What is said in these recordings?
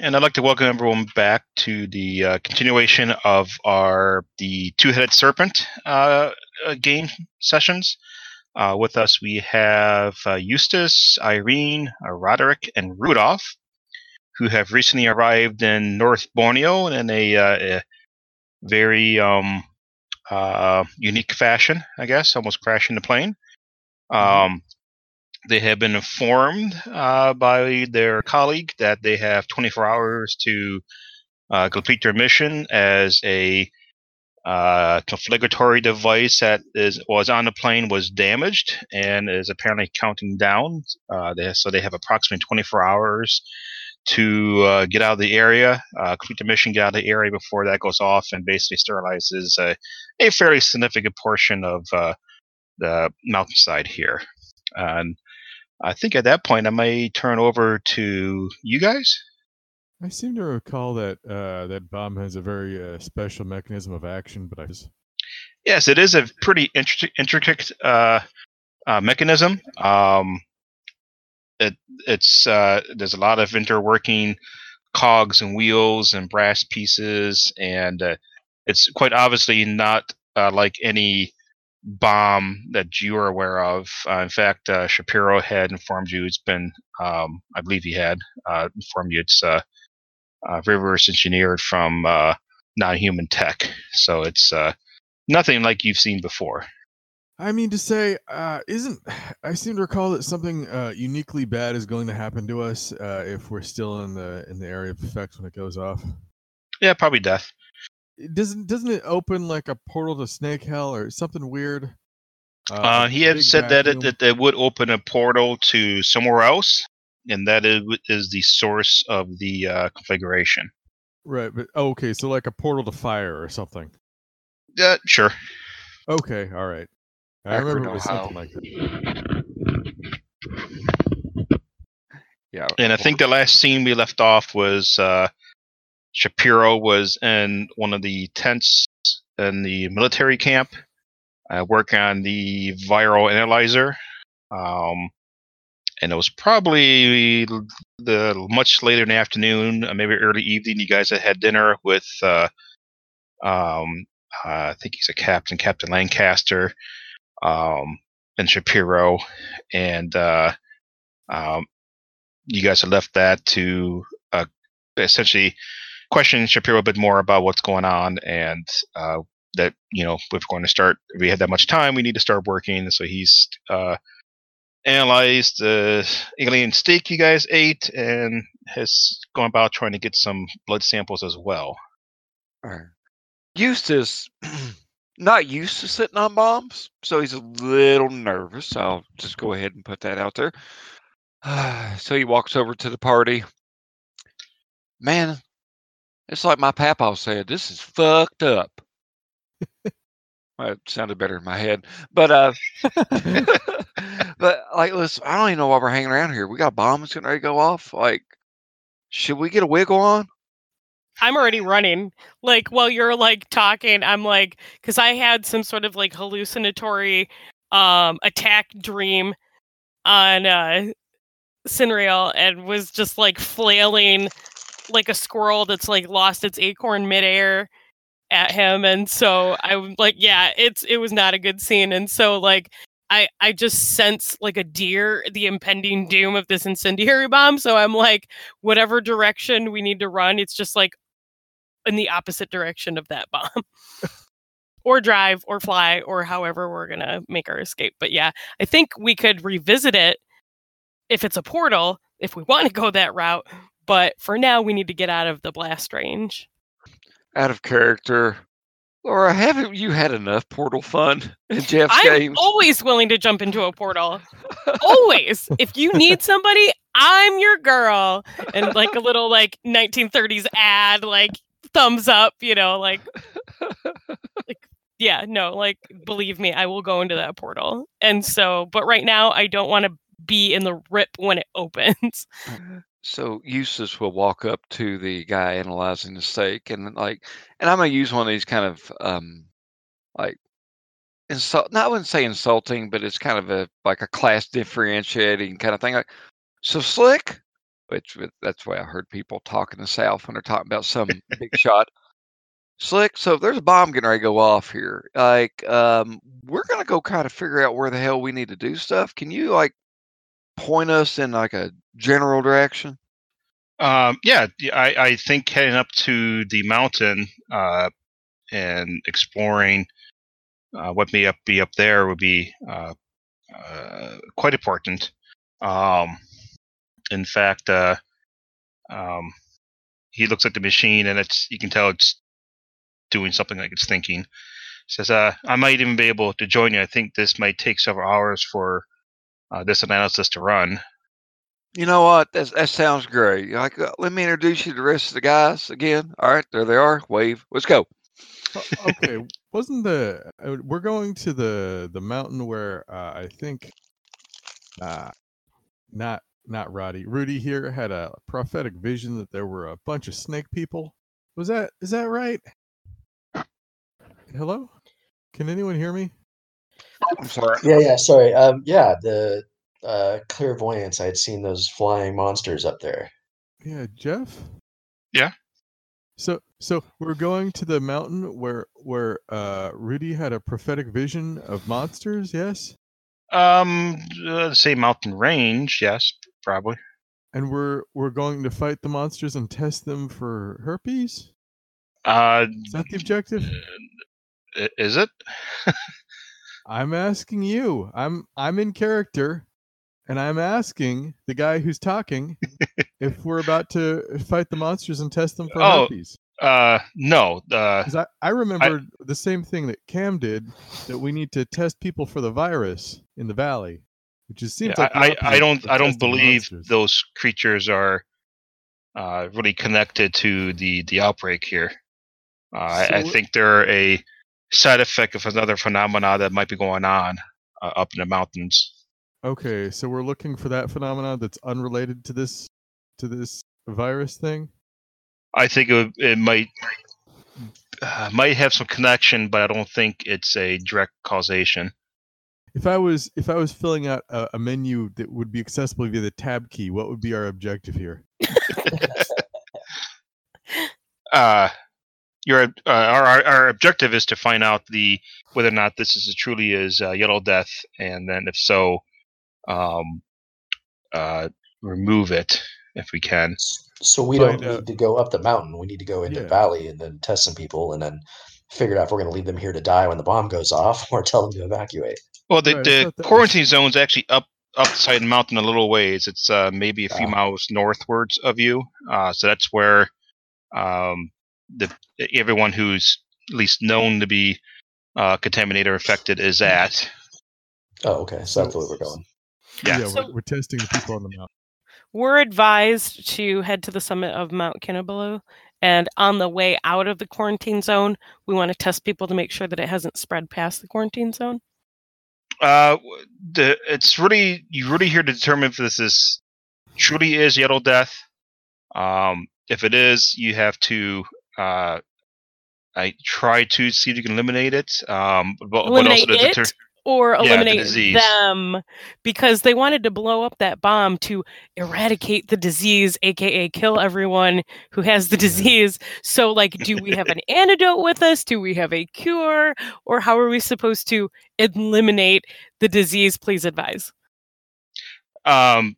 and I'd like to welcome everyone back to the uh, continuation of our the two-headed serpent uh, uh, game sessions. Uh, with us, we have uh, Eustace, Irene, uh, Roderick, and Rudolph, who have recently arrived in North Borneo in a, a very um, unique fashion, I guess, almost crashing the plane. Um, they have been informed uh, by their colleague that they have 24 hours to uh, complete their mission as a uh, confliguratory device that is was on the plane was damaged and is apparently counting down. Uh, they, so they have approximately 24 hours to uh, get out of the area, uh, complete the mission, get out of the area before that goes off, and basically sterilizes a, a fairly significant portion of the mountainside here. And I think at that point I may turn over to you guys. I seem to recall that uh, that bomb has a very uh, special mechanism of action, but I just yes, it is a pretty intricate, intricate uh, uh, mechanism. Um, it it's uh, there's a lot of interworking cogs and wheels and brass pieces, and uh, it's quite obviously not like any bomb that you are aware of. Uh, in fact, uh, Shapiro had informed you it's been, um, I believe he had uh, informed you it's uh, uh, reverse engineered from uh, non-human tech. So it's nothing like you've seen before. I mean to say, isn't I seem to recall that something uniquely bad is going to happen to us if we're still in the in the area of effects when it goes off. Yeah, probably death doesn't doesn't it open like a portal to Snake Hell or something weird? Uh, uh he had said that it, that it would open a portal to somewhere else, and that is, is the source of the uh, configuration. Right, but oh, okay, so like a portal to fire or something. Yeah, sure. Okay, all right. I, I remember it was how. something like that. Yeah, and I think the last scene we left off was uh, Shapiro was in one of the tents in the military camp, uh, working on the viral analyzer. Um, and it was probably the much later in the afternoon, uh, maybe early evening. You guys had had dinner with, uh, um, I think he's a captain, Captain Lancaster, um, and Shapiro, and uh, um, you guys had left that to uh, essentially question Shapiro a bit more about what's going on and uh, that you know we're going to start we had that much time we need to start working. So he's uh, analyzed the alien steak you guys ate and has gone about trying to get some blood samples as well. Eustace not used to sitting on bombs so he's a little nervous. I'll just go ahead and put that out there. Uh, so he walks over to the party. Man it's like my papa said, "This is fucked up." well, it sounded better in my head, but uh, but like, listen, I don't even know why we're hanging around here. We got a bomb that's getting ready to go off. Like, should we get a wiggle on? I'm already running. Like while you're like talking, I'm like, because I had some sort of like hallucinatory um attack dream on uh Cinreal and was just like flailing like a squirrel that's like lost its acorn midair at him and so i'm like yeah it's it was not a good scene and so like i i just sense like a deer the impending doom of this incendiary bomb so i'm like whatever direction we need to run it's just like in the opposite direction of that bomb. Or drive or fly or however we're gonna make our escape but yeah i think we could revisit it if it's a portal if we want to go that route but for now, we need to get out of the blast range. Out of character. Laura, haven't you had enough portal fun in Geoff's games? I'm games? always willing to jump into a portal. always. If you need somebody, I'm your girl. And like a little like 1930s ad, like thumbs up, you know, like like yeah, no, like believe me, I will go into that portal. And so, but right now I don't want to be in the rip when it opens. Uh, So Eustace will walk up to the guy analyzing the steak and like, and I'm gonna use one of these kind of um, like insult. Not I wouldn't say insulting, but it's kind of a like a class differentiating kind of thing. Like, so slick, which that's why I heard people talk in the South when they're talking about some big shot. Slick, so if there's a bomb getting ready to go off here, like um, we're gonna go kind of figure out where the hell we need to do stuff. Can you like point us in like a general direction? Um, yeah, I think heading up to the mountain uh, and exploring uh, what may up be up there would be uh, uh, quite important. Um, in fact, uh, um, he looks at the machine and it's you can tell it's doing something like it's thinking. Says, uh, "I might even be able to join you. I think this might take several hours for this analysis to run." You know what? That's, that sounds great. Like, uh, let me introduce you to the rest of the guys again. All right, there they are. Wave. Let's go. Okay, wasn't the uh, we're going to the the mountain where uh, I think uh not not Roddy Rudy here had a prophetic vision that there were a bunch of snake people. Was that is that right? Hello? Can anyone hear me? I'm sorry. Yeah, yeah, sorry. Um, yeah, the uh, clairvoyance. I had seen those flying monsters up there. Yeah, Geoff? Yeah. So so we're going to the mountain where where uh Rudy had a prophetic vision of monsters, yes? Um, uh, say mountain range, yes, probably. And we're we're going to fight the monsters and test them for herpes? Uh, Is that the objective? is it? I'm asking you. I'm I'm in character and I'm asking the guy who's talking if we're about to fight the monsters and test them for Oh, herpes. Uh, no. Uh, I, I remember the same thing that Cam did that we need to test people for the virus in the valley, which is seems I, like I, I don't I don't believe monsters. those creatures are uh, really connected to the the outbreak here. Uh, I, I think they're a side effect of another phenomena that might be going on uh, up in the mountains. Okay, so we're looking for that phenomenon that's unrelated to this to this virus thing. I think it, it might uh, might have some connection, but I don't think it's a direct causation. If I was if I was filling out a, a menu that would be accessible via the tab key, what would be our objective here? uh, your uh, our, our our objective is to find out the whether or not this is truly is uh, yellow death, and then if so, um, uh, remove it if we can. So we don't Find out- need to go up the mountain. We need to go into Yeah. the valley and then test some people and then figure out if we're going to leave them here to die when the bomb goes off or tell them to evacuate. Well, the, Right, I the thought that was- zone's actually up up the side of the mountain a little ways. It's uh, maybe a few Ah. miles northwards of you. Uh, so that's where um, the everyone who's at least known to be uh, contaminated or affected is at. Oh, okay. So that's the way we're going. Yeah. yeah So- we're, we're testing the people on the mountain. We're advised to head to the summit of Mount Kinabalu. And on the way out of the quarantine zone, we want to test people to make sure that it hasn't spread past the quarantine zone. Uh, the it's really you really here to determine if this is truly is yellow death. Um, if it is, you have to uh, I try to see if you can eliminate it. Um, but, Eliminate to deter- it or the eliminate disease. them because they wanted to blow up that bomb to eradicate the disease, aka kill everyone who has the disease. So, like, do we have an antidote with us? Do we have a cure? Or how are we supposed to eliminate the disease? Please advise. Um,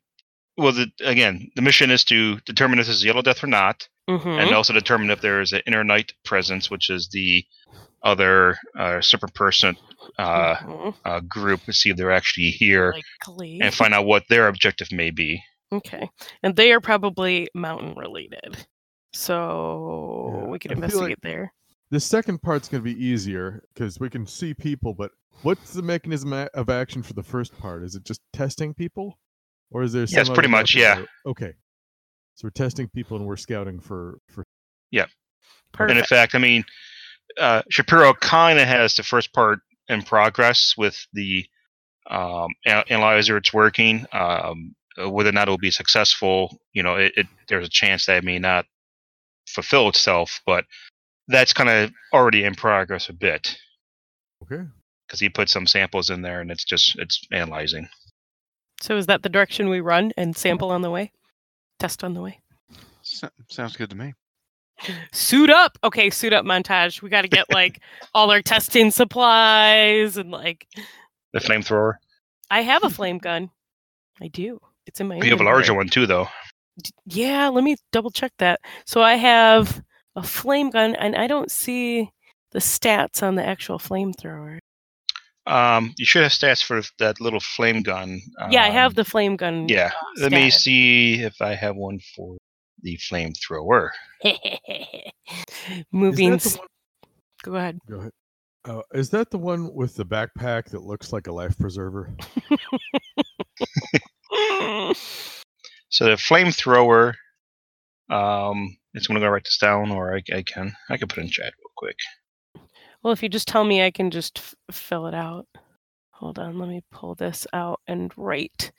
well, the, again, the mission is to determine if this is yellow death or not, Mhm. and also determine if there is an inner night presence, which is the other uh, serpent person uh, Mhm. uh, group, to see if they're actually here Likely. and find out what their objective may be. Okay. And they are probably mountain related. So Yeah, we could I feel like- investigate there. The second part's going to be easier because we can see people, but what's the mechanism of action for the first part? Is it just testing people, or is there? Yes, some pretty much, yeah. where- Okay, so we're testing people and we're scouting for for. yeah And in Perfect. fact, I mean, uh, Shapiro kind of has the first part in progress with the um, analyzer. It's working. Um, uh, whether or not it will be successful, you know, it, it there's a chance that it may not fulfill itself, but that's kind of already in progress a bit Okay, because he put some samples in there and it's just it's analyzing. So is that the direction we run and sample on the way? Test on the way. So- sounds good to me. Suit up. Okay, suit up montage. We got to get like all our testing supplies and like. The flamethrower. I have a flame gun. I do. It's in my. You have a larger one too, though. D- Yeah, let me double check that. So I have a flame gun, and I don't see the stats on the actual flamethrower. Um, you should have stats for that little flame gun. yeah, I have um, the flame gun. Yeah. Let me see if I have one for the flamethrower. Moving. Is that s- the one? Go ahead. Go ahead. Oh, is that the one with the backpack that looks like a life preserver? So the flamethrower. Um, it's gonna go write this down, or I, I can I can put it in chat real quick. Well, if you just tell me, I can just f- fill it out. Hold on, let me pull this out and write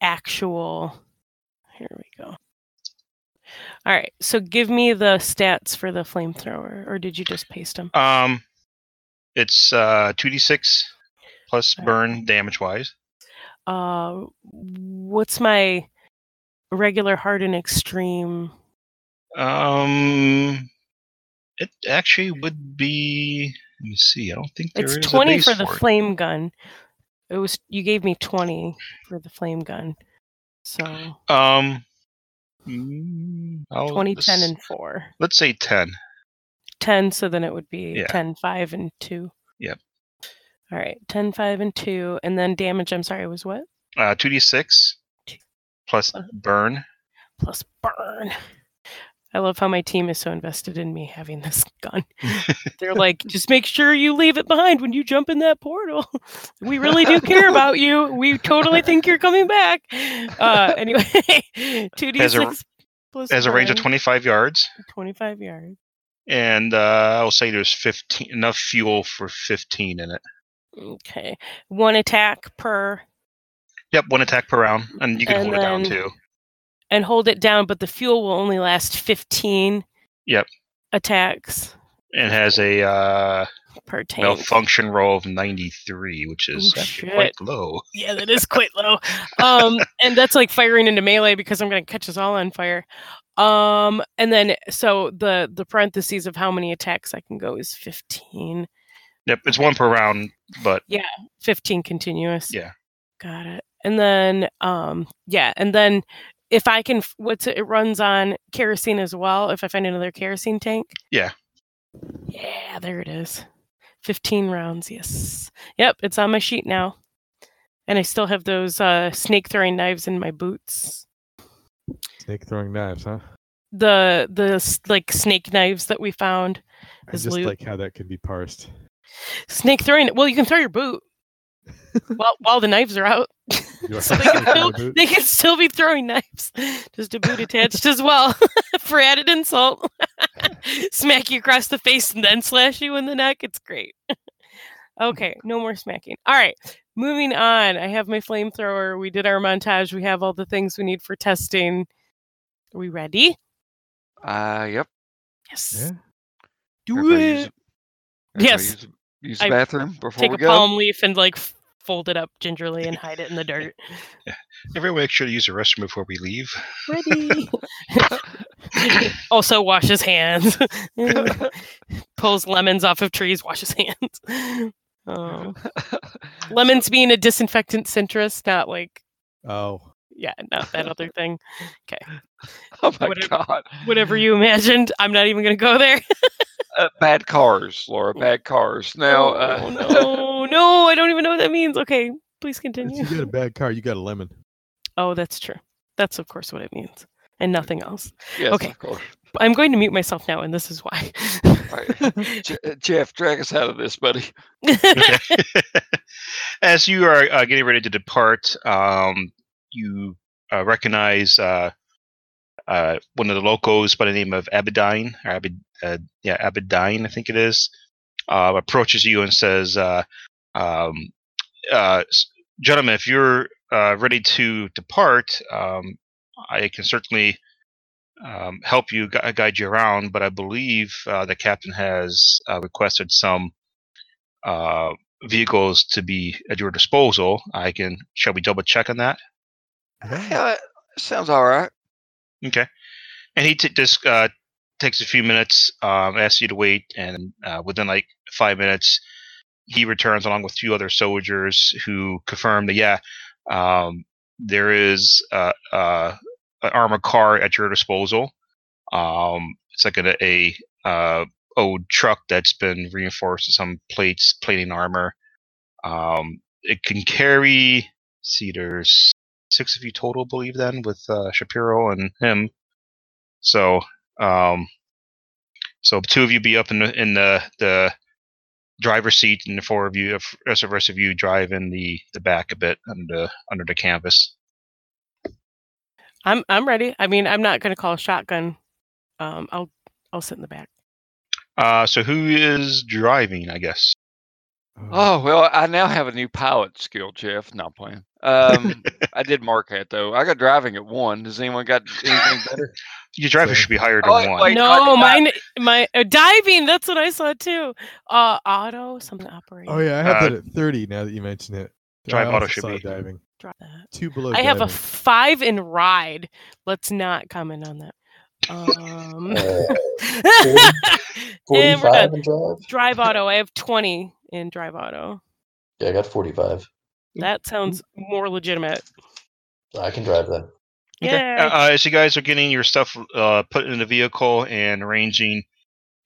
actual. Here we go. All right, so give me the stats for the flamethrower, or did you just paste them? Um, it's uh two d six plus Alright. burn damage wise. Uh, what's my regular, hard, and extreme? Um, it actually would be. Let me see. I don't think there It's twenty for the it. flame gun. It was you gave me twenty for the flame gun, so Um, I'll- 20, 10, and four. let's say ten. 10 so then it would be Yeah. 10 5 and 2 Yep. all right 10 5 and 2 and then damage i'm sorry was what Uh, two d six Two. plus burn. plus burn i love how my team is so invested in me having this gun. They're like just make sure you leave it behind when you jump in that portal. We really do care about you. We totally think you're coming back. Uh anyway 2d6 Has a- plus Has a range of twenty five yards, 25 yards. And uh, I'll say there's fifteen enough fuel for fifteen in it. okay. One attack per Yep, one attack per round, and you can And hold it down too. And hold it down, but the fuel will only last 15 Yep. attacks And has a uh, per tank. malfunction roll of ninety three, which is Oh, actually quite low. Yeah, that is quite low. Um, and that's like firing into melee because I'm going to catch us all on fire. Um, and then so the the parentheses of how many attacks I can go is 15. Yep, it's one per round, but yeah, 15 continuous. Yeah. Got it. And then um yeah, and then if I can what's it, it runs on kerosene as well if I find another kerosene tank. Yeah. Yeah, there it is. 15 rounds. Yes. Yep, it's on my sheet now. And I still have those uh snake throwing knives in my boots. Snake throwing knives, huh? The the like snake knives that we found. I just loot. like how that can be parsed. Snake throwing well, you can throw your boot while while the knives are out. So they, can still, they can still be throwing knives. Just a boot attached as well for added insult. Smack you across the face and then slash you in the neck. It's great. okay, no more smacking. All right, moving on. I have my flamethrower. We did our montage. We have all the things we need for testing. Are we ready? Uh, yep. Yes. Yeah. Do Everybody it. use Yes. Use, the- use I the bathroom before Take we a go. palm leaf and like f- fold it up gingerly and hide it in the dirt. everyone make sure to use the restroom before we leave. Ready. also wash his hands. Pulls lemons off of trees, washes hands. Oh. Lemons being a disinfectant centrist, not like Oh, yeah, not that other thing. Okay. Oh my whatever- god. Whatever you imagined, I'm not even gonna go there. Uh, bad cars, Laura. Bad cars. Now, oh, uh, no, no, I don't even know what that means. Okay, please if continue. you got a bad car, you got a lemon. Oh, that's true. That's of course what it means, and nothing else. yes, okay. of course. I'm going to mute myself now, and this is why. Right. Je- uh, Geoff, drag us out of this, buddy. Okay. As you are uh, getting ready to depart, um, you uh, recognize uh, uh, one of the locals by the name of Abidine, or Abid, uh, yeah, Abidine, I think it is, uh, approaches you and says, uh, um, uh, "Gentlemen, if you're uh, ready to depart, um, I can certainly." Um, help you gu- guide you around, but I believe uh, the captain has uh, requested some uh, vehicles to be at your disposal. I can. Shall we double check on that? Yeah. Yeah, sounds all right. Okay. And he t- just uh, takes a few minutes, um, asks you to wait, and uh, within like five minutes, he returns along with two other soldiers who confirm that yeah, um, there is an armored car at your disposal. Um, it's like a, a old truck that's been reinforced with some plates, plating armor. Um, it can carry. There's six of you total, believe then, with uh, Shapiro and him. So, um, so two of you be up in the in the the driver's seat, and the four of you, rest of rest of you, drive in the the back a bit under under the canvas. I'm I'm ready. I mean, I'm not going to call a shotgun. Um, I'll I'll sit in the back. Uh, so who is driving? I guess. Oh well, I now have a new pilot skill, Geoff. Not playing. Um, I did mark that though. I got driving at one. Does anyone got anything better? Your driver Same. should be higher than Oh, wait, one. no, I- mine my uh, diving. That's what I saw too. Uh, auto something operating. Oh yeah, I have Uh, that at 30 now that you mention it. drive I auto also should saw be. diving. Drop that. Two below. I have a five in ride. Let's not comment on that. Um, Uh, and we're 45 done. in drive? Drive auto. I have twenty in drive auto. Yeah, I got 45. That sounds more legitimate. I can drive then. Okay. Yeah. Uh, uh, as you guys are getting your stuff uh, put in the vehicle and arranging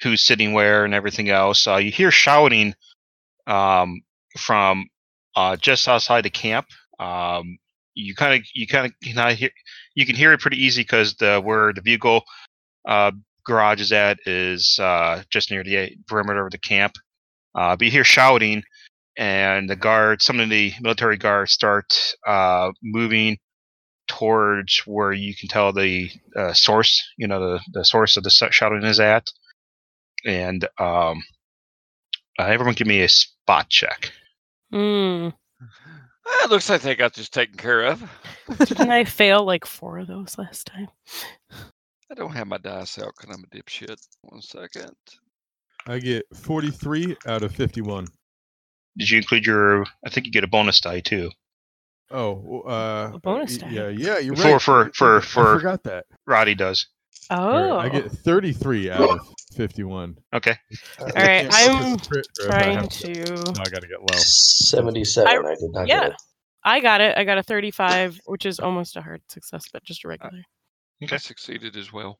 who's sitting where and everything else, uh, you hear shouting um, from uh, just outside the camp. Um, you kind of you kind of can hear you can hear it pretty easy because the where the vehicle uh, garage is at is uh, just near the perimeter of the camp. Uh, but you hear shouting, and the guards, some of the military guards, start uh, moving towards where you can tell the uh, source, you know, the, the source of the s- shouting is at. And um, uh, everyone give me a spot check. Hmm. Eh, looks like they got this taken care of. Didn't I fail like four of those last time? I don't have my dice out because I'm a dipshit. One second. I get 43 out of 51. Did you include your? I think you get a bonus die too. Oh, uh, A bonus y- die. Yeah, yeah, you're For- right. for- for- I for- forgot that. Roddy does. Oh, I get 33 out of 51. Okay. all right. I can't I'm focus crit or if I trying have to. No, I gotta get low. 77. I, did not Yeah, get it. I got it. I got a 35, which is almost a hard success, but just a regular. Okay. I succeeded as well.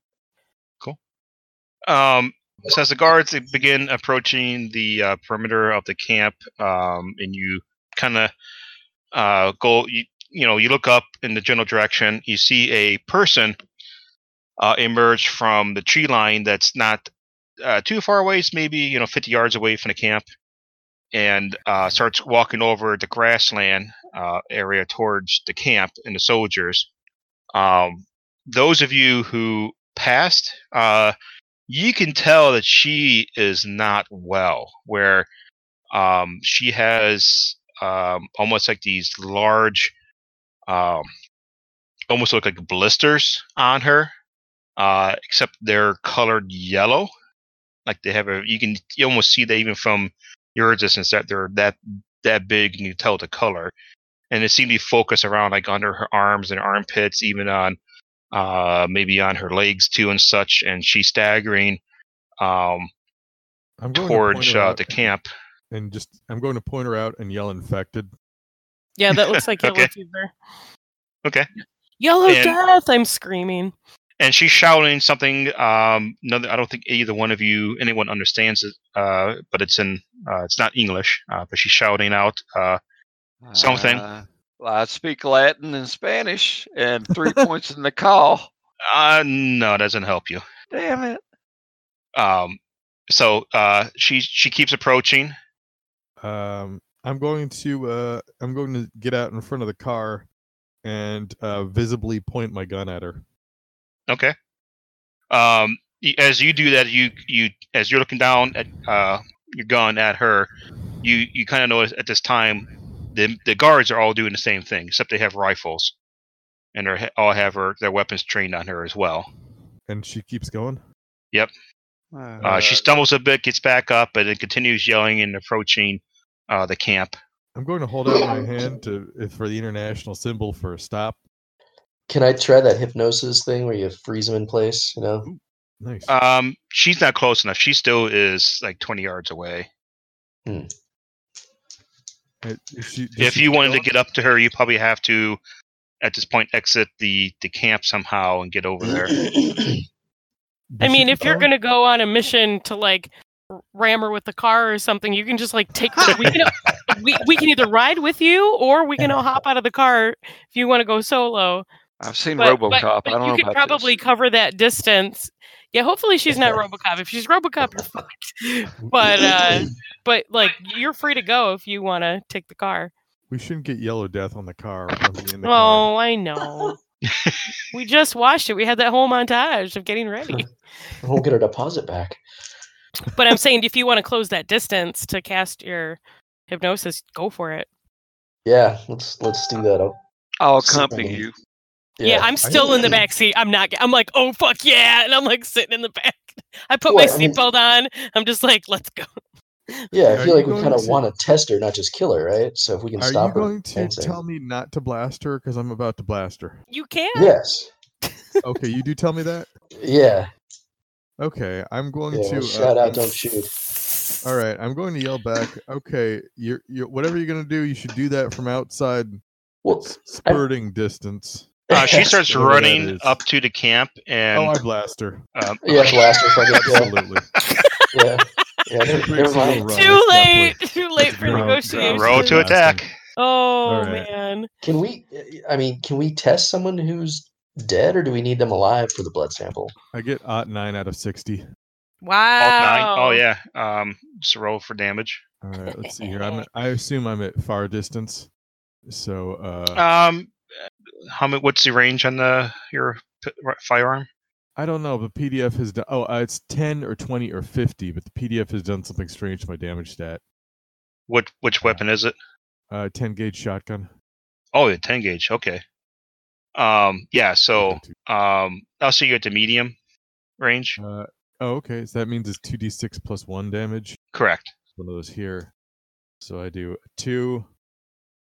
Cool. Um, so as the guards begin approaching the uh, perimeter of the camp, um, and you kind of uh, go, you, you know, you look up in the general direction, you see a person uh, emerge from the tree line that's not uh, too far away, it's maybe you know 50 yards away from the camp, and uh, starts walking over the grassland uh, area towards the camp and the soldiers. Um, those of you who passed, uh, you can tell that she is not well. Where um, she has um, almost like these large, um, almost look like blisters on her, uh, except they're colored yellow. Like they have a, you can you almost see that even from your distance that they're that that big, and you can tell the color. And it seemed to be focused around like under her arms and armpits, even on uh, maybe on her legs too and such. And she's staggering um, I'm going to towards uh, the camp. And just I'm going to point her out and yell infected. Yeah, that looks like yellow Okay. fever. Okay. Yellow And- death! I'm screaming. and she's shouting something. Um, no, I don't think either one of you, anyone understands it. Uh, but it's in, uh, it's not English. Uh, but she's shouting out. Uh, Something. Uh, well, I speak Latin and Spanish, and three points in the call. uh, no, it doesn't help you. Damn it. Um, so uh, she she keeps approaching. Um, I'm going to uh, I'm going to get out in front of the car and uh, visibly point my gun at her. Okay. Um, as you do that, you you as you're looking down at uh, your gun at her, you you kind of notice at this time the the guards are all doing the same thing, except they have rifles, and they all have her their weapons trained on her as well. And she keeps going. Yep. Uh, she stumbles a bit, gets back up, and then continues yelling and approaching uh, the camp. I'm going to hold out my hand to for the international symbol for a stop. Can I try that hypnosis thing where you freeze them in place? You know. Nice. Um, she's not close enough. She still is like 20 yards away. Uh, is she- If you take wanted to get up to her, you probably have to, at this point, exit the the camp somehow and get over there. I mean, if you're gonna go on a mission to like r- ram her with the car or something, you can just like take her. We can, we, we can either ride with you or we can all hop out of the car if you want to go solo. I've seen But, RoboCop. but, I but don't know you could probably this. cover that distance. Yeah, hopefully she's not RoboCop. If she's RoboCop, you're fucked. But uh, but like you're free to go if you want to take the car. we shouldn't get Yellow Death on the car. or me in car. Oh, I know. we just watched it. We had that whole montage of getting ready. I won't get our deposit back. But I'm saying if you want to close that distance to cast your hypnosis, go for it. Yeah, let's let's do that. I'll, I'll accompany you. Yeah, I'm still in the back seat. I'm not. I'm like, oh fuck yeah, and I'm like sitting in the back. I put my What, I mean- seatbelt on. I'm just like, let's go. Yeah, I feel you like we kind of to- want to test her, not just kill her, right? So if we can Are stop you her, going to dancing. tell me not to blast her because I'm about to blast her? You can. Yes. Okay, you do tell me that. Yeah. Okay, I'm going Yeah. to. shout uh, out, don't shoot. All right, I'm going to yell back. Okay, you're, you're whatever you're gonna do, you should do that from outside Well, s- spurting distance. Uh, she starts running up to the camp, and oh, I blast her. um, yeah, blast her. Yeah, Absolutely. yeah. Yeah, never, Breaks never the mind. Too late. Too late for Row- row roll to attack. Oh Alright. man. Can we? I mean, can we test someone who's dead, or do we need them alive for the blood sample? I get ot nine out of sixty. Wow. Nine. Oh yeah. Um, just roll for damage. All right, let's see here. I'm at, I assume I'm at far distance. So uh Um, how many? What's the range on the your p- r- firearm? I don't know, but PDF has done oh uh, it's ten or twenty or fifty, but the PDF has done something strange to my damage stat. What which weapon is it? Uh ten gauge shotgun. Oh, the ten gauge. Okay. Um, yeah. So um, I'll see you at the medium range. Uh, oh, okay. So that means it's two d six plus one damage. Correct. One of those here. So I do a two,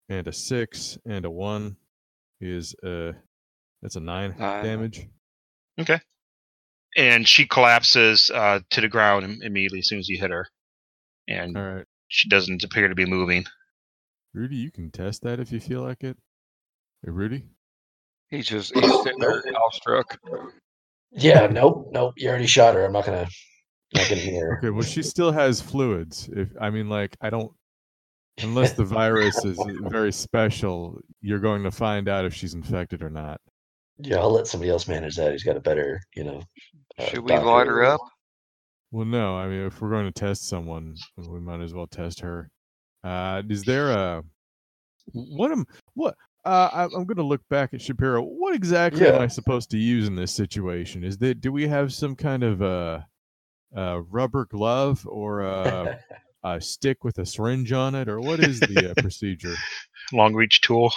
and a six, and a one is uh that's a nine Nine. damage. Okay. And she collapses uh, to the ground immediately as soon as you hit her, and All right, she doesn't appear to be moving. Rudy, you can test that if you feel like it. Hey, Rudy. He's just he's sitting there awestruck. Yeah. Nope. Nope. You already shot her. I'm not gonna. Not gonna hear. her. Okay, well, she still has fluids. If I mean, like, I don't, unless the virus is very special, you're going to find out if she's infected or not. Yeah, I'll let somebody else manage that. He's got a better, you know. uh, Should we doctor light her up? Well, no, I mean, if we're going to test someone, we might as well test her. Uh, is there a what am what? Uh, I, I'm going to look back at Shapiro. What exactly am I supposed to use in this situation? Is that do we have some kind of a, a rubber glove or a, a stick with a syringe on it, or what is the uh, procedure? Long reach tool.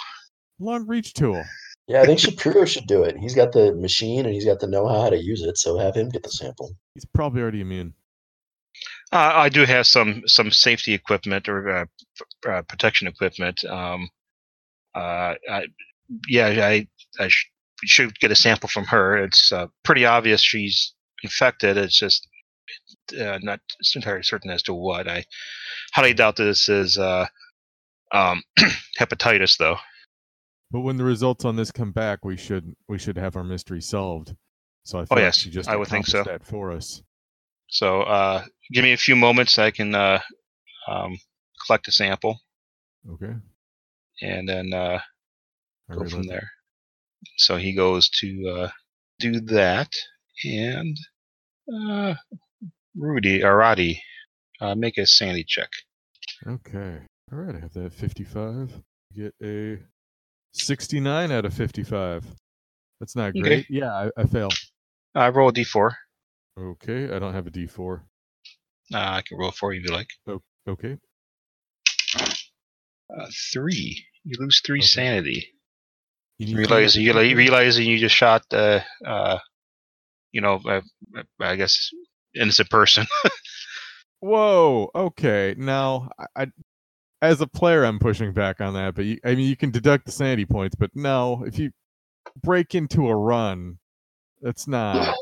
Long reach tool. Yeah, I think Shapiro should do it. He's got the machine and he's got the know-how to use it. So have him get the sample. He's probably already immune. Uh, I do have some some safety equipment or uh, uh, protection equipment. Um, uh, I, yeah, I I sh- should get a sample from her. It's uh, pretty obvious she's infected. It's just uh, not entirely certain as to what. I highly doubt this is uh, um, hepatitis, though. But when the results on this come back, we should we should have our mystery solved. So I Oh, thought yes, she just I would think so. that for us. So uh, give me a few moments. I can uh, um, collect a sample Okay. And then uh, go from there. So he goes to uh, do that, and uh, Rudy Arati, uh, make a sanity check. Okay. All right. I have that 55. Get a 69 out of 55. That's not Okay. great. Yeah, I, I fail. Uh, roll a d4. Okay. I don't have a D4. Uh, I can roll for you if you like. Okay. Uh, three. You lose three Okay. sanity. You need to- Realizing you like, realizing you just shot uh, uh, you know, uh, uh, I guess innocent person. Whoa. Okay. Now, I, I, as a player, I'm pushing back on that. But you, I mean, you can deduct the sanity points. But no, if you break into a run. That's not.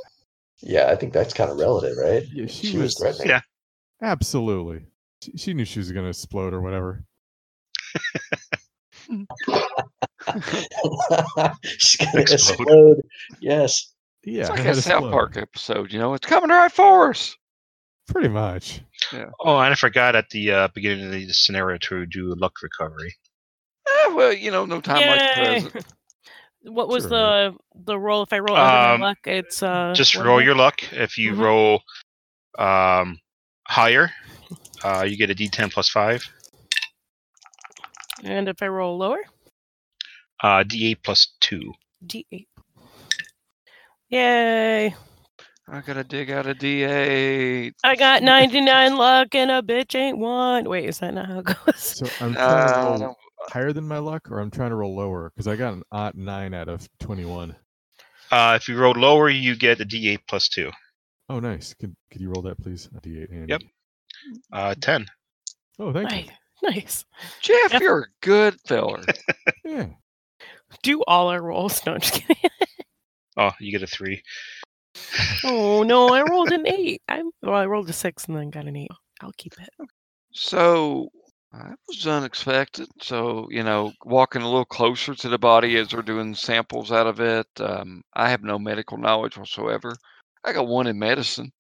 Yeah, I think that's kind of relative, right? Yeah, she, She was was threatening. Yeah. absolutely. She, she knew she was going to explode or whatever. She's gonna Explode. explode. Yes. Yeah, it's like a South explode. Park episode, you know. It's coming right for us. Pretty much. Oh, and I forgot at the uh, beginning of the scenario to do luck recovery. Eh, well, you know, no time like the present. What was Sure. the the roll? If I roll Um, my luck, it's uh. Just roll is your luck. If you Mhm. roll um, higher, uh, you get a D10 plus five. And if I roll lower, Uh, D8 plus two. D8. Yay! I gotta dig out a D8. I got 99 luck and a bitch ain't one. Wait, is that not how it goes? So I'm trying to Uh, roll higher than my luck, or I'm trying to roll lower because I got an odd nine out of 21. Uh, if you roll lower, you get a D8 plus two. Oh, nice. Could could you roll that, please? A D8. Andy. Yep. Uh, 10. Oh, thank Nice. Nice. Geoff, Yep. you're a good feller. Yeah. Do all our rolls. No, I'm just kidding. Oh, you get a three. oh no, I rolled an eight. I well, I rolled a six and then got an eight. I'll keep it. So that was unexpected. So you know, walking a little closer to the body as they're doing samples out of it. Um, I have no medical knowledge whatsoever. I got one in medicine,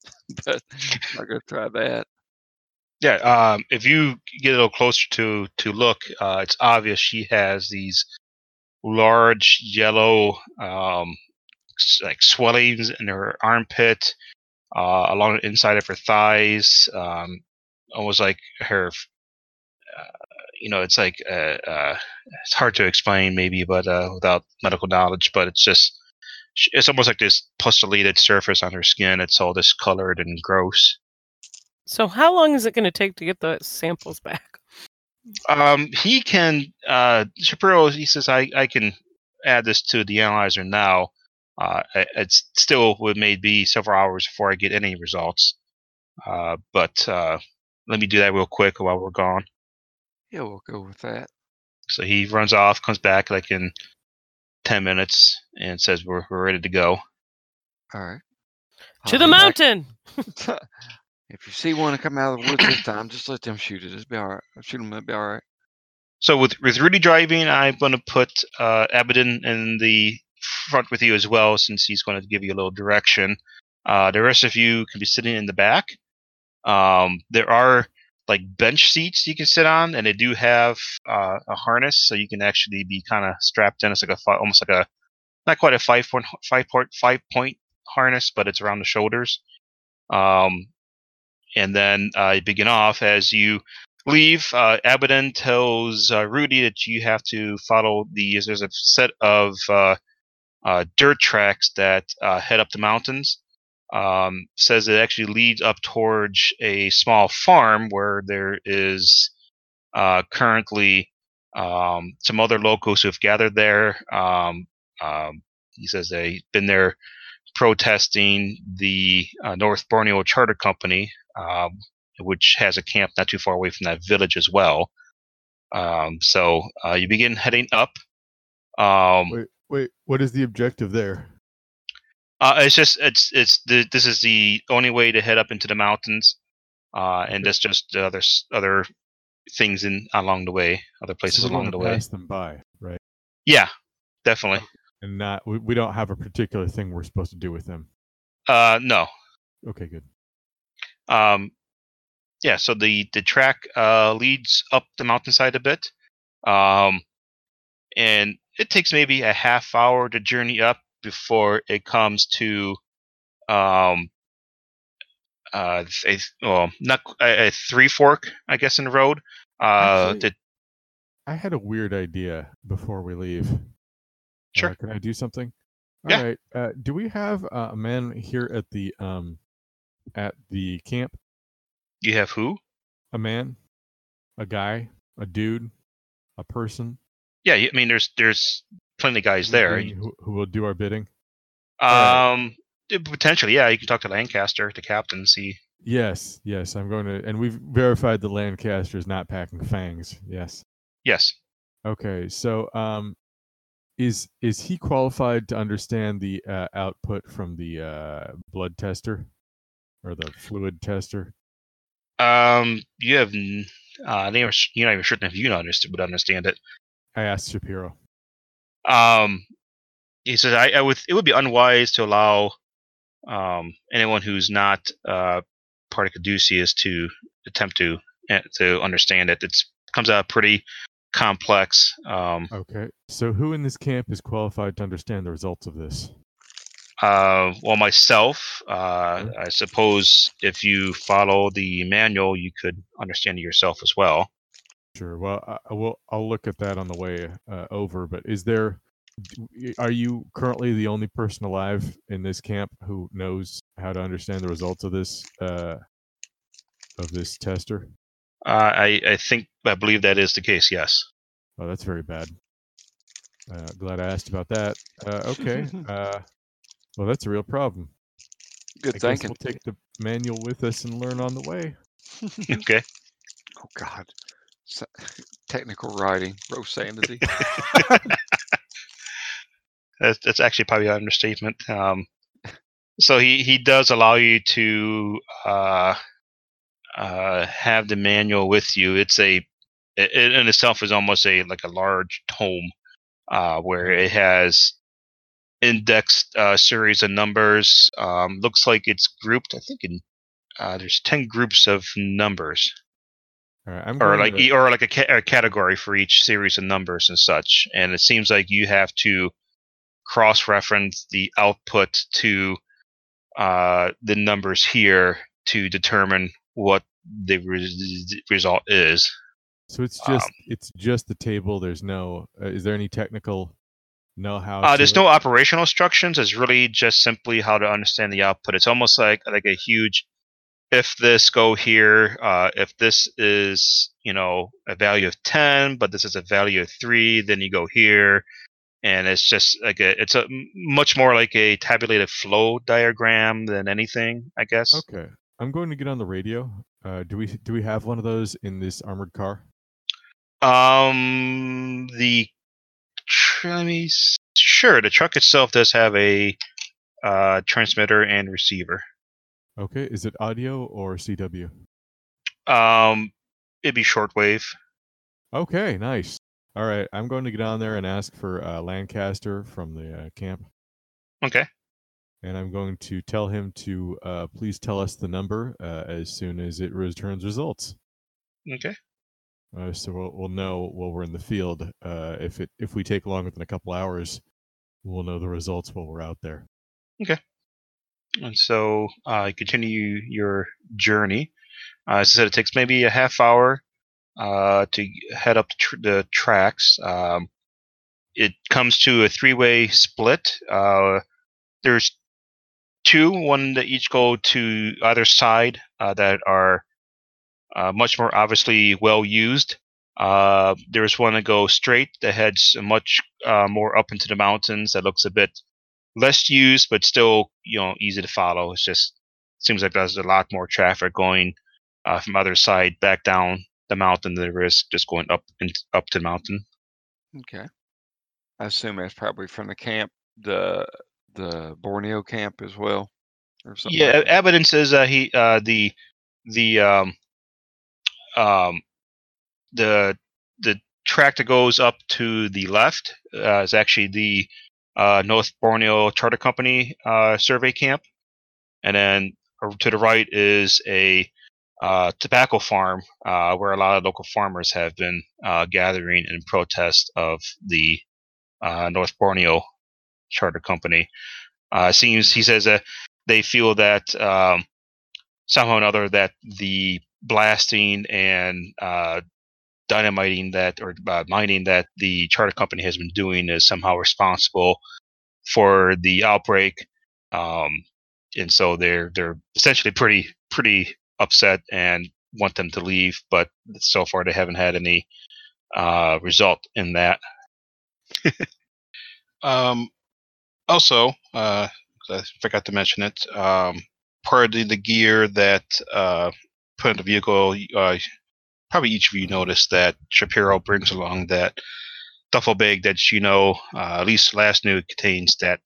but I'm not gonna try that. Yeah, um, if you get a little closer to to look, uh, it's obvious she has these large yellow um, like swellings in her armpit, uh, along the inside of her thighs, um, almost like her. Uh, you know, it's like uh, uh, it's hard to explain, maybe, but uh, without medical knowledge. But it's just it's almost like this pustulated surface on her skin. It's all discolored and gross. So how long is it going to take to get the samples back? Um, he can. Uh, Shapiro. He says, "I I can add this to the analyzer now. Uh, it- still would maybe several hours before I get any results. Uh, but uh, let me do that real quick while we're gone." Yeah, we'll go with that. So he runs off, comes back like in ten minutes, and says, "We're we're ready to go." All right. To I'll the mountain. if you see one come out of the woods this time, just let them shoot it. It'll be all right. Shoot them. It'll be all right. So with with Rudy driving, I'm going to put uh, in the front with you as well, since he's going to give you a little direction. Uh, the rest of you can be sitting in the back. Um, there are like bench seats you can sit on, and they do have uh, a harness, so you can actually be kind of strapped in. It's like a almost like a not quite a five point five point five point harness, but it's around the shoulders. Um, and then uh, you begin off as you leave. Uh, Abaddon tells uh, Rudy that you have to follow these. There's a set of uh, uh, dirt tracks that uh, head up the mountains. Um, says it actually leads up towards a small farm where there is currently um, some other locals who have gathered there. Um, um, he says they've been there protesting the uh, North Borneo Charter Company, um, which has a camp not too far away from that village as well. Um, so uh, you begin heading up. Um, Wait, wait. What is the objective there? uh, it's just it's it's the, this is the only way to head up into the mountains, uh, and there's just other other things in along the way, other places So along the way. Pass them by, right? Yeah, definitely. And not we, we don't have a particular thing we're supposed to do with them. Uh, no, Okay, good. um, yeah. So the the track uh, leads up the mountainside a bit, um, and it takes maybe a half hour to journey up before it comes to um, uh, a, well, not a, a three fork, I guess, in the road. Uh, Actually- the, I had a weird idea before we leave. Sure. Uh, can I do something? All Yeah. right. Uh, do we have uh, a man here at the um at the camp? you have who? A man, a guy, a dude, a person. Yeah, I mean, there's there's plenty of guys there. Who, who will do our bidding? Um, eh, potentially, yeah. You can talk to Lancaster, the captain, see. Yes, yes. I'm going to, and we've verified the Lancaster is not packing fangs. Yes. Yes. Okay, so um, is is he qualified to understand the uh, output from the uh, blood tester or the fluid tester? Um, you have. Uh, they are, you're not even certain if you understand, would understand it. I asked Shapiro. Um, he says, I, I would. It would be unwise to allow um, anyone who's not uh, part of Caduceus to attempt to uh, to understand it. It's comes out pretty complex. Um, Okay, so who in this camp is qualified to understand the results of this? uh, well, myself, uh, Mhm. I suppose if you follow the manual, you could understand it yourself as well. Sure. Well, I, I will. I'll look at that on the way uh, over. But is there? Are you currently the only person alive in this camp who knows how to understand the results of this uh, of this tester? Uh, I, I think I believe that is the case. Yes. Oh, that's very bad. Uh, glad I asked about that. Uh, okay. uh, well, that's a real problem. Good I guess thinking. we'll take the manual with us and learn on the way. Okay. Oh God. Sa- Technical writing, row sanity. That's, that's actually probably an understatement. Um, so he, he does allow you to uh, have the manual with you. It's a it, in itself is almost a like a large tome uh, where it has indexed uh, series of numbers. Um, looks like it's grouped. I think in uh, there's ten groups of numbers, right. Or like to- or like a, ca- a category for each series of numbers and such. And it seems like you have to cross-reference the output to uh, the numbers here to determine what the res- result is. so it's just um, it's just the table. There's no. Uh, is there any technical know-how? Uh, there's it? no operational instructions. It's really just simply how to understand the output. It's almost like like a huge if this go here, uh, if this is you know a value of ten, but this is a value of three, then you go here, and it's just like a it's a much more like a tabulated flow diagram than anything, I guess. Okay. I'm going to get on the radio. Uh, do we do we have one of those in this armored car? Um, the let me sure the truck itself does have a uh, transmitter and receiver. Okay. Is it audio or CW? Um, it'd be shortwave. Okay. Nice. All right. I'm going to get on there and ask for uh, Lancaster from the uh, camp, Okay. And I'm going to tell him to uh, please tell us the number uh, as soon as it returns results. Okay. Uh, so we'll, we'll know while we're in the field. Uh, if it if we take longer than a couple hours, we'll know the results while we're out there. Okay. And so uh, continue your journey. Uh, as I said, it takes maybe a half hour uh, to head up the, tr- the tracks. Um, it comes to a three-way split. Uh, there's two, one that each go to either side uh, that are uh, much more obviously well used. Uh, there's one that goes straight that heads much uh, more up into the mountains that looks a bit less used, but still you know easy to follow. It's just seems like there's a lot more traffic going uh, from other side back down the mountain than there is just going up and up to the mountain. Okay. I assume that's probably from the camp, the the Borneo camp as well, or something. Yeah, like evidence is uh, he uh, the the um, um, the the track that goes up to the left uh, is actually the uh, North Borneo Charter Company uh, survey camp, and then uh, to the right is a uh, tobacco farm uh, where a lot of local farmers have been uh, gathering in protest of the uh, North Borneo Charter Company. Uh, seems he says that they feel that um, somehow or another that the blasting and uh, dynamiting that or uh, mining that the charter company has been doing is somehow responsible for the outbreak, um, and so they're they're essentially pretty pretty upset and want them to leave, but so far they haven't had any uh, result in that. Um, also, uh, 'cause I forgot to mention it. Um, part of the, the gear that uh, put in the vehicle, uh, probably each of you noticed that Shapiro brings along that duffel bag that you know, uh, at least last knew contains that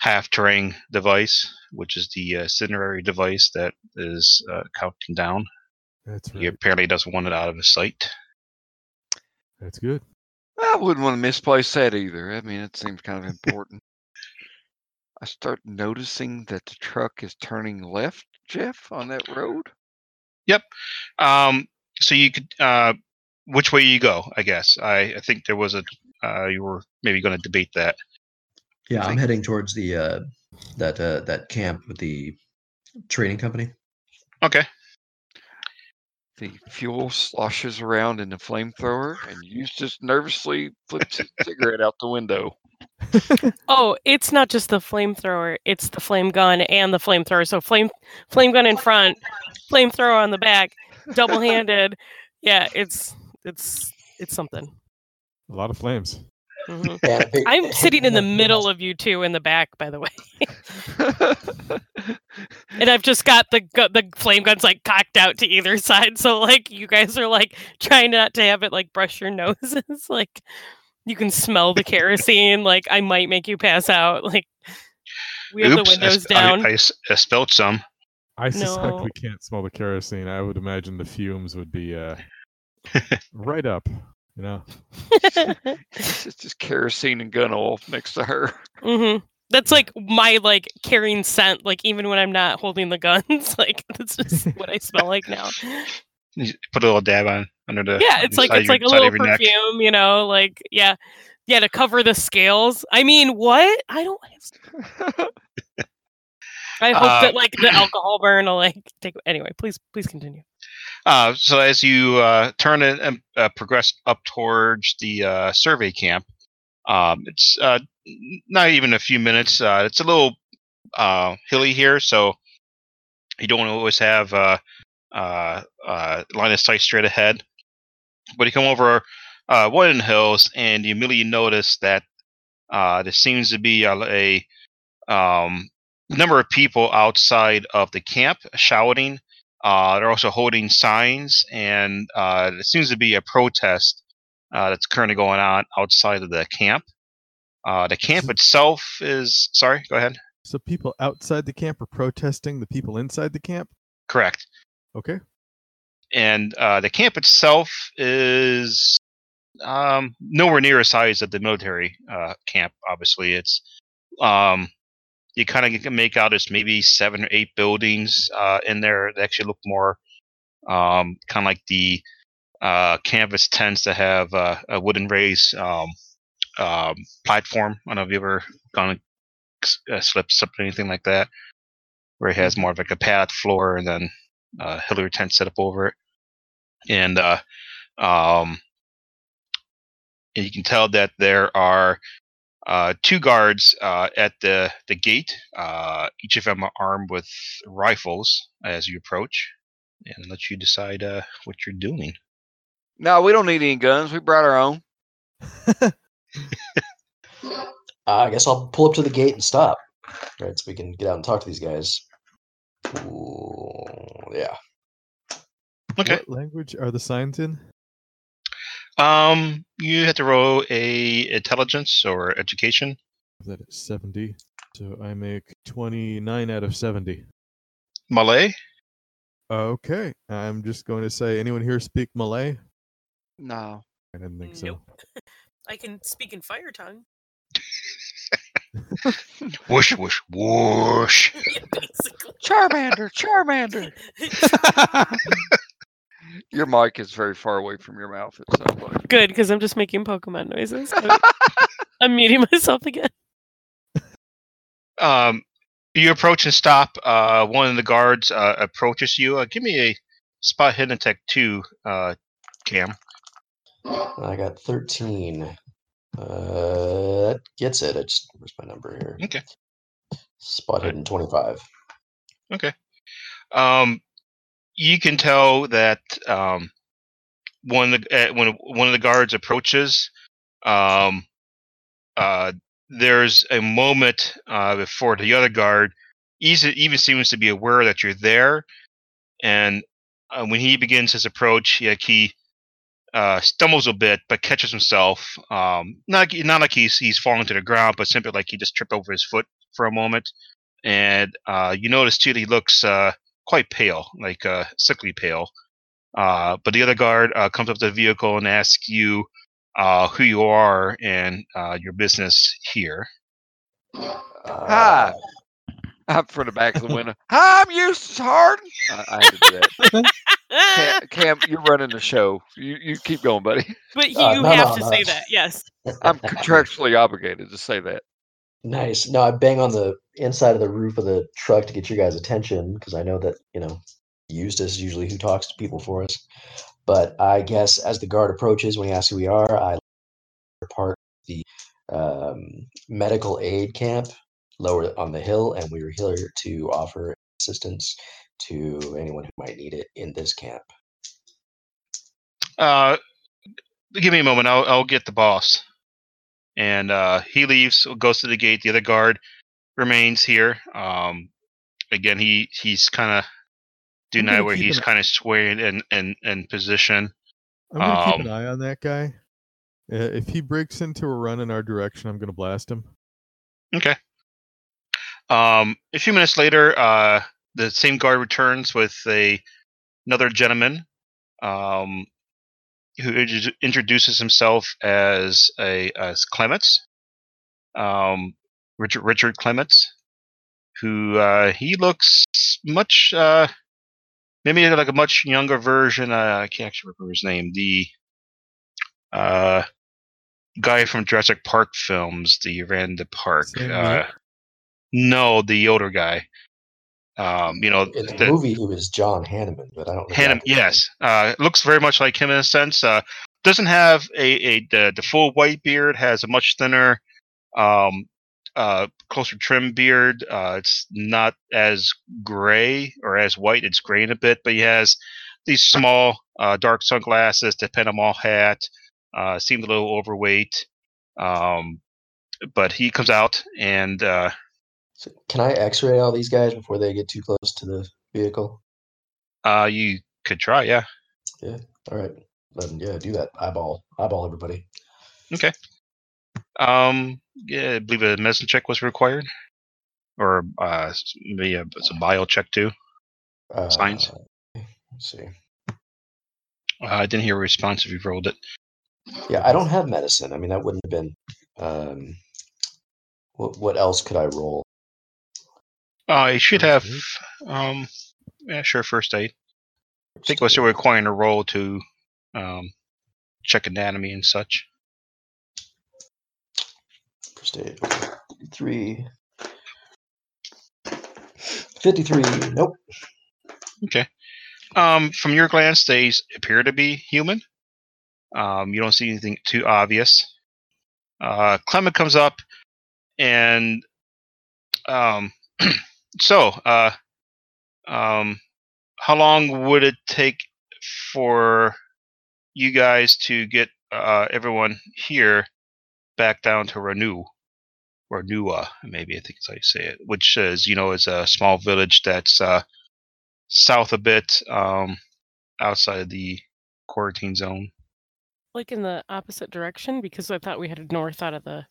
half terrain device, which is the uh, incendiary device that is uh, counting down. That's right. He apparently doesn't want it out of his sight. That's good. I wouldn't want to misplace that either. I mean, it seems kind of important. I start noticing that the truck is turning left, Geoff, on that road. Yep. Um, so you could, uh, which way you go? I guess I, I think there was a uh, you were maybe going to debate that. Yeah, I'm heading towards the uh, that uh, that camp with the trading company. Okay. The fuel sloshes around in the flamethrower, and Eustace nervously flips his cigarette out the window. Oh, it's not just the flamethrower; it's the flame gun and the flamethrower. So flame flame gun in front, flamethrower on the back, double handed. Yeah, it's it's it's something. A lot of flames. Mhm. And a I'm sitting in the middle of you two in the back, by the way, and I've just got the gu- the flame guns like cocked out to either side. So like you guys are like trying not to have it like brush your noses. like you can smell the kerosene. Like I might make you pass out. Like we have Oops, the I windows sp- I- down. I, s- I spilled some. I suspect No. we can't smell the kerosene. I would imagine the fumes would be uh, right up. You know, it's just- just kerosene and gun oil next to her. mm-hmm. That's like my like carrying scent. Like even when I'm not holding the guns, like that's just what I smell like now. You put a little dab on under the Yeah, it's like it's like a little of your neck. perfume, you know. Like yeah, yeah, to cover the scales. I mean, what? I don't. I hope Uh, that like the alcohol burn will like take. Anyway, please, please continue. Uh, so as you uh, turn and and, uh, progress up towards the uh, survey camp, um, it's uh, not even a few minutes. Uh, it's a little hilly here, so you don't always have uh, line of sight straight ahead. But you come over one of the hills, and you immediately notice that there seems to be a, a um, number of people outside of the camp shouting. Uh, they're also holding signs, and uh, there seems to be a protest uh, that's currently going on outside of the camp. Uh, the camp itself is sorry. Go ahead. so people outside the camp are protesting the people inside the camp. Correct. Okay. And uh, the camp itself is um, nowhere near the size of the military uh, camp. Obviously, it's um, you kind of can make out as maybe seven or eight buildings uh, in there that actually look more um, kind of like the uh, canvas tends to have uh, a wooden raised um, um, platform. I don't know if you ever gone uh, slipped something anything like that, where it has more of like a pad floor and then uh, Hillary tent set up over it, and uh, um, and you can tell that there are uh, two guards uh, at the the gate. Uh, each of them are armed with rifles as you approach, and let you decide uh, what you're doing. no, we don't need any guns. We brought our own. Uh, I guess I'll pull up to the gate and stop. Right, so we can get out and talk to these guys. Ooh, yeah. Okay. What language are the signs in? Um, you have to roll a intelligence or education. That is seventy. So I make twenty-nine out of seventy. Malay. Okay. I'm just going to say, anyone here speak Malay? No. I didn't think so. I can speak in fire tongue. Whoosh whoosh whoosh. Basically. Charmander, Charmander. Your mic is very far away from your mouth. It sounds like. Good, because I'm just making Pokemon noises. so I'm muting myself again. Um, you approach and stop. Uh, one of the guards uh, approaches you. Uh, give me a spot hidden tech two, uh, Cam. I got 13. Uh, that gets it. I just, where's my number here? Okay. Spot hidden 25. Okay. Um, you can tell that um, one of the uh, when one of the guards approaches, um, uh, there's a moment uh, before the other guard even seems to be aware that you're there, and uh, when he begins his approach, like he uh, stumbles a bit, but catches himself. Um, not not like he's he's falling to the ground, but simply like he just tripped over his foot for a moment. And uh, you notice too that he looks quite pale, like uh, sickly pale. Uh, but the other guard uh, comes up to the vehicle and asks you uh, who you are and uh, your business here. Hi. I'm from the back of the window. Hi, I'm Eustace Harden. I, I had to do that. Cam, Cam, you're running the show. You you keep going, buddy. But you Uh, no, have no, to no. say that. Yes. I'm contractually obligated to say that. Nice. No, I bang on the inside of the roof of the truck to get your guys' attention because I know that, you know, Eustace is usually who talks to people for us. But I guess as the guard approaches, when he asks who we are, I part the um, medical aid camp lower on the hill, and we were here to offer assistance to anyone who might need it in this camp. Uh, give me a moment. I'll I'll get the boss. And uh, he leaves, goes to the gate. The other guard remains here. Um, again, he he's kind of doing I'm that where he's kind of swaying in, in in position. I'm gonna keep an Um, eye on that guy. Uh, if he breaks into a run in our direction, I'm gonna blast him. Okay. Um, a few minutes later, uh, the same guard returns with a another gentleman, um, who introduces himself as a as Clements, um, Richard Richard Clements, who uh, he looks much uh, maybe like a much younger version. Uh, I can't actually remember his name. The uh, guy from Jurassic Park films, the ran the park. Uh, no, the older guy. Um, you know, In the, the- movie, he was John Hanneman, but I don't know. the Hannum, actor's name. yes, uh, looks very much like him in a sense. Uh, doesn't have a, a the, the full white beard. Has a much thinner, um, uh, closer trim beard. Uh, it's not as gray or as white. It's graying a bit, but he has these small, uh, dark sunglasses, the Panama hat. Uh, seemed a little overweight, um, but he comes out and uh, So can I X-ray all these guys before they get too close to the vehicle? uh, you could try, yeah. Yeah. All right, then yeah, do that. Eyeball, eyeball everybody. Okay. Um, yeah, I believe a medicine check was required, or uh, maybe a, it's a bio check too. Uh, Science. Let's see. Uh, I didn't hear a response if you rolled it. Yeah, I don't have medicine. I mean, that wouldn't have been. Um, what what else could I roll? Uh, you should have. Um, yeah, sure. First aid. I think we're still requiring a roll to um, check anatomy and such. First aid. Three. Fifty-three. Nope. Okay. Um, from your glance, they appear to be human. Um, you don't see anything too obvious. Uh, Clement comes up, and um, so, uh, um, how long would it take for you guys to get uh, everyone here back down to Renew? Or Nua, maybe I think is how you say it, which is you know is a small village that's uh, south a bit, um, outside of the quarantine zone. Like in the opposite direction because I thought we headed north out of the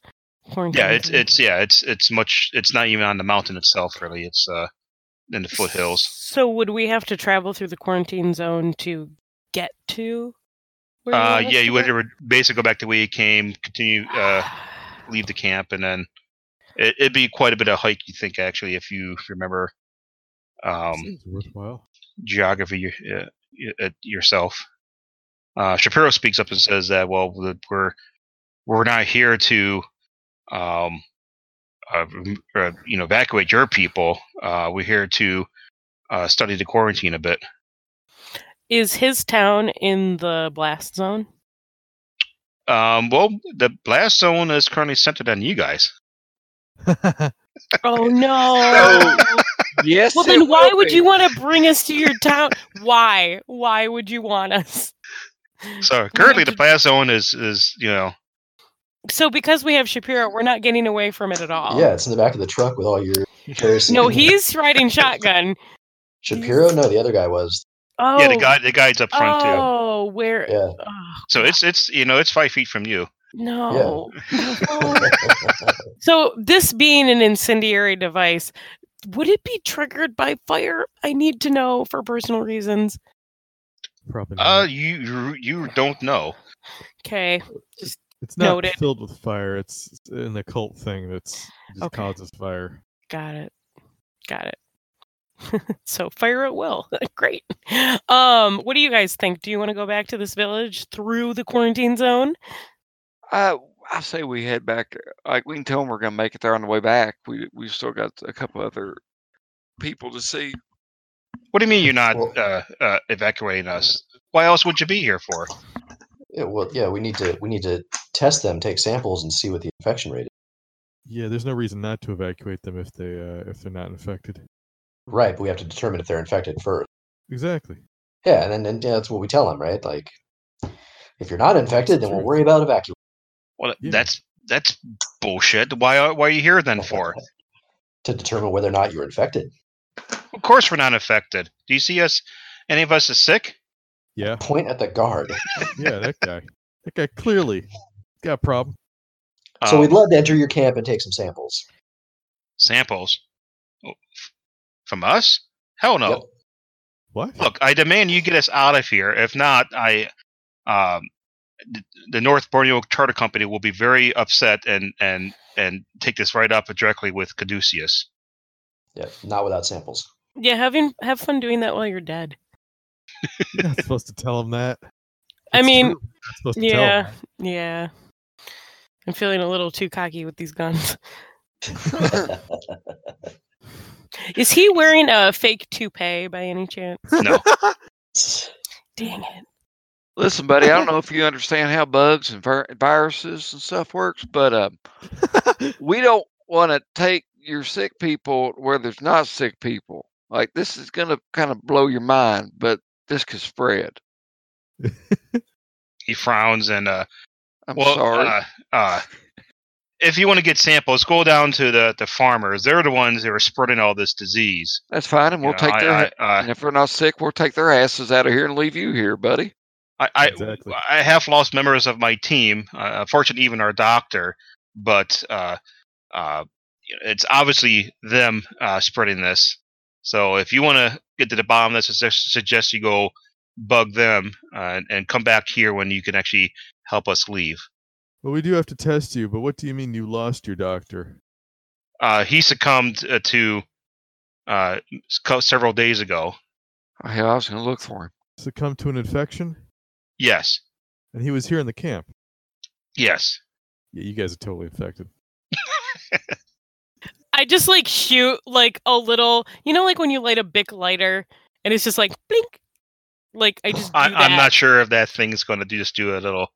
quarantine. Yeah, it's it's yeah, it's it's much. It's not even on the mountain itself, really. It's uh in the foothills. So would we have to travel through the quarantine zone to get to? where Uh, yeah, you would go? re- basically go back the way you came, continue, uh, leave the camp, and then it, it'd be quite a bit of hike. You think actually, if you, remember um, worthwhile. geography uh, uh, yourself. Uh, Shapiro speaks up and says that well, we're we're not here to, um, uh, uh, you know, evacuate your people. Uh, we're here to uh, study the quarantine a bit. Is his town in the blast zone? Um, well, the blast zone is currently centered on you guys. Oh no! Yes. well, then why will would be. you want to bring us to your town? Why? Why would you want us? So currently, the blast zone is is you know So because we have Shapiro, we're not getting away from it at all. Yeah, it's in the back of the truck with all your kerosene. No, he's riding shotgun. Shapiro. No, the other guy was. Oh. yeah the guy the guide's up front too. Oh, where? Yeah. Oh, So it's it's you know it's five feet from you. no. no. So this being an incendiary device, would it be triggered by fire? I need to know for personal reasons. Probably. Uh, not. you you you don't know. Okay. It's not noted. filled with fire. It's an occult thing that's just Okay. causes fire. Got it. Got it. so fire at will. Great. Um, what do you guys think? Do you want to go back to this village through the quarantine zone? Uh, I say we head back. Like we can tell them we're gonna make it there on the way back. We we still got a couple other people to see. What do you mean you're not Well- uh, uh, evacuating us? Why else would you be here for? Yeah, well, yeah, we need to we need to test them, take samples, and see what the infection rate is. Yeah, there's no reason not to evacuate them if they uh, if they're not infected. Right, but we have to determine if they're infected first. Exactly. Yeah, and then and, yeah, that's what we tell them, right? Like, if you're not infected, then we'll worry about evacuating. Well, Yeah. that's that's bullshit. Why are why are you here then for? to determine whether or not you're infected. Of course we're not infected. Do you see us? Any of us is sick? Yeah. Point at the guard. Yeah, that guy. That guy clearly got a problem. so Um, we'd love to enter your camp and take some samples. samples Oh, from us? Hell no. Yep. What? Look, I demand you get us out of here. If not, I, um, the North Borneo Charter Company will be very upset and and and take this right up directly with Caduceus. Yeah, not without samples. Yeah, having have fun doing that while you're dead. You're not supposed to tell him that. I mean, true. You're not supposed to tell him yeah, yeah. I'm feeling a little too cocky with these guns. Is he wearing a fake toupee by any chance? No, Dang it. Listen, buddy, I don't know if you understand how bugs and vir- viruses and stuff works, but uh, we don't want to take your sick people where there's not sick people. Like this is gonna kind of blow your mind, but this could spread. he frowns and uh, I'm well, sorry. uh, uh, if you want to get samples, go down to the the farmers. They're the ones that are spreading all this disease. That's fine, and we'll know, take I- their. I- uh, and if they're not sick, we'll take their asses out of here and leave you here, buddy. I, I, Exactly. I have lost members of my team. Uh, unfortunately, even our doctor. But uh, uh, it's obviously them uh, spreading this. So if you want to get to the bottom of this, I suggest- suggest you go bug them uh, and, and come back here when you can actually help us leave. Well, we do have to test you, but what do you mean you lost your doctor? Uh, he succumbed uh, to uh, several days ago. I was gonna look for him. Succumbed to an infection? Yes, And he was here in the camp. yes. Yeah, you guys are totally infected. I just like shoot like a little, you know, like when you light a Bic lighter and it's just like blink. Like I just do I, that. I'm not sure if that thing's going to do just do a little.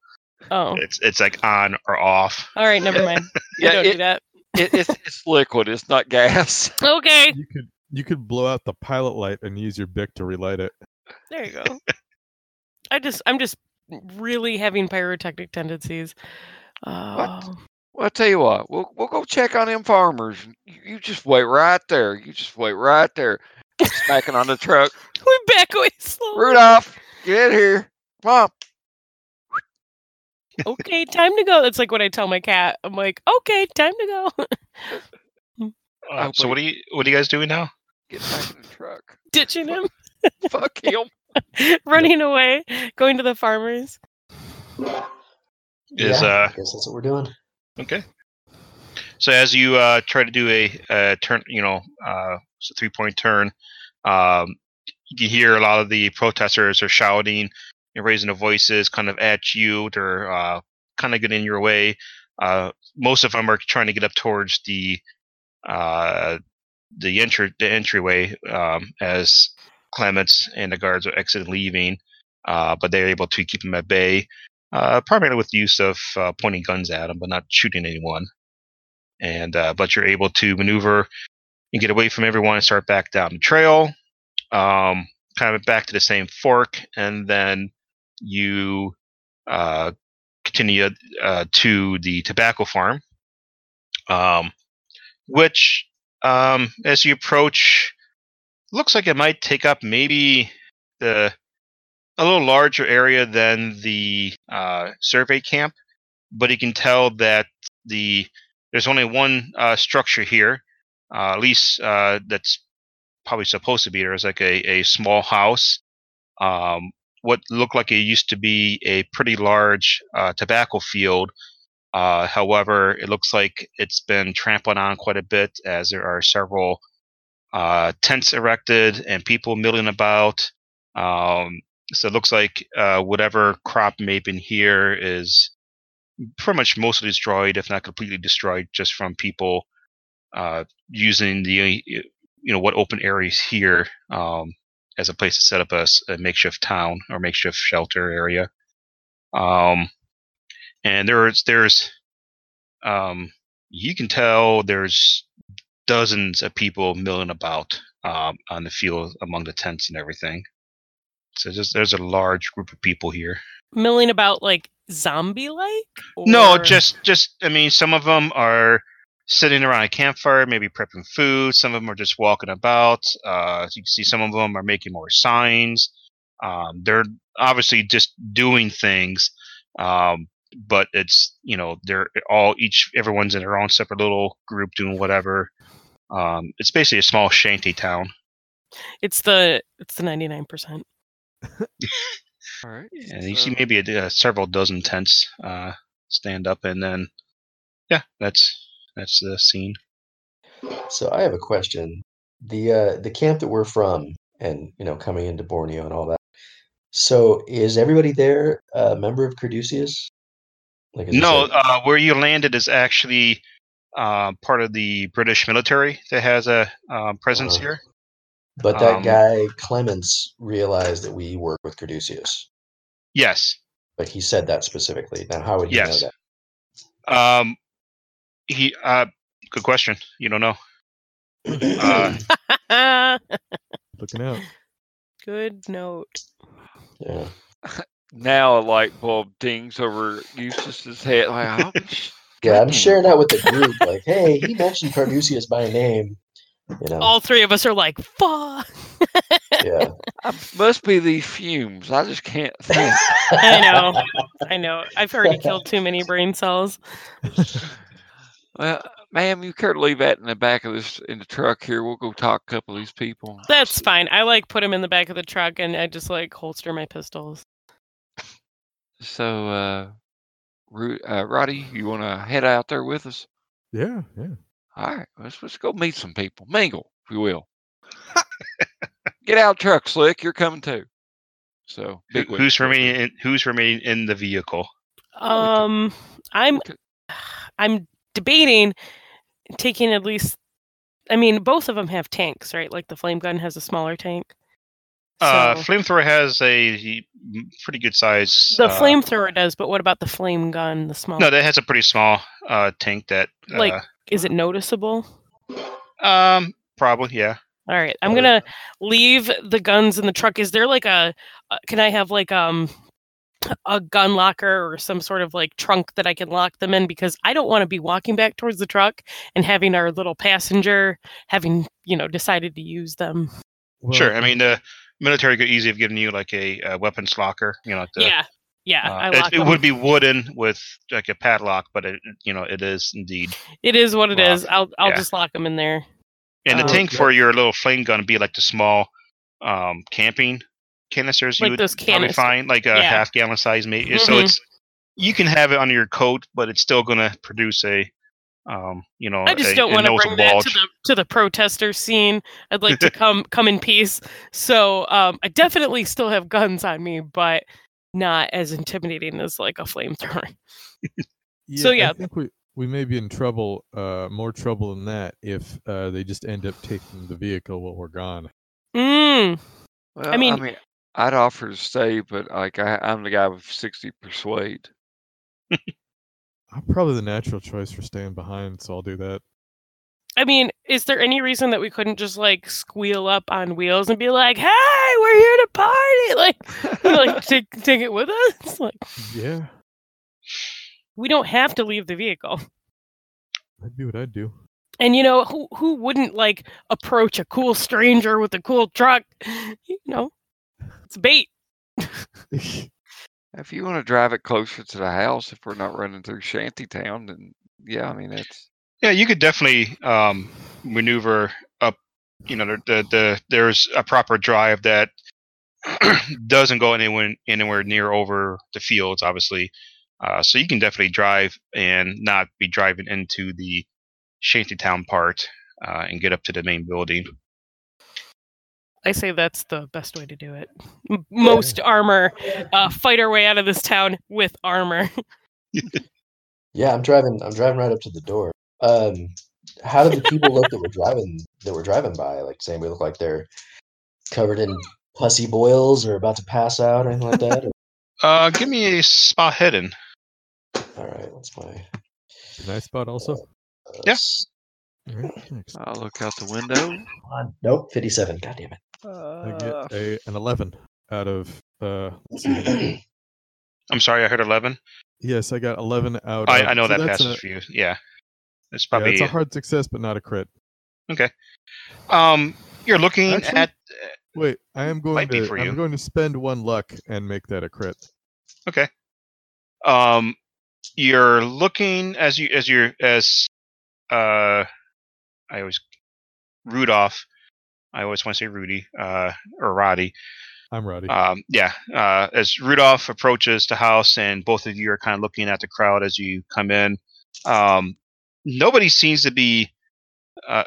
Oh, It's it's like on or off. all right, never mind. Yeah, don't do that. It, it's it's liquid. It's not gas. Okay, You could you could blow out the pilot light and use your bic to relight it. there you go. I just, I'm just really having pyrotechnic tendencies. Oh, Well, I tell you what, we'll we'll go check on them farmers. You, you just wait right there. You just wait right there. Smacking on the truck. We're back away slowly. Rudolph, get here. Come on. Okay, time to go. That's like what I tell my cat. I'm like, okay, time to go. Uh, Oh, so what are you what are you guys doing now? Get back in the truck. Ditching him, Fuck him. running away, going to the farmers. Is yeah, uh I guess that's what we're doing. Okay. So as you uh, try to do a, a turn, you know, uh, it's a three point turn, um, you hear a lot of the protesters are shouting and raising their voices, kind of at you. They're uh, kind of getting in your way. Uh, most of them are trying to get up towards the uh, the entry the entryway um, as Clements and the guards are exiting, leaving. Uh, but they're able to keep them at bay, uh, primarily with the use of uh, pointing guns at them, but not shooting anyone. And uh, but you're able to maneuver and get away from everyone and start back down the trail, um, kind of back to the same fork, and then you uh, continue uh, to the tobacco farm, um, which, um, as you approach, looks like it might take up maybe the a little larger area than the uh, survey camp, but you can tell that the there's only one uh, structure here, uh, at least uh, that's probably supposed to be. there. It's like a, a small house, um, what looked like it used to be a pretty large uh, tobacco field. Uh, however, it looks like it's been trampled on quite a bit as there are several tents erected and people milling about. Um, so it looks like uh, whatever crop may have been here is pretty much mostly destroyed, if not completely destroyed, just from people uh, using the you know what open areas here um, as a place to set up a, a makeshift town or makeshift shelter area. Um, and there's there's um, you can tell there's dozens of people milling about um, on the field among the tents and everything. So just there's a large group of people here. Milling about like zombie like? No, just just I mean some of them are sitting around a campfire, maybe prepping food. Some of them are just walking about. Uh, you can see some of them are making more signs. Um, they're obviously just doing things, um, but it's you know they're all each everyone's in their own separate little group doing whatever. Um, it's basically a small shanty town. It's the it's the ninety nine percent. All right. And you see maybe a, uh, several dozen tents uh, stand up, and then yeah, that's that's the scene. So I have a question. The uh, the camp that we're from, and you know, coming into Borneo and all that. So is everybody there a member of Caduceus? Like no, uh, where you landed is actually uh, part of the British military that has a um, presence uh, here. But that um, guy Clements realized that we work with Caduceus. Yes. But he said that specifically. Now, how would you yes. know that? Um, he. Uh, good question. You don't know. Uh, Looking out. Good note. Yeah. Now a light bulb dings over Eustace's head. Like, yeah, I'm sharing that with the group. Like, hey, he mentioned Caduceus by name. You know. All three of us are like, fuck. yeah. must be these fumes. I just can't think. I know. I know. I've already killed too many brain cells. Well, ma'am, you care to leave that in the back of this in the truck here? We'll go talk a couple of these people. That's fine. I like put them in the back of the truck and I just like holster my pistols. So, uh, uh Roddy, you want to head out there with us? Yeah, yeah. All right, let's let's go meet some people, mingle, if you will. Get out, truck slick. You're coming too. So, big who's remaining? In, who's remaining in the vehicle? Um, I'm, I'm debating taking at least. I mean, both of them have tanks, right? Like the flame gun has a smaller tank. Uh, flamethrower has a pretty good size. The uh, flamethrower does, but what about the flame gun? The small. No, that has a pretty small uh, tank. That like, uh, is it noticeable? Um, probably, yeah. All right, I'm gonna leave the guns in the truck. Is there like a? Uh, can I have like um a gun locker or some sort of like trunk that I can lock them in because I don't want to be walking back towards the truck and having our little passenger having you know decided to use them. Well, sure, I mean the military could easily have given you like a, a weapons locker, you know. The, yeah, yeah. Uh, it, it would be wooden with like a padlock, but it you know it is indeed. It is what it locked. is. I'll I'll yeah. just lock them in there. And the oh, tank for your little flame gun would be like the small um, camping canisters. Like you would those probably find like a yeah. half gallon size, maybe. Mm-hmm. So it's you can have it under your coat, but it's still going to produce a um, you know, I just a, don't want to bring that to the to the protester scene. I'd like to come come in peace. So um, I definitely still have guns on me, but not as intimidating as like a flamethrower. yeah, so yeah, I think we we may be in trouble, uh, more trouble than that, if uh, they just end up taking the vehicle while we're gone. Mm. Well, I mean, I mean, I'd offer to stay, but like I, I'm the guy with sixty persuade. I'm probably the natural choice for staying behind, so I'll do that. I mean, is there any reason that we couldn't just like squeal up on wheels and be like, "Hey, we're here to party!" Like, like take take it with us? Like, yeah, we don't have to leave the vehicle. I'd do what I'd do. And you know who who wouldn't like approach a cool stranger with a cool truck? You know, it's bait. If you want to drive it closer to the house, if we're not running through Shantytown, then yeah, I mean it's Yeah, you could definitely um, maneuver up. You know, the, the the there's a proper drive that doesn't go anywhere anywhere near over the fields, obviously. Uh, so you can definitely drive and not be driving into the Shantytown part uh, and get up to the main building. I say that's the best way to do it. M- Most armor, uh, fight our way out of this town with armor. Yeah, I'm driving. I'm driving right up to the door. Um, how did the people look that were driving that were driving by? Like, saying we look like they're covered in pussy boils or about to pass out or anything like that? Or- Uh, give me a spot hidden. All right, what's my? Can I spot also? Uh, Yeah. s- All right, thanks. I'll look out the window. on. Nope, fifty-seven. God damn I Uh, get a an eleven out of uh. let's see. it. I'm sorry, I heard eleven. Yes, I got eleven out. I, of, I know so that passes a, for you. Yeah, it's yeah, probably it's a hard success, but not a crit. Okay. Um. You're looking Actually, at Wait, I am going to. I'm you. going to spend one luck and make that a crit. Okay. Um, you're looking as you as you're as uh, I always Rudolph. I always want to say Rudy uh, or Roddy. I'm Roddy. Um, yeah. Uh, as Rudolph approaches the house, and both of you are kind of looking at the crowd as you come in. Um, nobody seems to be. Uh,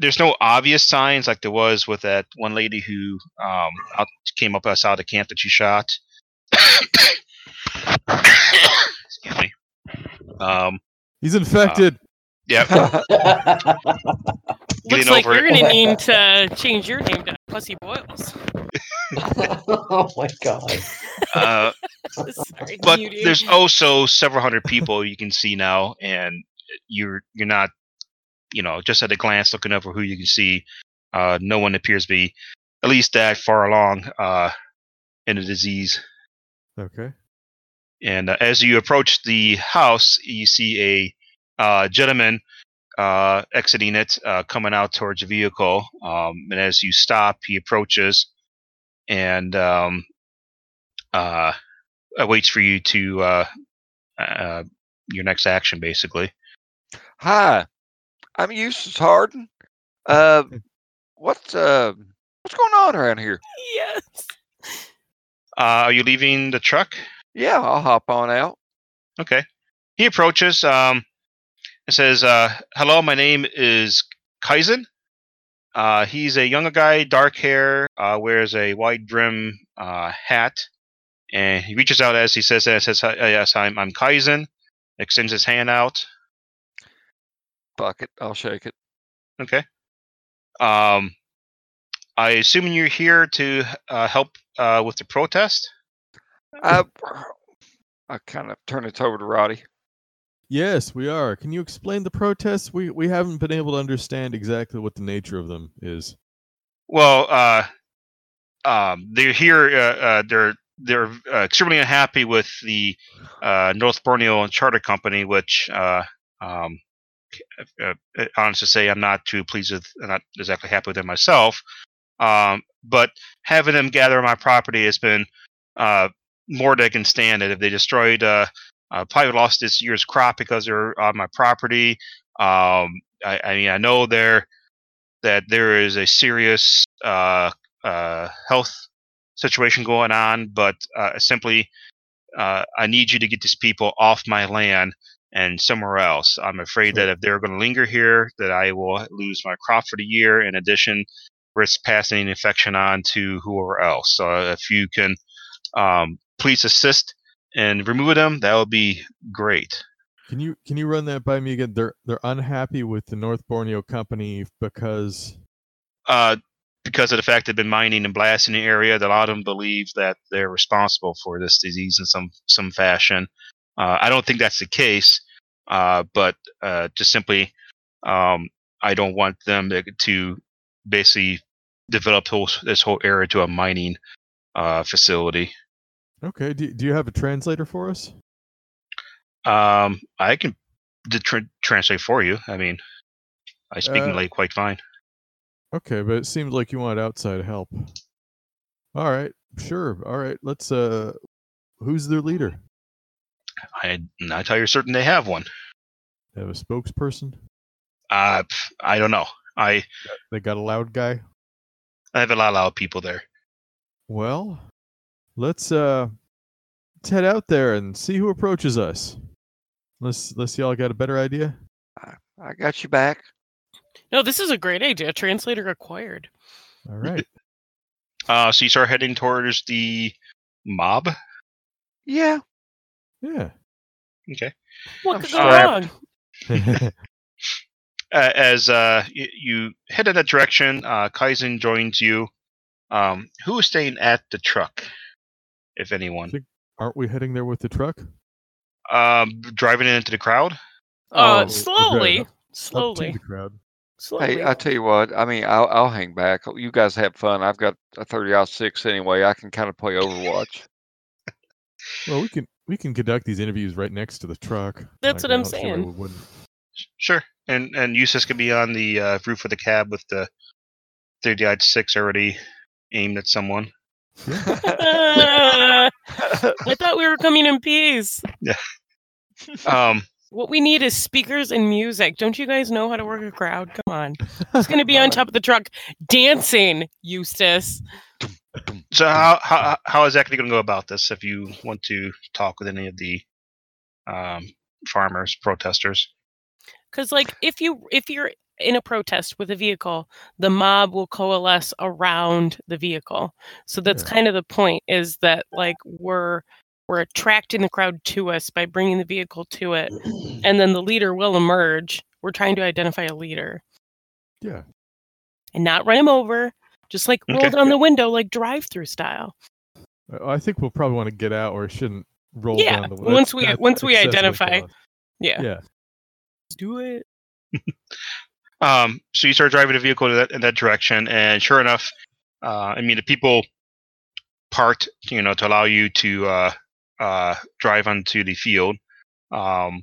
there's no obvious signs like there was with that one lady who um, out, came up outside the camp that you shot. Excuse me. Um, He's infected. yeah. Looks like over you're gonna need to change your name to Pussy Boils. oh my god. Uh, Sorry, but muting. there's also several hundred people you can see now, and you're you're not, you know, just at a glance looking over who you can see. Uh, no one appears to be at least that far along uh, in the disease. Okay. And uh, as you approach the house, you see a uh, gentleman uh, exiting it, uh, coming out towards the vehicle. Um, and as you stop, he approaches and um, uh, waits for you to uh, uh, your next action, basically. Hi, I'm Eustace Harden. Uh, what's uh, what's going on around here? yes. Uh, are you leaving the truck? Yeah, I'll hop on out. Okay. He approaches um, and says, uh, Hello, my name is Kaizen. Uh, he's a younger guy, dark hair, uh, wears a wide brim uh, hat. And he reaches out as he says that, says, Yes, I'm, I'm Kaizen. Extends his hand out. Fuck it, I'll shake it. Okay. Um, I assume you're here to uh, help uh, with the protest? I, I kind of turn it over to Roddy. Yes, we are. Can you explain the protests? We we haven't been able to understand exactly what the nature of them is. Well, uh, um, they're here. Uh, uh, they're they're uh, extremely unhappy with the uh, North Borneo Charter Company, which, uh, um, uh, uh, honest to say, I'm not too pleased with. I'm not exactly happy with them myself. Um, but having them gather my property has been uh, more than I can stand. It if they destroyed, uh, uh, probably lost this year's crop because they're on my property. Um, I, I mean, I know they're that there is a serious uh, uh, health situation going on, but uh, simply uh, I need you to get these people off my land and somewhere else. I'm afraid that if they're going to linger here, that I will lose my crop for the year. In addition, risk passing the infection on to whoever else. So if you can um, please assist and remove them, that would be great. Can you can you run that by me again? They're they're unhappy with the North Borneo company because uh, because of the fact they've been mining and blasting the area, that a lot of them believe that they're responsible for this disease in some some fashion. Uh, I don't think that's the case, uh, but uh, just simply, um, I don't want them to, to basically develop whole, this whole area to a mining uh, facility. okay. Do do you have a translator for us? Um, I can d- tr- translate for you. I mean, I speak Uh, Malay quite fine. Okay, but it seems like you want outside help. All right, sure. All right, let's. Uh, who's their leader? I'm not entirely certain they have one. They have a spokesperson. Uh, I don't know. I They got a loud guy. I have a lot of people there. Well, let's uh, let's head out there and see who approaches us. Let's let's y'all got a better idea. I got you back. No, this is a great idea. Translator acquired. All right. Uh, so you start heading towards the mob. Yeah. Yeah. Okay. What I'm could go wrong? Uh, as uh, you, you head in that direction, uh, Kaizen joins you. Um, who is staying at the truck, if anyone? Aren't we heading there with the truck? Um, driving into the crowd. Uh, Oh, slowly, Up to slowly, the crowd. slowly. Hey, I tell you what. I mean, I'll, I'll hang back. You guys have fun. I've got a thirty aught six anyway. I can kind of play Overwatch. Well, we can we can conduct these interviews right next to the truck. That's what I I'm don't see why saying. we wouldn't. Sure. And and Eustace could be on the uh, roof of the cab with the 30 six already aimed at someone. I thought we were coming in peace. Yeah. Um, What we need is speakers and music. Don't you guys know how to work a crowd? Come on. Who's going to be on top of the truck dancing, Eustace? So how how how is actually going to go about this? If you want to talk with any of the um, farmers, protesters. Because, like, if you if you're in a protest with a vehicle, the mob will coalesce around the vehicle. So that's Yeah. kind of the point. Is that like we're we're attracting the crowd to us by bringing the vehicle to it, and then the leader will emerge. We're trying to identify a leader Yeah. and not run him over. Just like roll Okay. down the window, like drive-through style. Uh, I think we'll probably want to get out, or shouldn't roll Yeah, down the. Window. Once we- that's once we identify. close. Yeah, Yeah. let's do it. Um, so you start driving the vehicle in that, in that direction, and sure enough, uh, I mean the people part, you know, to allow you to uh, uh, drive onto the field. Um,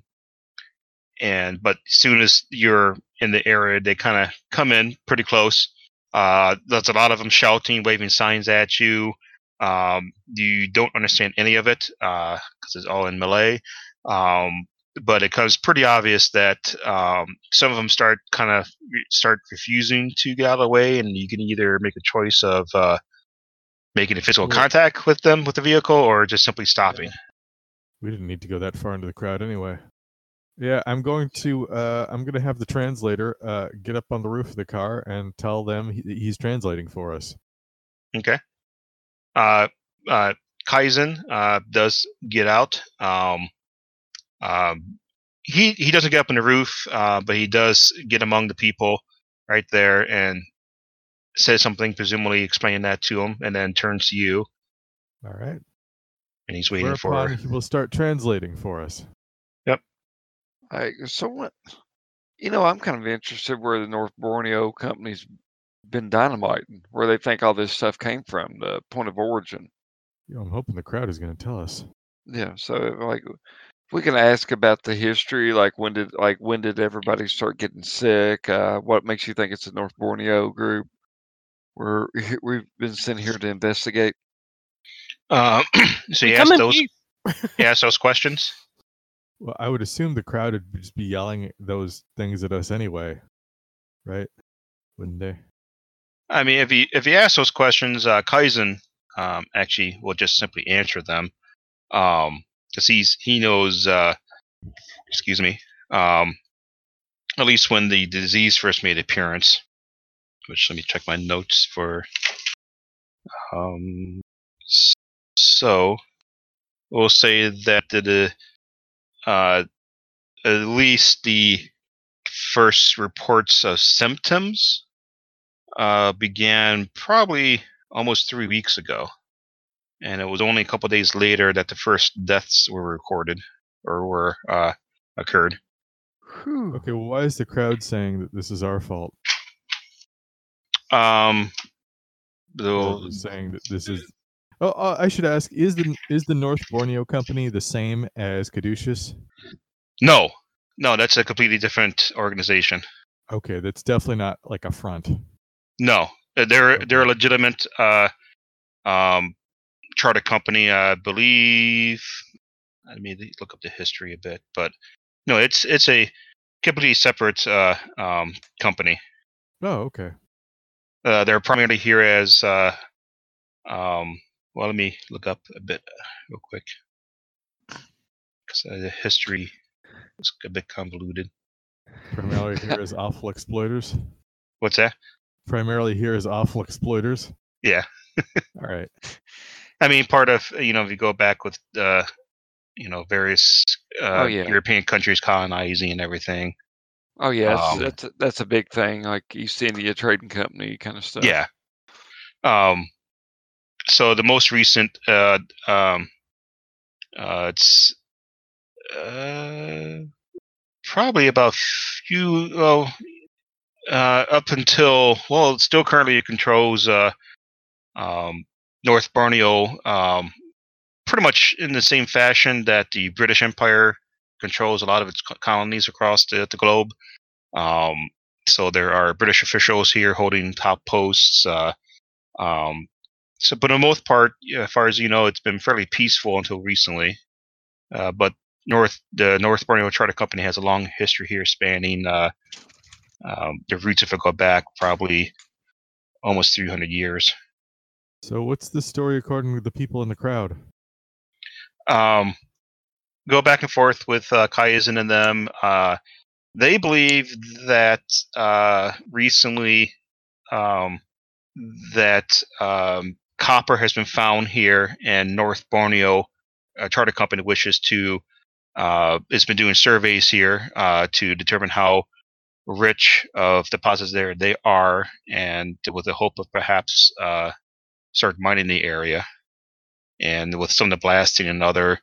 and but as soon as you're in the area, they kind of come in pretty close. Uh, there's a lot of them shouting, waving signs at you. Um, you don't understand any of it because it's all in Malay. Um, but it becomes pretty obvious that um, some of them start kind of re- start refusing to get out of the way, and you can either make a choice of uh, making a physical contact with them with the vehicle, or just simply stopping. We didn't need to go that far into the crowd anyway. Yeah, I'm going to uh I'm going to have the translator uh get up on the roof of the car and tell them he, he's translating for us. Okay. Uh, uh, Kaizen uh, does get out. Um, um, he he doesn't get up on the roof, uh, but he does get among the people right there and says something, presumably explaining that to him, and then turns to you, All right. and he's waiting Whereupon for. he will start translating for us. Hey, so what? You know, I'm kind of interested where the North Borneo company's been dynamiting, where they think all this stuff came from, the point of origin. You know, I'm hoping the crowd is going to tell us. Yeah, so like if we can ask about the history, like when did like when did everybody start getting sick? Uh, what makes you think it's the North Borneo group? We're we've been sent here to investigate. Uh, so you come ask those. peace. You ask those questions. Well, I would assume the crowd would just be yelling those things at us anyway, right? Wouldn't they? I mean, if you if you ask those questions, uh, Kaizen um, actually will just simply answer them, because he's he knows. Uh, excuse me. Um, at least when the disease first made appearance, which let me check my notes for. Um, so we'll say that the, the uh, at least the first reports of symptoms uh, began probably almost three weeks ago, and it was only a couple days later that the first deaths were recorded or were uh, occurred. Whew. Okay, well, why is the crowd saying that this is our fault? Um, Or though, saying that this is. Oh, uh, I should ask: Is the is the North Borneo Company the same as Caduceus? no, no, that's a completely different organization. Okay, that's definitely not like a front. No, Uh, they're they're a legitimate uh, um, charter company, I believe. Let me look up the history a bit, but no, it's it's a completely separate uh, um, company. Oh, okay. Uh, they're primarily here as uh, um, well. Let me look up a bit uh, real quick because uh, the history is a bit convoluted. Primarily here is awful exploiters. What's that? Primarily here is awful exploiters. Yeah. All right. I mean, part of you know, if you go back with uh, you know various uh, Oh, yeah. European countries colonizing and everything. Oh yeah, that's Um, that's a, that's a big thing, like East India Trading Company kind of stuff. Yeah. Um. So the most recent, uh, um, uh, it's uh, probably about few. Well, uh, up until well, it still currently controls uh, um, North Borneo, um, pretty much in the same fashion that the British Empire controls a lot of its colonies across the, the globe. Um, so there are British officials here holding top posts. Uh, um, so, but the most part, as far as you know, it's been fairly peaceful until recently. Uh, but North the North Borneo Charter Company has a long history here, spanning uh, um, the roots if it go back probably almost 300 years. So what's the story according to the people in the crowd? um, go back and forth with uh, Kaizen and them. Uh, they believe that uh, recently um, that um, copper has been found here, in North Borneo a charter company wishes to uh, has been doing surveys here uh, to determine how rich of deposits there they are, and with the hope of perhaps uh, start mining the area. And with some of the blasting and other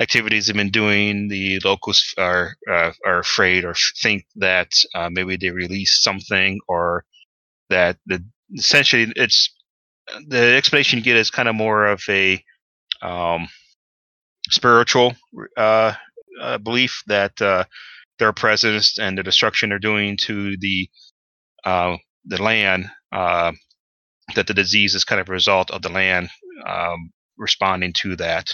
activities they've been doing, the locals are uh, are afraid or think that uh, maybe they released something or that the essentially it's the explanation you get is kind of more of a um, spiritual uh, uh, belief that uh, their presence and the destruction they're doing to the uh, the land uh, that the disease is kind of a result of the land um, responding to that.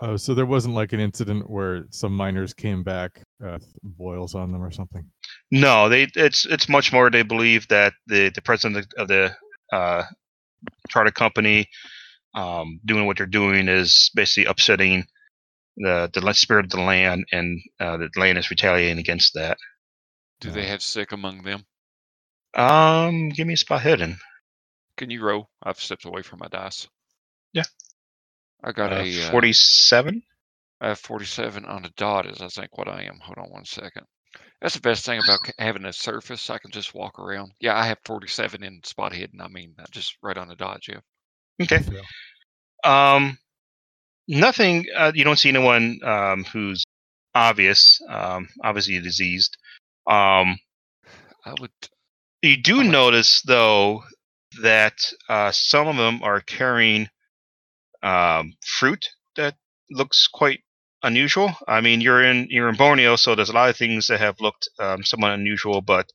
Oh, so there wasn't like an incident where some miners came back, uh, with boils on them or something. No, they it's it's much more. They believe that the the president of the uh, charter company um, doing what they're doing is basically upsetting the the spirit of the land, and uh, the land is retaliating against that. Do they have sick among them? Um, give me a spot hidden. Can you roll? I've stepped away from my dice. Yeah. I got Uh, a uh, Forty-seven. I have 47 on the dot is I think what I am. Hold on one second. That's the best thing about c- having a surface. I can just walk around. Yeah, I have 47 in spot hidden. I mean, uh, just right on the dot, Geoff. Okay. Fail. Um, nothing. Uh, you don't see anyone um, who's obvious. Um, obviously diseased. Um, I would. You do Alright. notice, though, that uh, some of them are carrying um, fruit that looks quite unusual. I mean, you're in you're in Borneo, so there's a lot of things that have looked um, somewhat unusual, but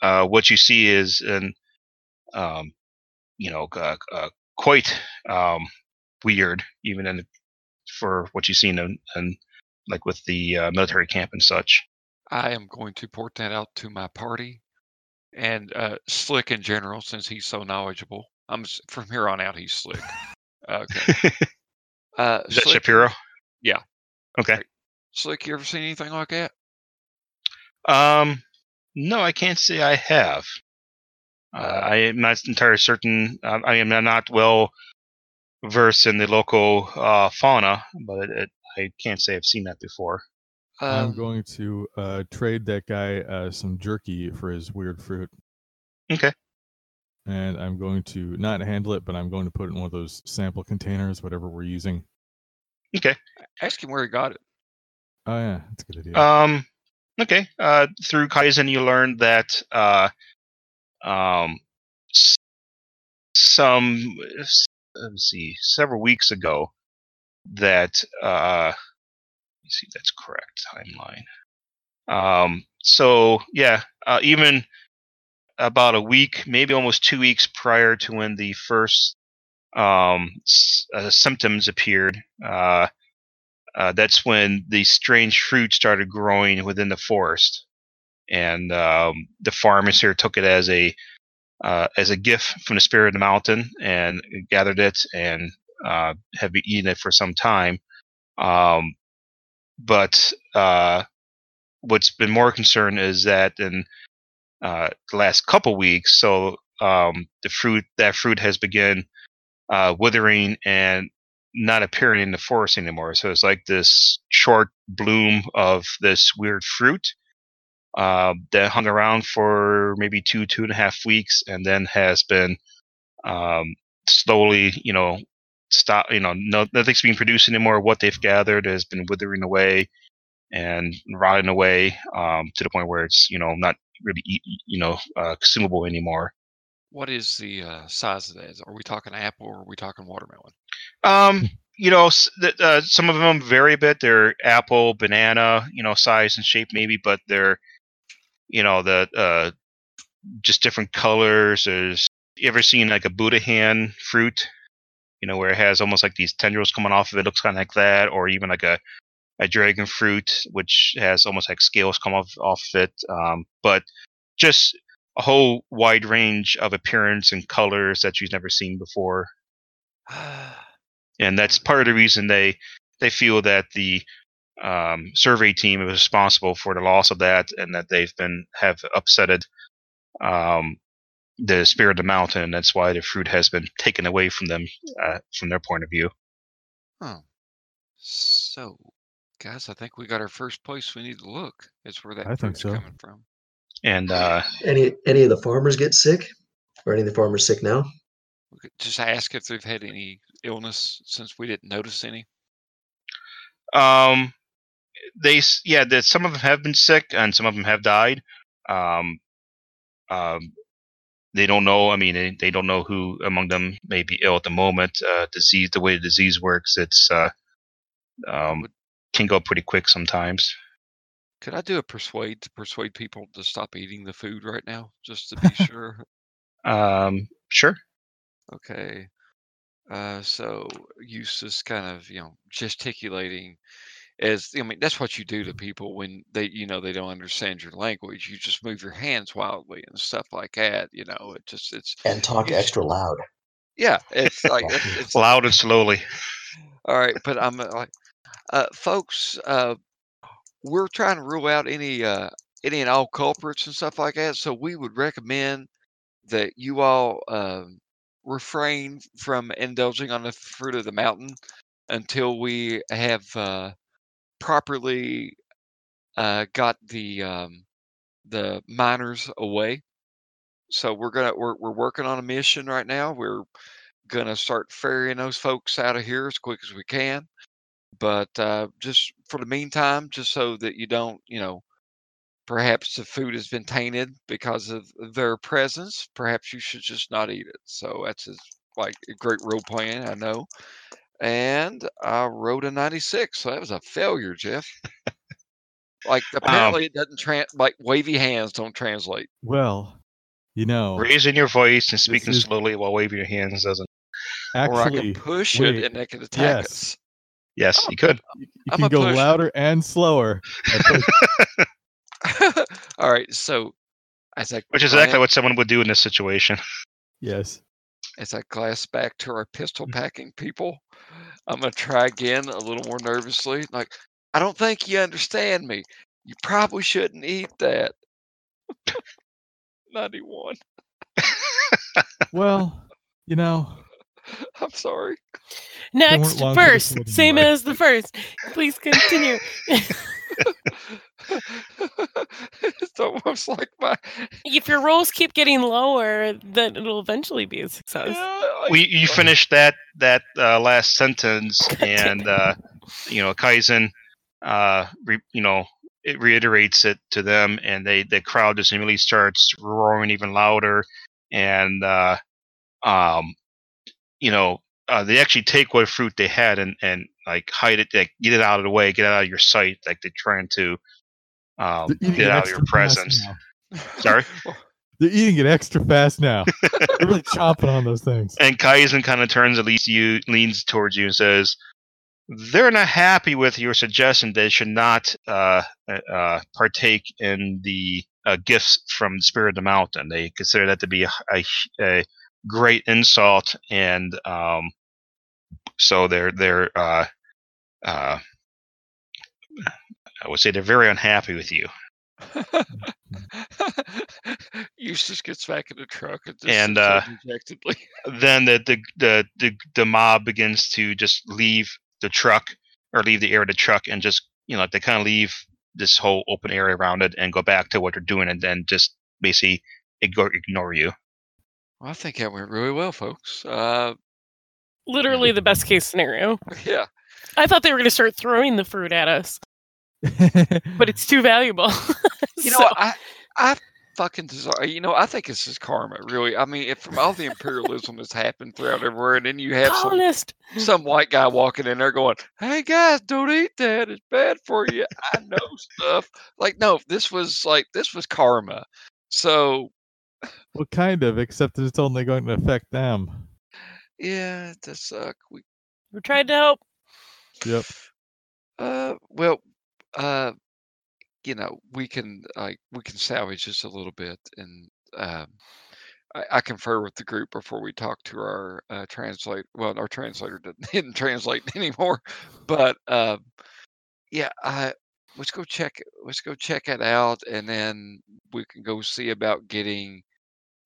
uh, what you see is an um, you know uh, uh, quite um, weird, even in for what you've seen in, in like with the uh, military camp and such. I am going to port that out to my party and uh, Slick in general, since he's so knowledgeable. I'm from here on out. He's Slick. Okay. Uh, Is that Slick, Shapiro? Yeah. Okay. Slick, you ever seen anything like that? Um, no, I can't say I have. Uh, I am not entirely certain. Uh, I am not well versed in the local uh, fauna, but it, it, I can't say I've seen that before. I'm Um, going to uh, trade that guy uh, some jerky for his weird fruit. Okay. And I'm going to not handle it, but I'm going to put it in one of those sample containers, whatever we're using. Okay. ask him where he got it. Oh yeah, that's a good idea. Um, okay. Uh, through Kaizen, you learned that uh, um, some let's see, several weeks ago, that uh, let me see if that's correct timeline. Um, so yeah, uh, even about a week, maybe almost two weeks prior to when the first um, uh, symptoms appeared, uh, uh, that's when the strange fruit started growing within the forest, and um, the farmers here took it as a uh, as a gift from the spirit of the mountain and gathered it and uh, have been eating it for some time. Um, but uh, what's been more concern is that in the last couple weeks, so um, the fruit that fruit has begun uh, withering and not appearing in the forest anymore. So it's like this short bloom of this weird fruit uh, that hung around for maybe two, two and a half weeks, and then has been um, slowly, you know, stop. You know, no, nothing's being produced anymore. What they've gathered has been withering away and rotting away um, to the point where it's, you know, not really, you know, uh, consumable anymore. What is the uh, size of that? Are we talking apple or are we talking watermelon? Um, you know, uh, some of them vary a bit. They're apple, banana, you know, size and shape maybe, but they're, you know, the uh, just different colors. There's you ever seen like a Buddha hand fruit? You know, where it has almost like these tendrils coming off of it, looks kind of like that, or even like a a dragon fruit, which has almost like scales come off off of it. Um, but just a whole wide range of appearance and colors that you've never seen before and that's part of the reason they they feel that the um, survey team is responsible for the loss of that, and that they've been have upsetted um, the spirit of the mountain. That's why the fruit has been taken away from them uh, from their point of view. So, guys, I think we got our first place we need to look. Is where that I think so. coming from. And uh, Any any of the farmers get sick, or any of the farmers sick now? Just ask if they've had any illness since we didn't notice any. um, they yeah, that some of them have been sick and some of them have died. Um, um, they don't know. I mean, they, they don't know who among them may be ill at the moment. Uh, disease, the way the disease works, it's uh, um, can go pretty quick sometimes. Could I do a persuade to persuade people to stop eating the food right now, just to be sure? Um, sure. Okay. Uh, so Eustace kind of, you know, gesticulating as I mean, that's what you do to people when they, you know, they don't understand your language. You just move your hands wildly and stuff like that. You know, it just, it's, And talk Yes. extra loud. yeah, it's like, it's, it's Loud and slowly. all right. But I'm uh, like, uh, folks, uh, we're trying to rule out any, uh, any and all culprits and stuff like that. So we would recommend that you all um, refrain from indulging on the fruit of the mountain until we have uh, properly uh, got the um, the miners away. So we're gonna we're we're working on a mission right now. We're gonna start ferrying those folks out of here as quick as we can. But uh, just for the meantime, just so that you don't, you know, perhaps the food has been tainted because of their presence. Perhaps you should just not eat it. So that's his, like a great role playing, I know. And I wrote a 96, so that was a failure, Geoff. Like apparently it doesn't trans like wavy hands don't translate. Well, you know, Raising your voice and speaking is- slowly while waving your hands doesn't. or I actually, can push wait, it and it can attack yes. Yes, oh, you could. you you can go push. louder and slower. by pushing. us. All right, so as I Which is exactly what someone would do in this situation. yes. as I glass back to our pistol mm-hmm. packing people, I'm gonna try again a little more nervously. Like, I don't think you understand me. You probably shouldn't eat that. 91. Well, you know, I'm sorry. Next, long first, same anymore. as the first. Please continue. it's almost like my. if your rolls keep getting lower, then it'll eventually be a success. Yeah, like- we you finished that that uh, last sentence and uh, you know Kaizen uh, re, you know it reiterates it to them and they the crowd just immediately starts roaring even louder and uh, um, you know uh, they actually take what fruit they had and and like hide it like get it out of the way get it out of your sight like they're trying to um, they're get out of your presence sorry They're eating it extra fast now. They're really chomping on those things. And Kaizen kind of turns at least you leans towards you and says, "They're not happy with your suggestion. They should not uh, uh, partake in the uh, gifts from the spirit of the mountain. They consider that to be a, a, a great insult, and um, so they're they're uh, uh, I would say they're very unhappy with you. Eustace gets back in the truck and, And, uh, dejectedly. Then the the, the the the mob begins to just leave the truck or leave the area of the truck and just you know they kind of leave this whole open area around it and go back to what they're doing and then just basically ignore ignore you. Well, I think that went really well, folks. Uh, Literally the best case scenario. yeah, I thought they were going to start throwing the fruit at us, but it's too valuable. you know, So- I, I fucking desire. You know, I think this is karma. Really, I mean, if from all the imperialism that's happened throughout everywhere, and then you have some some white guy walking in there going, "Hey guys, don't eat that. It's bad for you." I know stuff. Like, no, this was like this was karma. So well, kind of, except that it's only going to affect them. yeah, it does suck. We We tried to help. Yep. Uh, well, uh, you know, we can like we can salvage this a little bit, and um, I, I confer with the group before we talk to our uh, translate. Well, our translator didn't, didn't translate anymore, but um, yeah, I let's go check let's go check it out, and then we can go see about getting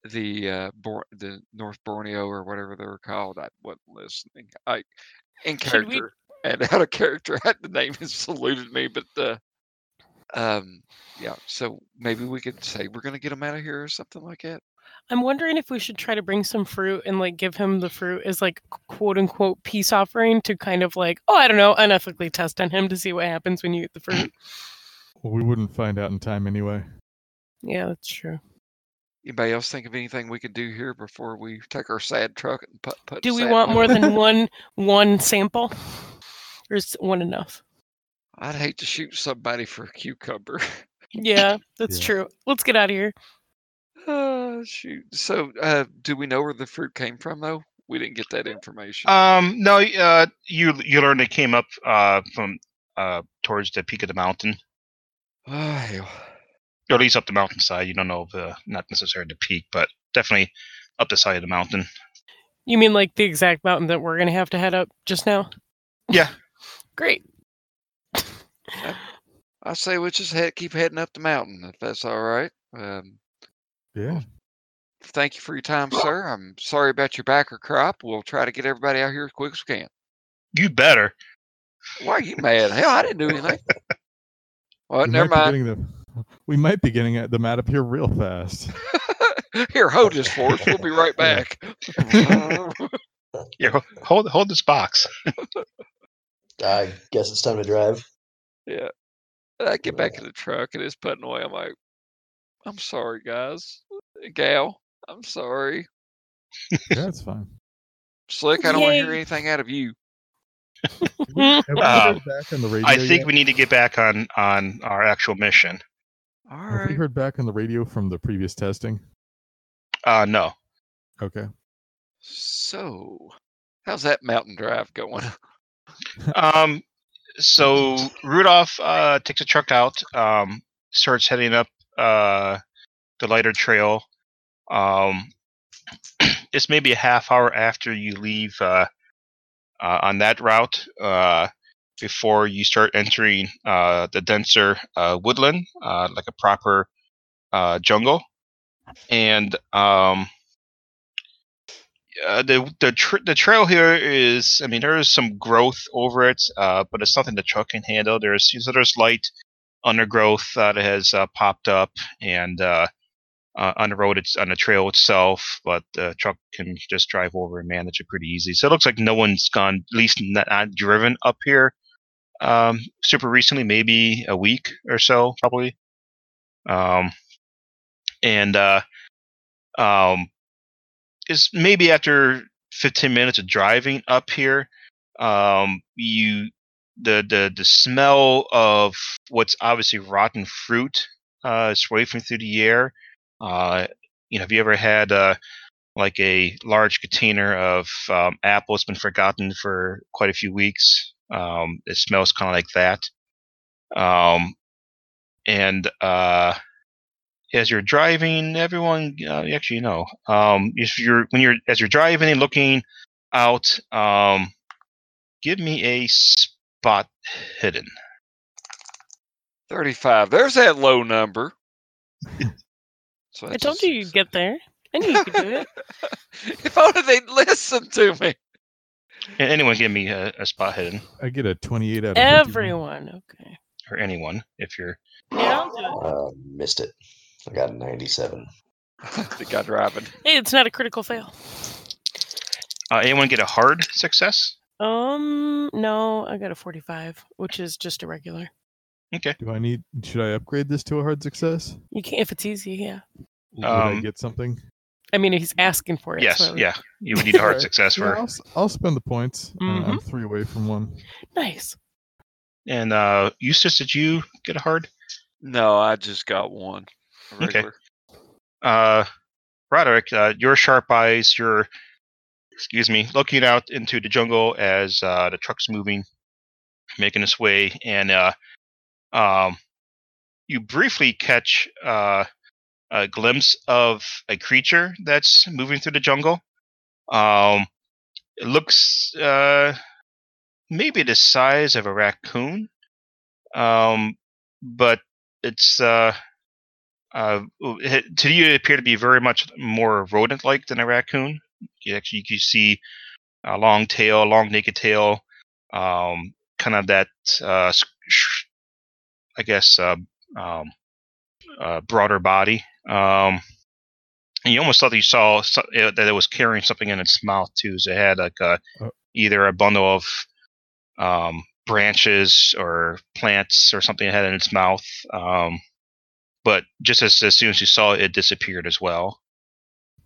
the uh Bor- the North Borneo or whatever they were called. I wasn't listening. I in Should we- character and out of character. Had the name has saluted me, but uh, um, yeah. So maybe we could say we're gonna get him out of here or something like that. I'm wondering if we should try to bring some fruit and like give him the fruit as like quote unquote peace offering to kind of like, oh, I don't know, unethically test on him to see what happens when you eat the fruit. Well, we wouldn't find out in time anyway. yeah, that's true. Anybody else think of anything we could do here before we take our sad truck and put put? Do we want one more than one one sample? Or is one enough? I'd hate to shoot somebody for a cucumber. Yeah, that's Yeah. true. Let's get out of here. Oh shoot! So, uh, do we know where the fruit came from though? We didn't get that information. Um, no, uh, you you learned it came up uh, from uh, towards the peak of the mountain, oh hell! Or at least up the mountainside. You don't know if uh, not necessarily the peak, but definitely up the side of the mountain. You mean like the exact mountain that we're gonna have to head up just now? Yeah. Great. I say we just head, keep heading up the mountain if that's all right. Um, Yeah. thank you for your time, sir. I'm sorry about your backer crop. We'll try to get everybody out here as quick as we can. You better. Why are you mad? Hell, I didn't do anything. Well, we never mind. Getting the- we might be getting at them out up here real fast. Here, hold this for us. We'll be right back. Yeah, hold hold this box. I guess it's time to drive. yeah. And I get back in the truck and it's putting away. I'm like, I'm sorry, guys. Gal, I'm sorry. yeah, that's fine. Slick, I don't want to hear anything out of you. We Um, back on the radio? I think yet? we need to get back on on our actual mission. All Have we right. heard back on the radio from the previous testing? Uh, no. Okay. So, how's that mountain drive going? Um, so Rudolph uh, takes a truck out, um, starts heading up uh, the lighter trail. Um, it's maybe a half hour after you leave uh, uh, on that route uh, before you start entering uh, the denser uh, woodland, uh, like a proper uh, jungle. And um, uh, the the tr- the trail here is I mean there is some growth over it, uh, but it's something the truck can handle. There's so there's light undergrowth that has popped up and on the road it's on the trail itself, but the truck can just drive over and manage it pretty easy. So it looks like no one's gone, at least not, not driven up here um, super recently, maybe a week or so, probably. Um, and uh, um, is maybe after 15 minutes of driving up here, um, you the the the smell of what's obviously rotten fruit uh, is wafting through the air. Uh, you know, have you ever had uh, like a large container of um, apple that's been forgotten for quite a few weeks? Um, it smells kind of like that. Um, and uh, as you're driving, everyone uh, actually know um, if you're when you're as you're driving and looking out, um, give me a spot hidden. 35. There's that low number. So I that's told you you'd get there. I knew you could do it. if only they'd listen to me. A- Anyone give me a, a spot hidden, I get a 28 out of 51. Everyone. Okay. or anyone if you're. Yeah, I'll do it. Uh, missed it. I got a 97. the guy driving. Hey, it's not a critical fail. Uh, anyone get a hard success? Um, no, I got a 45, which is just a regular. Okay. Do I need? Should I upgrade this to a hard success? You can if it's easy, yeah. Would I Um, get something? I mean, he's asking for it. Yes. so- Yeah. You would need a hard Alright. success Yeah, for. I'll, s- I'll spend the points. Uh, Mm-hmm. I'm three away from one. Nice. And uh, Eustace, did you get a hard? No, I just got one. Okay. uh, Roderick, uh, your sharp eyes, you're, excuse me, looking out into the jungle as uh, the truck's moving, making its way, and uh, um, you briefly catch uh, a glimpse of a creature that's moving through the jungle. Um, it looks uh, maybe the size of a raccoon, um, but it's uh, uh, it- to you, it appeared to be very much more rodent-like than a raccoon. You actually you see a long tail, a long naked tail, um, kind of that, uh, I guess, uh, um, uh, broader body. Um, and you almost thought that you saw so- uh, that it was carrying something in its mouth too. So it had like a, Oh. either a bundle of um, branches or plants or something it had in its mouth. Um, but just as, as soon as you saw it, it disappeared as well.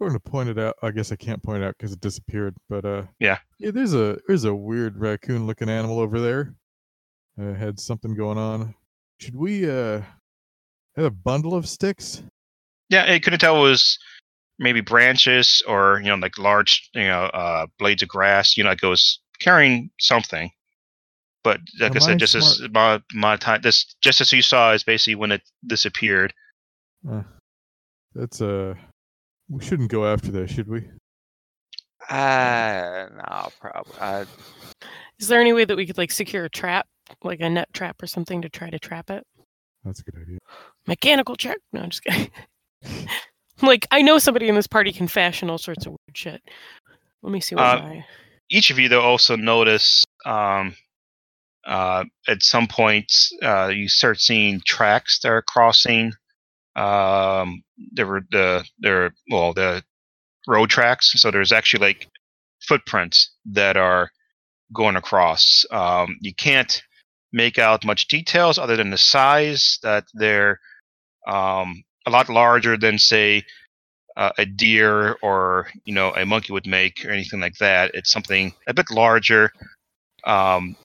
I'm going to point it out. I guess I can't point it out because it disappeared. But uh, Yeah. yeah. There's a there's a weird raccoon-looking animal over there. Uh, had something going on. Should we uh have a bundle of sticks? Yeah, it couldn't tell it was maybe branches or you know like large you know uh, blades of grass. You know, like it was carrying something. But like Am I said, I just as my my time, this just as you saw is basically when it disappeared. Uh, that's uh, we shouldn't go after that, should we? Uh, no, probably. I, Is there any way that we could like secure a trap, like a net trap or something to try to trap it? That's a good idea. Mechanical check? No, I'm just kidding. like I know somebody in this party can fashion all sorts of weird shit. Let me see what Uh, my Each of you though also notice um, uh, at some point uh, you start seeing tracks that are crossing. Um, there were the there well the road tracks. So there's actually like footprints that are going across. Um, you can't make out much details other than the size that they're um, a lot larger than say uh, a deer or you know a monkey would make or anything like that. It's something a bit larger, um,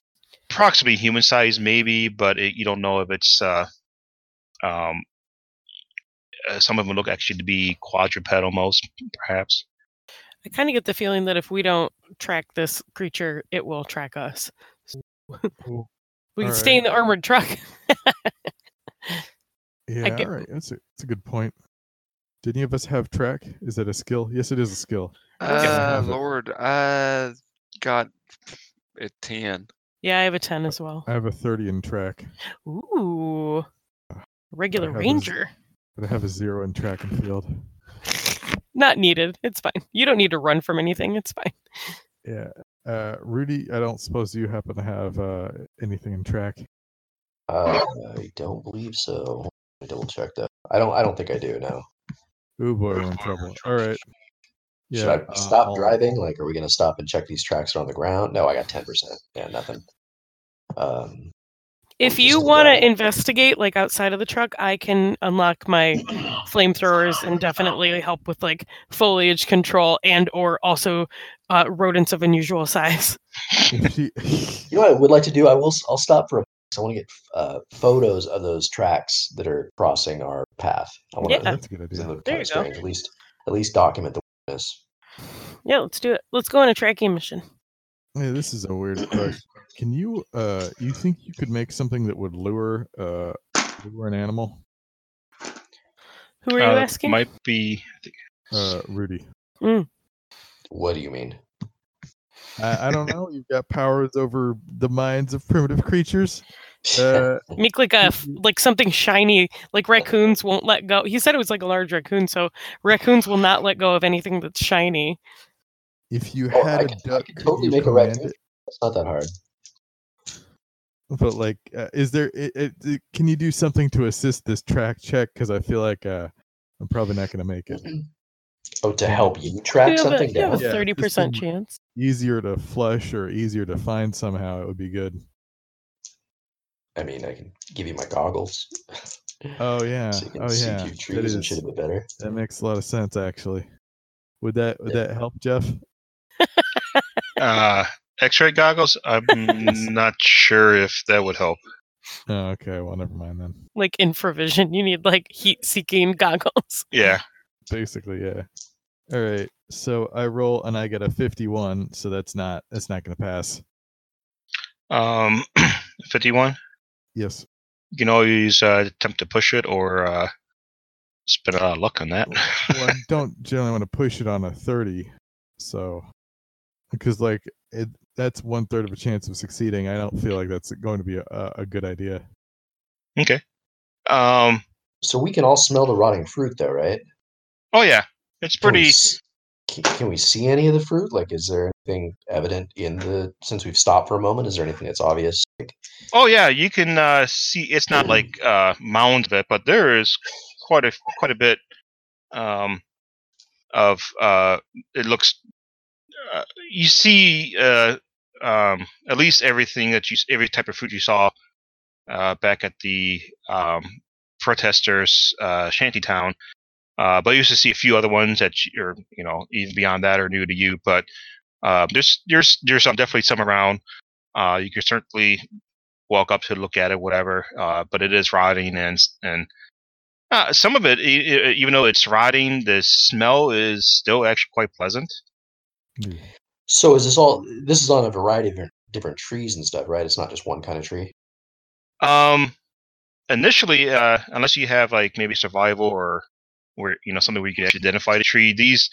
approximately human size maybe, but it, you don't know if it's. Uh, um, uh, some of them look actually to be quadrupedal most perhaps. I kind of get the feeling that if we don't track this creature, it will track us. Cool. We can All stay in the armored truck. Yeah, get- all right. That's a that's a good point. Did any of us have track? Is that a skill? Yes, it is a skill. Yeah. I uh, have it. Lord, I got a 10. yeah, I have a ten as well. I have a thirty in track, Ooh, regular have a z- ranger. but I have a zero in track and field. Not needed. It's fine. You don't need to run from anything. It's fine. Yeah. Uh, Rudy, I don't suppose you happen to have uh, anything in track. Uh, I don't believe so. I double check that. I don't. I don't think I do. now. Oh boy, we're in trouble. All right. Yeah. Should I uh, stop I'll- driving? Like, are we gonna stop and check these tracks are on the ground? No, I got ten percent. Yeah, nothing. Um, If you want to investigate, like outside of the truck, I can unlock my flamethrowers and definitely help with like foliage control and or also uh, rodents of unusual size. you know what I would like to do? I will. i'll stop for a. I want to get uh, photos of those tracks that are crossing our path. I want Yeah. to. that's a good idea. look There kind of you go. strange. At least at least document the witness. Yeah, let's do it. Let's go on a tracking mission. Hey, this is a weird question. Can you uh you think you could make something that would lure uh lure an animal? Who are you Uh, asking? Might be. Uh Rudy. What do you mean? I, I don't know. You've got powers over the minds of primitive creatures. Uh Make like a like something shiny, like raccoons won't let go. He said it was like a large raccoon, so raccoons will not let go of anything that's shiny. if you Oh, had I a could- duck, could could totally you make a raccoon. it? It's not that hard. But like, uh, is there? It, it, it- can you do something to assist this track check? Because I feel like uh, I'm probably not going to make it. Oh, to help you track You have a, something you have a down. Yeah, thirty percent chance. Easier to flush or easier to find somehow. It would be good. I mean, I can give you my goggles. Oh yeah. so you can Oh yeah. through That trees and shit a bit better. That makes a lot of sense, actually. Would that would Yeah. that help, Geoff? Uh, X-ray goggles. I'm not sure if that would help. Oh, okay. Well, never mind then. Like infravision, you need like heat-seeking goggles. Yeah. Basically, yeah. All right. So I roll and I get a 51. So that's not that's not going to pass. Um, 51. Yes. You can always uh, attempt to push it or uh, spend a lot of luck on that. well, I don't generally want to push it on a 30. So, because like it, that's one third of a chance of succeeding. I don't feel like that's going to be a, a good idea. okay. Um. So we can all smell the rotting fruit, though, right? Oh yeah, it's Can we pretty. Can, we see any of the fruit? Like, is there anything evident in the? Since we've stopped for a moment, is there anything that's obvious? Like, Oh yeah, you can uh, see. It's not like uh, mounds of it, but there is quite a quite a bit um, of. Uh, it looks. Uh, you see uh, um, at least everything that you every type of food you saw uh, back at the um, protesters uh, shanty town. Uh, but you used to see a few other ones that you're, you know, even beyond that are new to you. But uh, there's there's there's some definitely some around. Uh, you can certainly walk up to look at it, whatever. Uh, but it is rotting, and and uh, some of it, even though it's rotting, the smell is still actually quite pleasant. Mm. so is this all? This is on a variety of different- different trees and stuff, right? It's not just one kind of tree. Um, initially, uh, unless you have like maybe survival or where you know something we you can actually identify the tree, these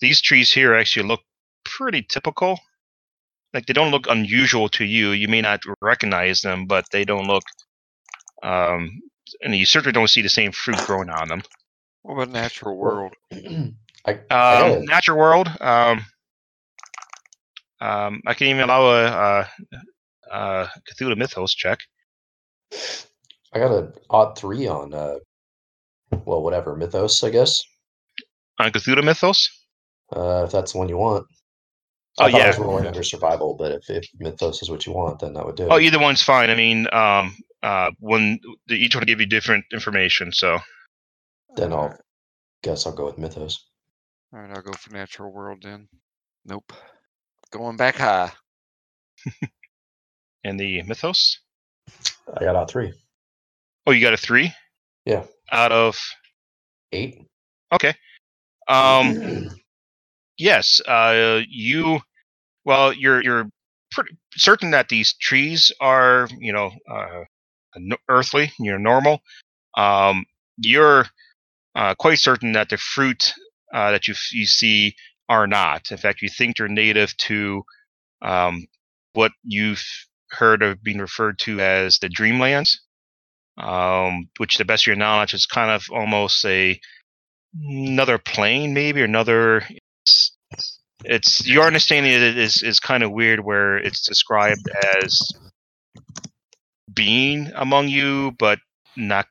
these trees here actually look pretty typical. Like they don't look unusual to you. You may not recognize them, but they don't look. Um, and you certainly don't see the same fruit growing on them. What about natural world? I, I Um, gotta- natural world. Um, um, I can even allow a, a, a Cthulhu Mythos check. I got an odd three on. uh Well, whatever mythos, I guess. On Cthulhu Mythos. Uh, if that's the one you want. Oh, I thought I yeah. was rolling under survival, but if, if mythos is what you want, then that would do. it. Oh, either one's fine. I mean, um, uh, when the, each one will give you different information. So then I'll Alright, guess I'll go with mythos. all right, I'll go for natural world then. Nope. Going back high. and the Mythos. I got out three. Oh, you got a three Yeah, out of. eight. Okay. Um. yes. Uh. You. Well, you're you're pretty certain that these trees are you know uh, n- earthly. You're normal. Um. You're uh, quite certain that the fruit uh, that you f- you see are not. In fact, you think they're native to um, what you've heard of being referred to as the Dreamlands, um, which, to the best of your knowledge, is kind of almost a another plane, maybe or another. It's, it's your understanding it is is kind of weird, where it's described as being among you, but not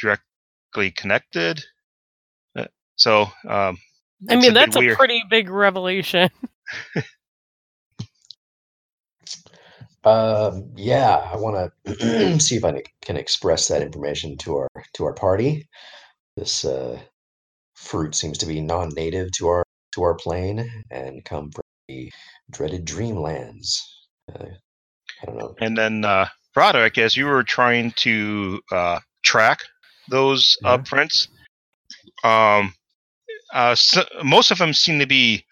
directly connected. Uh, So, um, I mean, a that's a weird. pretty big revelation. Um, yeah, I want to see if I can express that information to our to our party. This uh, fruit seems to be non-native to our to our plane and come from the dreaded dreamlands. Uh, I don't know. And then, uh, Broderick, as you were trying to uh, track those uh, prints, um, uh, so, most of them seem to be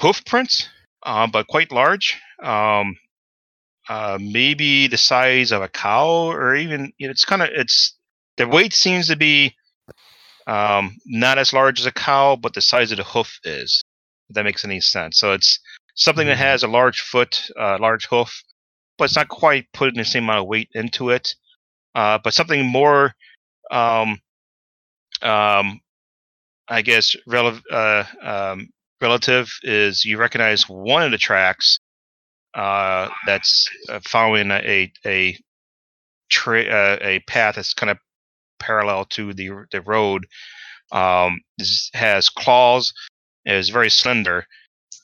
hoof prints, uh, but quite large. Um, uh, maybe the size of a cow, or even you know, it's kind of it's the weight seems to be um, not as large as a cow, but the size of the hoof is. If that makes any sense. So it's something that Mhm. has a large foot, uh, large hoof, but it's not quite putting the same amount of weight into it. Uh, but something more, um, um, I guess, uh, um, relative is you recognize one of the tracks uh, that's uh, following a a tra- uh, a path that's kind of parallel to the the road. Um, has claws. is very slender,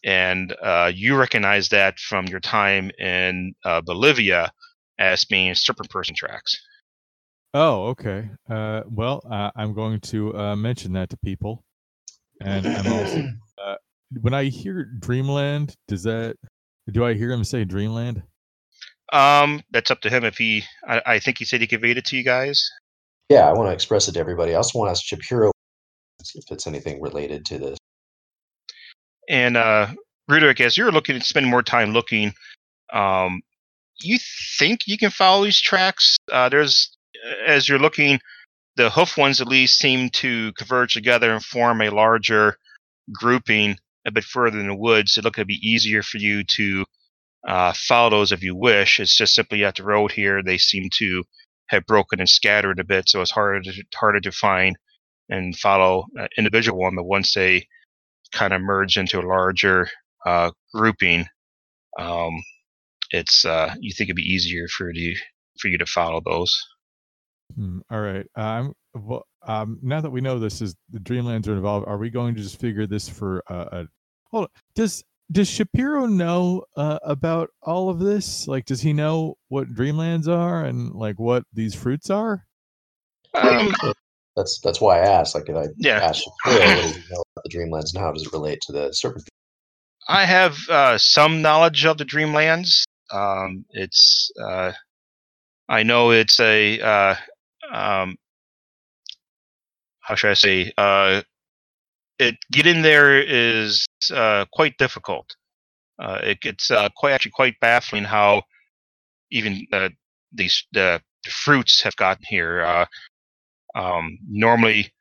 and uh, you recognize that from your time in uh, Bolivia as being serpent person tracks. Oh, okay. Uh, well, uh, I'm going to uh, mention that to people, and I'm also when I hear Dreamland, does that do I hear him say Dreamland? Um, that's up to him. If he, I, I think he said he conveyed it to you guys. Yeah, I want to express it to everybody. I also want to ask Shapiro if it's anything related to this. And uh, Ruderick, as you're looking to spend more time looking, um, you think you can follow these tracks? Uh, there's, as you're looking, the hoof ones at least seem to converge together and form a larger grouping a bit further in the woods. It look to be easier for you to uh, follow those if you wish. It's just simply at the road here. They seem to have broken and scattered a bit, so it's harder to, harder to find and follow individual one. But once they kind of merge into a larger uh, grouping, um, it's uh, you think it'd be easier for you for you to follow those. Hmm, all right. Um. Well, um. Now that we know this is the Dreamlands are involved, are we going to just figure this for uh, a? Hold on. Does Does Shapiro know uh, about all of this? Like, does he know what Dreamlands are and like what these fruits are? Um, That's that's why I asked. Like, if I Yeah. asked Shapiro, what does he know about the Dreamlands and how does it relate to the serpent? I have uh, some knowledge of the Dreamlands. Um, it's uh, I know it's a uh, um, how should I say? Uh, it getting there is uh, quite difficult. Uh, it gets uh, quite actually quite baffling how even uh, these the, fruits have gotten here. Uh, um, normally,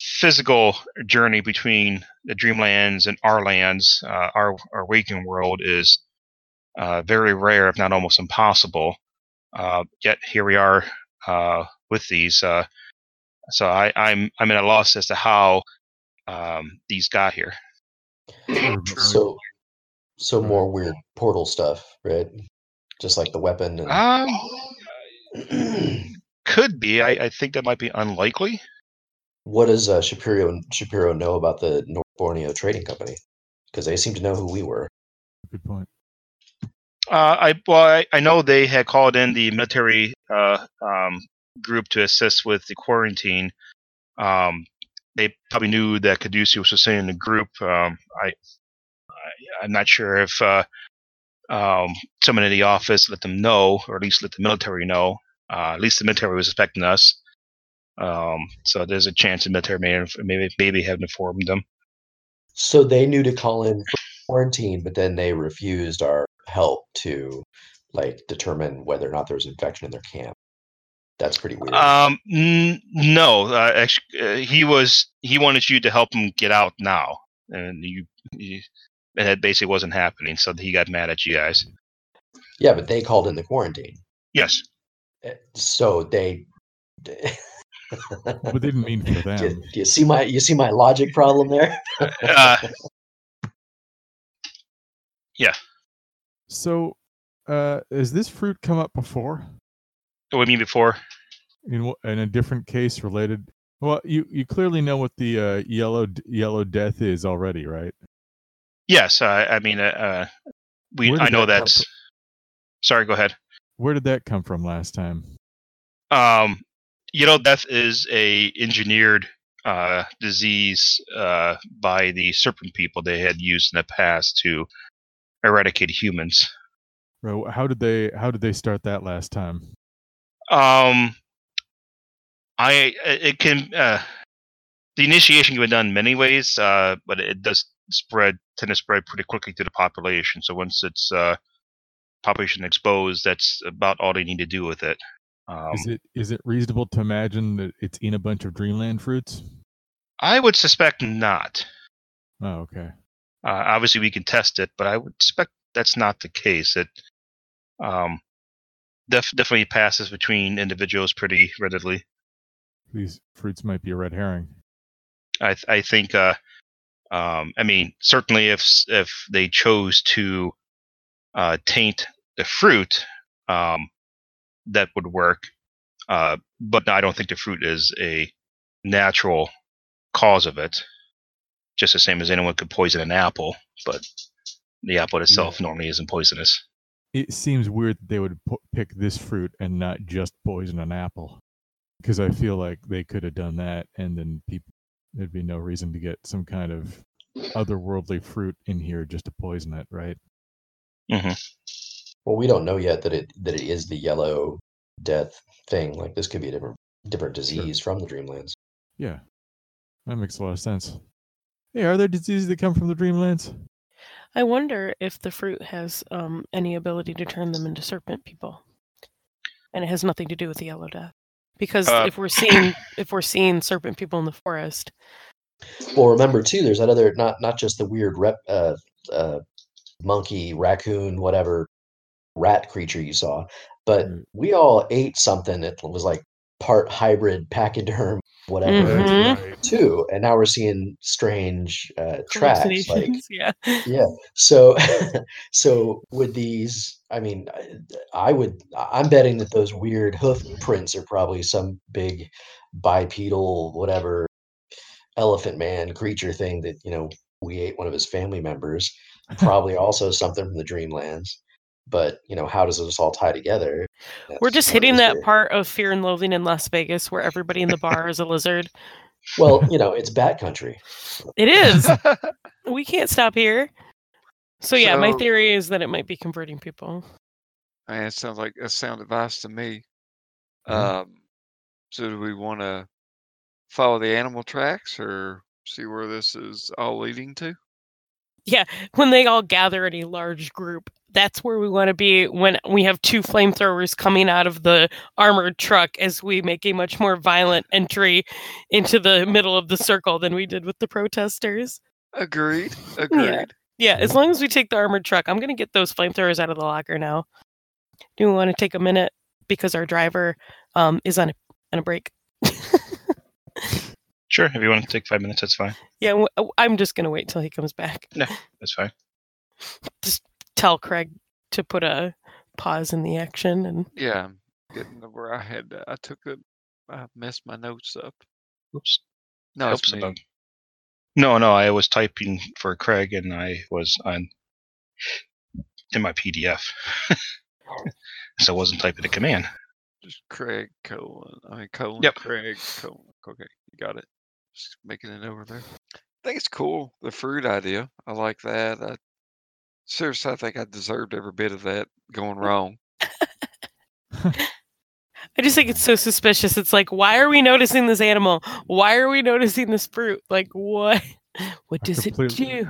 physical journey between the Dreamlands and our lands, uh, our our waking world is uh, very rare, if not almost impossible. Uh, yet here we are uh, with these. So I, I'm I'm at a loss as to how um, these got here. Or- or- So, so more weird portal stuff, right? Just like the weapon. And... Um, could be. I, I think that might be unlikely. what does uh, Shapiro Shapiro know about the North Borneo Trading Company? Because they seem to know who we were. good point. Uh, I well, I, I know they had called in the military uh, um, group to assist with the quarantine. Um, they probably knew that Caduceus was sitting in the group. Um, I, I I'm not sure if uh, um, someone in the office let them know, or at least let the military know. Uh, at least the military was expecting us. Um, so there's a chance the military may have, maybe maybe have informed them. So they knew to call in quarantine, but then they refused our help to like determine whether or not there was infection in their camp. That's pretty weird. Um, n- no, uh, actually, uh, he was he wanted you to help him get out now, and you, you and that basically wasn't happening. So he got mad at you guys. yeah, but they called in the quarantine. Yes. Eh, So they. But they didn't mean for do, you, do you see my you see my logic problem there? Uh, yeah. So, uh, has this fruit come up before what I mean before. in in a different case related? Well, you you clearly know what the uh, yellow yellow death is already, right? Yes, uh, I mean, uh, uh, we. I know that that's. Sorry, go ahead. Where did that come from last time? Um, yellow death is a engineered uh, disease uh, by the serpent people they had used in the past to eradicate humans. How did they how did they start that last time? Um, I it can uh, the initiation can be done many ways, uh, but it does spread tend to spread pretty quickly to the population. So once it's uh, population exposed, that's about all they need to do with it. Um, is it is it reasonable to imagine that it's in a bunch of dreamland fruits? I would suspect not. Oh, okay. Uh, obviously, we can test it, but I would suspect that's not the case. It um, def- definitely passes between individuals pretty readily. These fruits might be a red herring. I th- I think. Uh, um, I mean, certainly if if they chose to uh, taint the fruit, um, that would work. Uh, but I don't think the fruit is a natural cause of it. Just the same as anyone could poison an apple, but the apple itself normally isn't poisonous. It seems weird that they would pu- pick this fruit and not just poison an apple, because I feel like they could have done that, and then people there'd be no reason to get some kind of otherworldly fruit in here just to poison it, right? mm-hmm. Well, we don't know yet that it that it is the yellow death thing. Like this could be a different different disease from the Dreamlands. Yeah, that makes a lot of sense. Hey, are there diseases that come from the Dreamlands? I wonder if the fruit has um, any ability to turn them into serpent people, and it has nothing to do with the yellow death. Because Uh, if we're seeing if we're seeing serpent people in the forest, Well, remember too, there's that other not not just the weird rep uh, uh, monkey, raccoon, whatever rat creature you saw, but Mm. we all ate something that was like part hybrid pachyderm, whatever, Mhm. right. too, and now we're seeing strange uh, tracks. Like, yeah, yeah. So, so with these, I mean, I, I would, I'm betting that those weird hoof prints are probably some big bipedal, whatever, elephant man creature thing that you know we ate one of his family members. Probably also something from the Dreamlands. But you know, how does this all tie together? We're just hitting that part of Fear and Loathing in Las Vegas where everybody in the bar is a lizard. Well, you know, it's Bat Country. It is. we can't stop here. So yeah, my theory is that it might be converting people. Man, it sounds like a sound advice to me. Mhm. Um, so do we want to follow the animal tracks or see where this is all leading to? Yeah, when they all gather in a large group, that's where we want to be when we have two flamethrowers coming out of the armored truck as we make a much more violent entry into the middle of the circle than we did with the protesters. Agreed. Agreed. Yeah, as long as we take the armored truck, I'm going to get those flamethrowers out of the locker now. Do we want to take a minute because our driver um, is on a, on a break? Sure, if you want to take five minutes, that's fine. yeah, I'm just going to wait till he comes back. No, that's fine. Tell Craig to put a pause in the action and Yeah, I'm getting to where I had uh, I took a I messed my notes up. Oops. No, Helps it's me. about- No, no, I was typing for Craig and I was on in my PDF. so I wasn't typing a command. Just Craig colon. I mean colon Yep. Craig colon. Okay, you got it. Just making it over there. I think it's cool. The fruit idea. I like that. I, seriously, I think I deserved every bit of that going wrong. I just think it's so suspicious. It's like, why are we noticing this animal? Why are we noticing this fruit? Like, what? What does it do?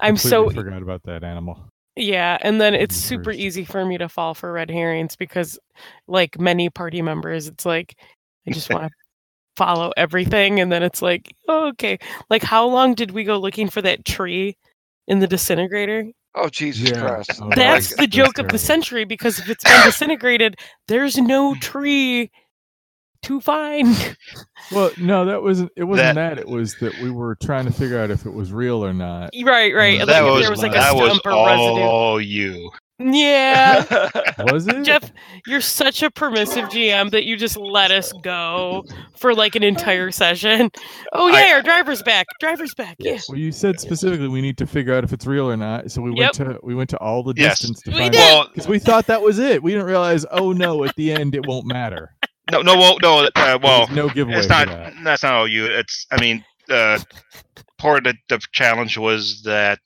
I'm so- forgot about that animal. Yeah, and then it's super easy for me to fall for red herrings because, like many party members, it's like I just want to follow everything, and then it's like, oh, okay. Like, how long did we go looking for that tree in the disintegrator? Oh Jesus Yeah. Christ! Oh, That's the it. joke of the century because if it's been disintegrated, there's no tree to find. Well, no, that wasn't. It wasn't That- that. It was that we were trying to figure out if it was real or not. right, right. That Like, that if was there was like a that was stump or residue. all you. Yeah. Was it? Geoff, you're such a permissive GM that you just let us go for like an entire session. Oh yeah, I- our driver's back. Driver's back. Yes. Well, you said specifically we need to figure out if it's real or not. So we Yep. went to we went to all the Yes. distance to We find did. out Well, because we thought that was it. We didn't realize. Oh no! At the end, it won't matter. no, no, well, no. Uh, well, was no giveaway it's not. that. That's not all you. It's. I mean, uh, part of the, the challenge was that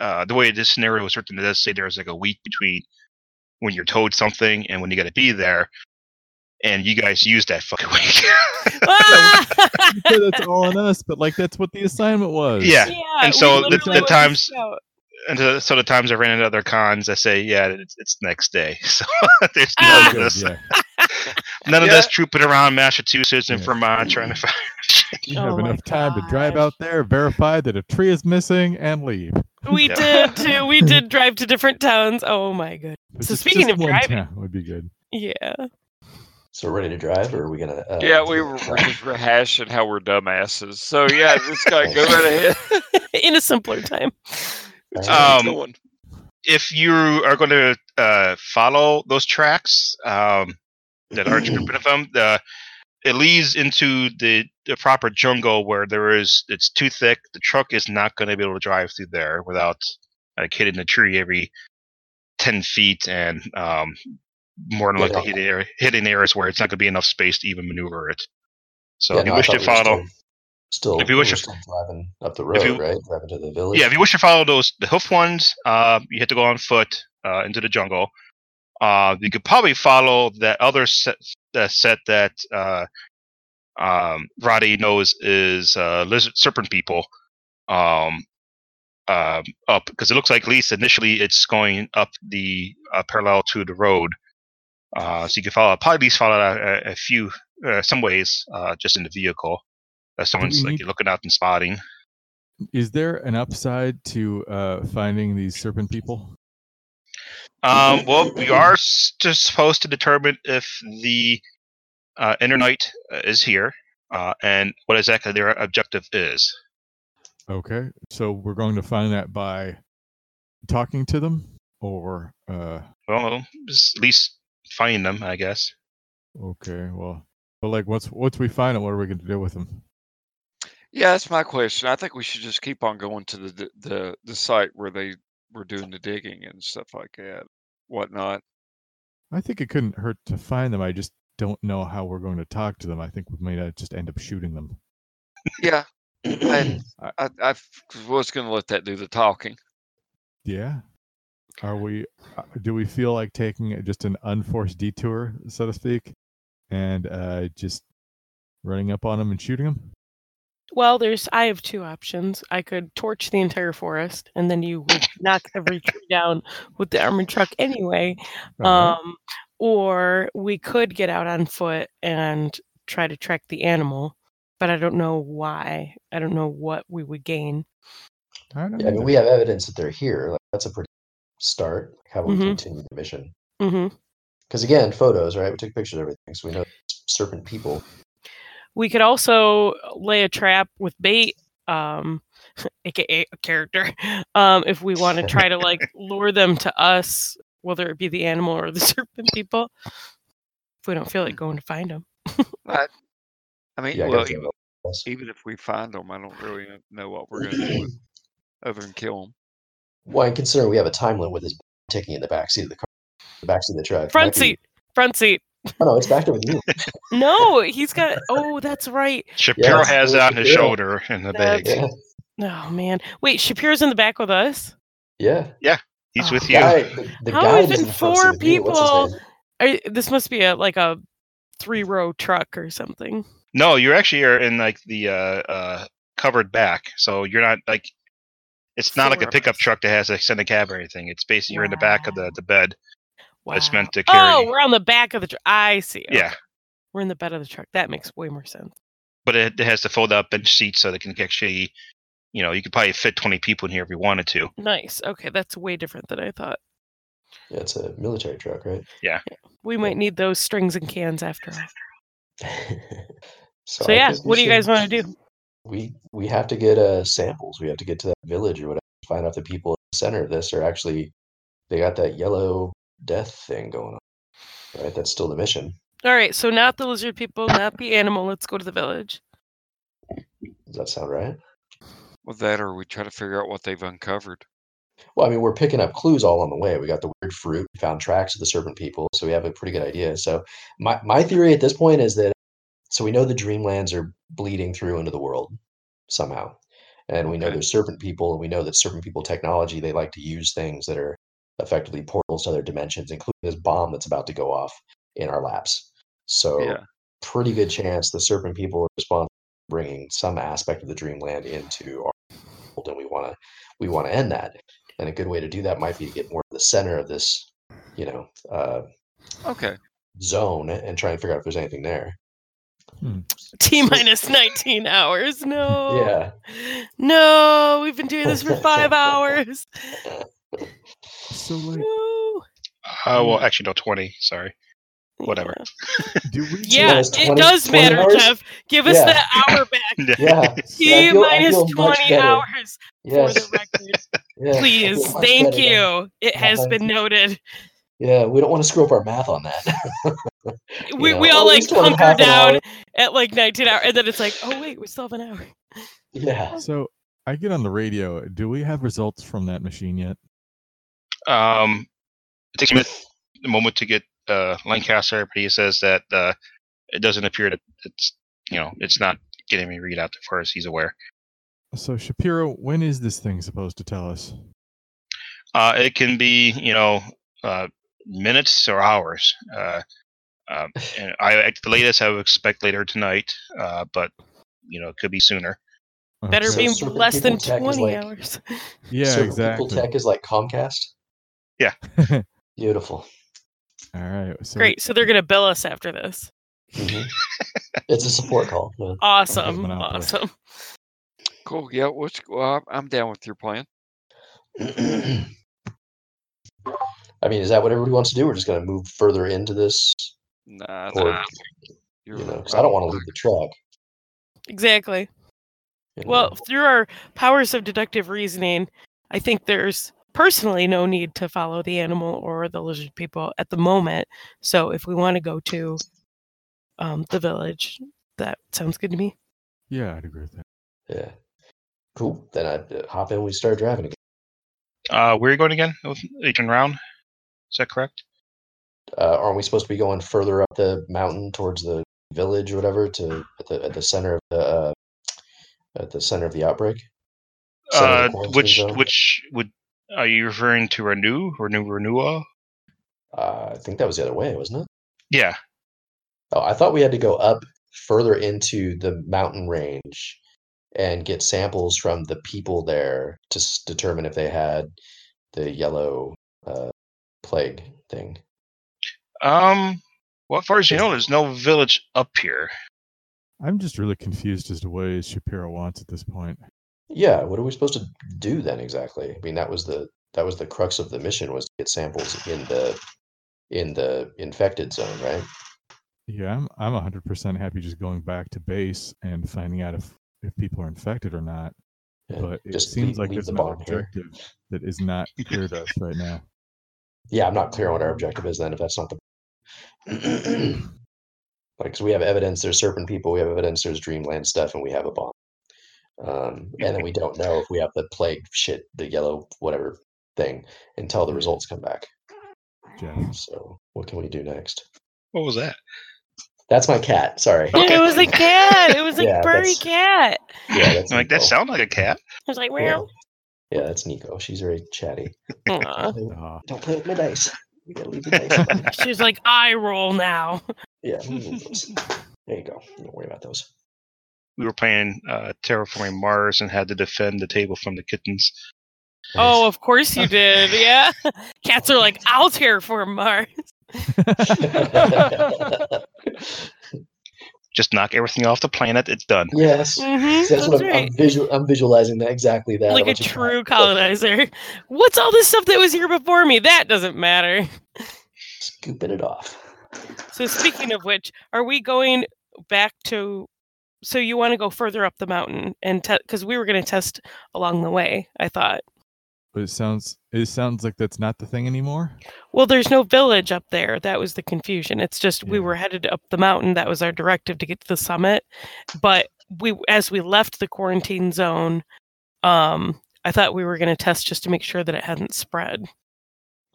uh, the way this scenario was written, it does say there's like a week between when you're told something and when you got to be there. and you guys used that fucking week. Ah! Yeah, that's all on us, but like that's what the assignment was. Yeah. Yeah, And so the- the times- and the, so the times I ran into other cons, I say, yeah, it's, it's next day. So there's Oh, none of good, this, yeah. none of Yeah. this trooping around Massachusetts and Yeah. Vermont trying to find. You Oh have my enough time to drive out there, verify that a tree is missing, and leave. We Yeah. did too. We did drive to different towns. Oh my god. So just- speaking just of one driving- town would be good. Yeah. so we're ready to drive, or are we gonna? Uh, Yeah, we were, we're just rehashing how we're dumbasses. So yeah, this guy go right ahead. In a simpler time. Um, if you are going to uh, follow those tracks um, that are trooping of them, the it leads into the, the proper jungle where there is it's too thick. The truck is not going to be able to drive through there without like hitting the tree every ten feet and um, more than Yeah, likely no. hitting, hitting areas where it's not going to be enough space to even maneuver it. So Yeah, if you no, wish to follow, Still, still, If you wish to- driving up the road, you- right? Driving to the village. Yeah, if you wish to follow those the hoof ones, uh, you have to go on foot uh, into the jungle. Uh, you could probably follow that other set, the set that uh, um, Roddy knows is uh, lizard serpent people. Um, um, up because it looks like at least initially it's going up the uh, parallel to the road. Uh, so you can follow probably at least follow a, a, a few uh, some ways uh, just in the vehicle. That someone's like need- looking out and spotting. Is there an upside to uh, finding these serpent people? Um, well, we are s- just supposed to determine if the uh, inner night uh, is here uh, and what exactly their objective is. Okay, so we're going to find that by talking to them, or uh, Well, at least find them, I guess. okay, well, but like, once once we find them, what are we going to do with them? Yeah, that's my question. I think we should just keep on going to the the the, the site where they were doing the digging and stuff like that, whatnot. I think it couldn't hurt to find them. I just don't know how we're going to talk to them. I think we may not just end up shooting them. Yeah, I was going to let that do the talking. Yeah. Are we? uh, Do we feel like taking just an unforced detour, so to speak, and uh, just running up on them and shooting them? Well, there's I have two options. I could torch the entire forest and then you would knock every tree down with the armored truck anyway. Um or we could get out on foot and try to track the animal, but I don't know why. I don't know what we would gain. I don't Yeah, I mean, we have evidence that they're here. Like, that's a pretty start. How we Mhm. continue the mission? Mhm. Because again, photos, right? We took pictures of everything, so we know serpent people. We could also lay a trap with bait um aka a character um if we want to try to like lure them to us whether it be the animal or the serpent people if we don't feel like going to find them I, I mean, Yeah, well, guess even, even if we find them, I don't really know what we're going to do with, other than kill them. Well, and considering we have a time limit with this taking in the back seat of the car, the back seat of the truck. front might be- seat front seat Oh no, it's back there with you. no he's got oh that's right Shapiro Yes, has it it was on his Shapiro. shoulder in the That's- bag. Yeah, oh man wait shapiro's in the back with us yeah. Yeah, he's Oh. with you. Guy, the, the How guide is is it in four seat with you. What's his people? Are, this must be a like a three row truck or something No, you're actually are in like the uh, uh, covered back, so you're not like. It's not like a pickup truck that has a extended cab or anything. It's basically you're in the back of the, the bed. Wow. It's meant to oh we're on the back of the truck i see Yeah, we're in the bed of the truck that makes way more sense but it, it has the fold up bench seats so they can actually, you know, you could probably fit 20 people in here if you wanted to. nice okay that's way different than i thought Yeah, it's a military truck, right? Yeah. We might need those strings and cans after all so, so yeah what do you guys want to do We we have to get uh, samples. We have to get to that village or whatever. Find out the people in the center of this are actually they got that yellow death thing going on. Right, that's still the mission. all right so not the lizard people not the animal let's go to the village Does that sound right? With that, or we try to figure out what they've uncovered. Well, I mean, we're picking up clues all on the way. We got the weird fruit, we found tracks of the serpent people, so we have a pretty good idea. So my my theory at this point is that so we know the dreamlands are bleeding through into the world somehow. And we know Okay. there's serpent people, and we know that serpent people technology, they like to use things that are effectively portals to other dimensions, including this bomb that's about to go off in our laps. So Yeah. pretty good chance the serpent people are responsible for bringing some aspect of the dreamland into our world, and we want to we want to end that. And a good way to do that might be to get more to the center of this, you know, uh, Okay. zone and try and figure out if there's anything there. T minus 19 hours. No. Yeah. No, we've been doing this for five hours. So like, No. Uh, well, actually, no, 20. Sorry. Whatever. do we? Yeah, minus it 20 does matter, hours? Geoff. Give us Yeah. that hour back. Yeah. T I feel- I minus feel much 20 better. hours for the record. yeah, Please. Thank better now. you. It Yeah, has thank been you. noted. Yeah, we don't want to screw up our math on that. We, know, we oh, all we like still have hunker down at like 19 hours, and then it's like, oh, wait, we still have an hour. yeah. So I get on the radio. Do we have results from that machine yet? Um, it takes me a moment to get uh, Lancaster, but he says that uh, it doesn't appear that it's you know it's not getting any readout as far as he's aware. So Shapiro, when is this thing supposed to tell us? Uh, it can be you know uh, minutes or hours. Uh, uh, and I at the latest I would expect later tonight, uh, but you know it could be sooner. Better So be less than 20 like- hours. Yeah, so exactly. People Tech is like Comcast. Beautiful. All right. So Great. So they're going to bill us after this. Mhm. it's a support call. yeah. Awesome. monopoly. Awesome. Cool. Yeah. What's, well, I'm- I'm down with your plan. I mean, is that what everybody wants to do? We're just going to move further into this, Nah. or nah, you you're know, because I don't want to leave the truck. Exactly. you Well, through our powers of deductive reasoning, I think there's personally no need to follow the animal or the lizard people at the moment. So if we want to go to um, the village, that sounds good to me. yeah, I'd agree with that. yeah, cool. Then I uh, hop in. And we start driving again. Uh, where are you going again? With Agent Round? Is that correct? Uh, aren't we supposed to be going further up the mountain towards the village or whatever to at the at the center of the uh, at the center of the outbreak? Center of the Uh, which zone? which would are you referring to Renew Renew New Ranau? Uh, I think that was the other way, wasn't it? Yeah. Oh, I thought we had to go up further into the mountain range and get samples from the people there to s- determine if they had the yellow uh, plague thing. Um. Well, as far as you know, there's no village up here. I'm just really confused as to what Shapiro wants at this point. Yeah, what are we supposed to do then exactly? I mean, that was the that was the crux of the mission was to get samples in the in the infected zone, right? Yeah, I'm I'm 100% happy just going back to base and finding out if if people are infected or not. Yeah, But it just seems leave- like leave there's the another bomb here. objective that is not clear to us right now. Yeah, I'm not clear on what our objective is then if that's not the like 'cause we have evidence there's serpent people, we have evidence there's dreamland stuff, and we have a bomb. Um, and then we don't know if we have the plague shit, the yellow whatever thing, until the results come back. Geoff. So what can we do next? What was that? That's my cat. Sorry. Okay. It was a cat. It was a Yeah, furry that's- cat. Yeah, that's like that Nico. sound like a cat. It was like, Yeah. Yeah, that's Nico. She's very chatty. Aw. Uh, Don't play with my dice. You gotta leave the dice. alone. She was like, I roll now. yeah, let me move those. There you go. Don't worry about those. We were playing uh, Terraforming Mars and had to defend the table from the kittens. Oh, of course you did. Yeah. Cats are like, I'll terraform Mars. Just knock everything off the planet. It's done. yes. Mm-hmm, That's that's what I'm. I'm, visual, I'm visualizing that exactly that. like a true cats, colonizer. What's all this stuff that was here before me? That doesn't matter. Scooping it off. So speaking of which, are we going back to? So you want to go further up the mountain and because we were going to test along the way. I thought. but it sounds it sounds like that's not the thing anymore. Well, there's no village up there. That was the confusion. It's just we were headed up the mountain. That was our directive to get to the summit. But we, as we left the quarantine zone, um, I thought we were going to test just to make sure that it hadn't spread.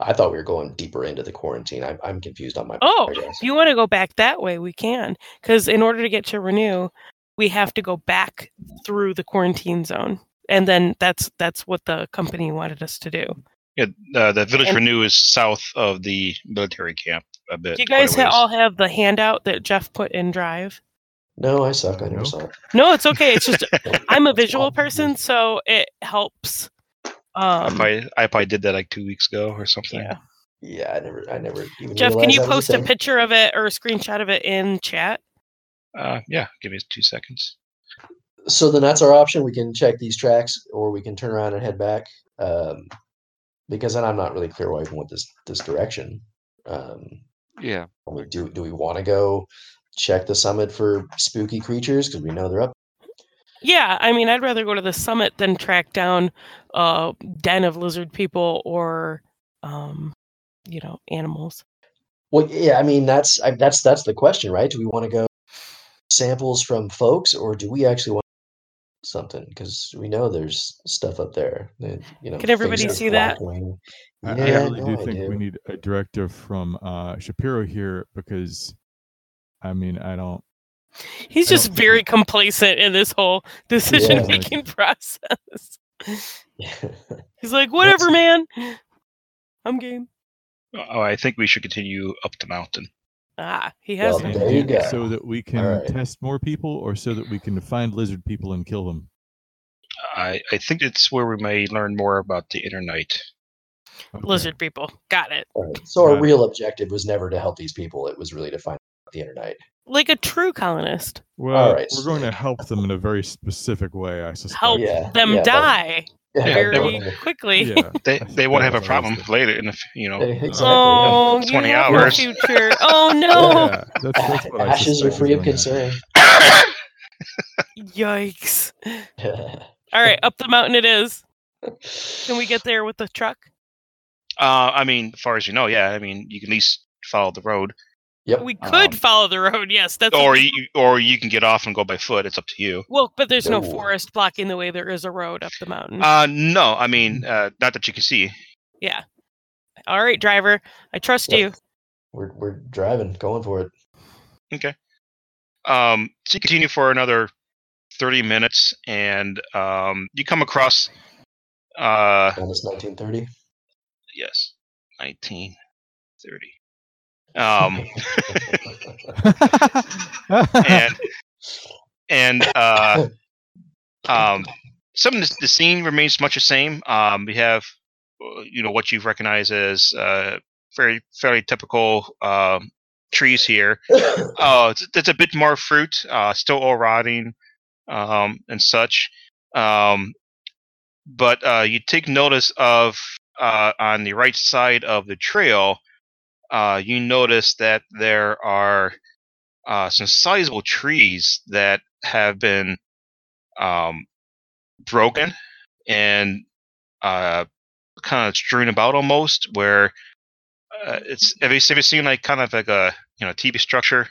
I thought we were going deeper into the quarantine. I'm, I'm confused on my. Oh, if you want to go back that way, we can. Because in order to get to Ranau, we have to go back through the quarantine zone, and then that's that's what the company wanted us to do. Yeah, uh, the village And- renew is south of the military camp a bit. Do you guys ha- all have the handout that Geoff put in Drive? No, I suck. I Uh, never no. saw it. No, it's okay. It's just I'm a visual person, so it helps. I Um, probably, I probably did that like two weeks ago or something. yeah. Yeah, I never, I never even. Geoff, can you post a picture of it or a screenshot of it in chat? Uh, yeah, give me two seconds. So then that's our option. We can check these tracks, or we can turn around and head back. Um, because then I'm not really clear why we want this this direction. Um, Yeah. I mean, do do we want to go check the summit for spooky creatures because we know they're up? Yeah, I mean, I'd rather go to the summit than track down a den of lizard people or, um, you know, animals. Well, yeah, I mean that's I, that's that's the question, right? Do we want to go samples from folks, or do we actually want something? Because we know there's stuff up there. that, You know, Can everybody see that? flapping. I, I really no, do I think we need a directive from uh, Shapiro here because, I mean, I don't. He's I don't just very complacent in this whole decision making process. He's like, whatever, man. I'm game. Oh, I think we should continue up the mountain. Ah, he has and it. there you go. So that we can right. test more people, or so that we can find lizard people and kill them. I, I think it's where we may learn more about the inner night. Okay. Lizard people. Got it. All right. So our Got real objective was never to help these people; it was really to find out the internet. Like a true colonist. Well, right, we're going to help them in a very specific way. I suspect. Help Yeah, them yeah, but- die Yeah, very definitely. quickly. Yeah. They they won't have a problem later in the you know. Exactly. Oh, you 20 have no hours. future. Oh no! Yeah, that's, that's what I Ashes are free of going to happen. concern. Yikes! All right, up the mountain it is. Can we get there with the truck? Uh, I mean, as far as you know, yeah. I mean, you can at least follow the road, Yep. We could Um, follow the road. Yes, that's. or you or you can get off and go by foot. It's up to you. well, but there's no No. forest blocking the way. There is a road up the mountain. Uh, no, I mean, uh, not that you can see. yeah. All right, driver. I trust Yep. you. We're we're driving, going for it. Okay. Um, so you continue for another thirty minutes, and um, you come across, uh, Minus nineteen thirty. yes, nineteen thirty. Um, and and uh, um, some of the, the scene remains much the same. Um, we have, uh, you know, what you recognize as uh, very fairly typical um, trees here. Oh, it's, it's a bit more fruit, uh, still all rotting, um, and such. Um, but uh, you take notice of uh, on the right side of the trail, uh, you notice that there are uh, some sizable trees that have been um, broken and uh, kind of strewn about almost, where uh, it's have you, have you seen like kind of like a you know TV structure,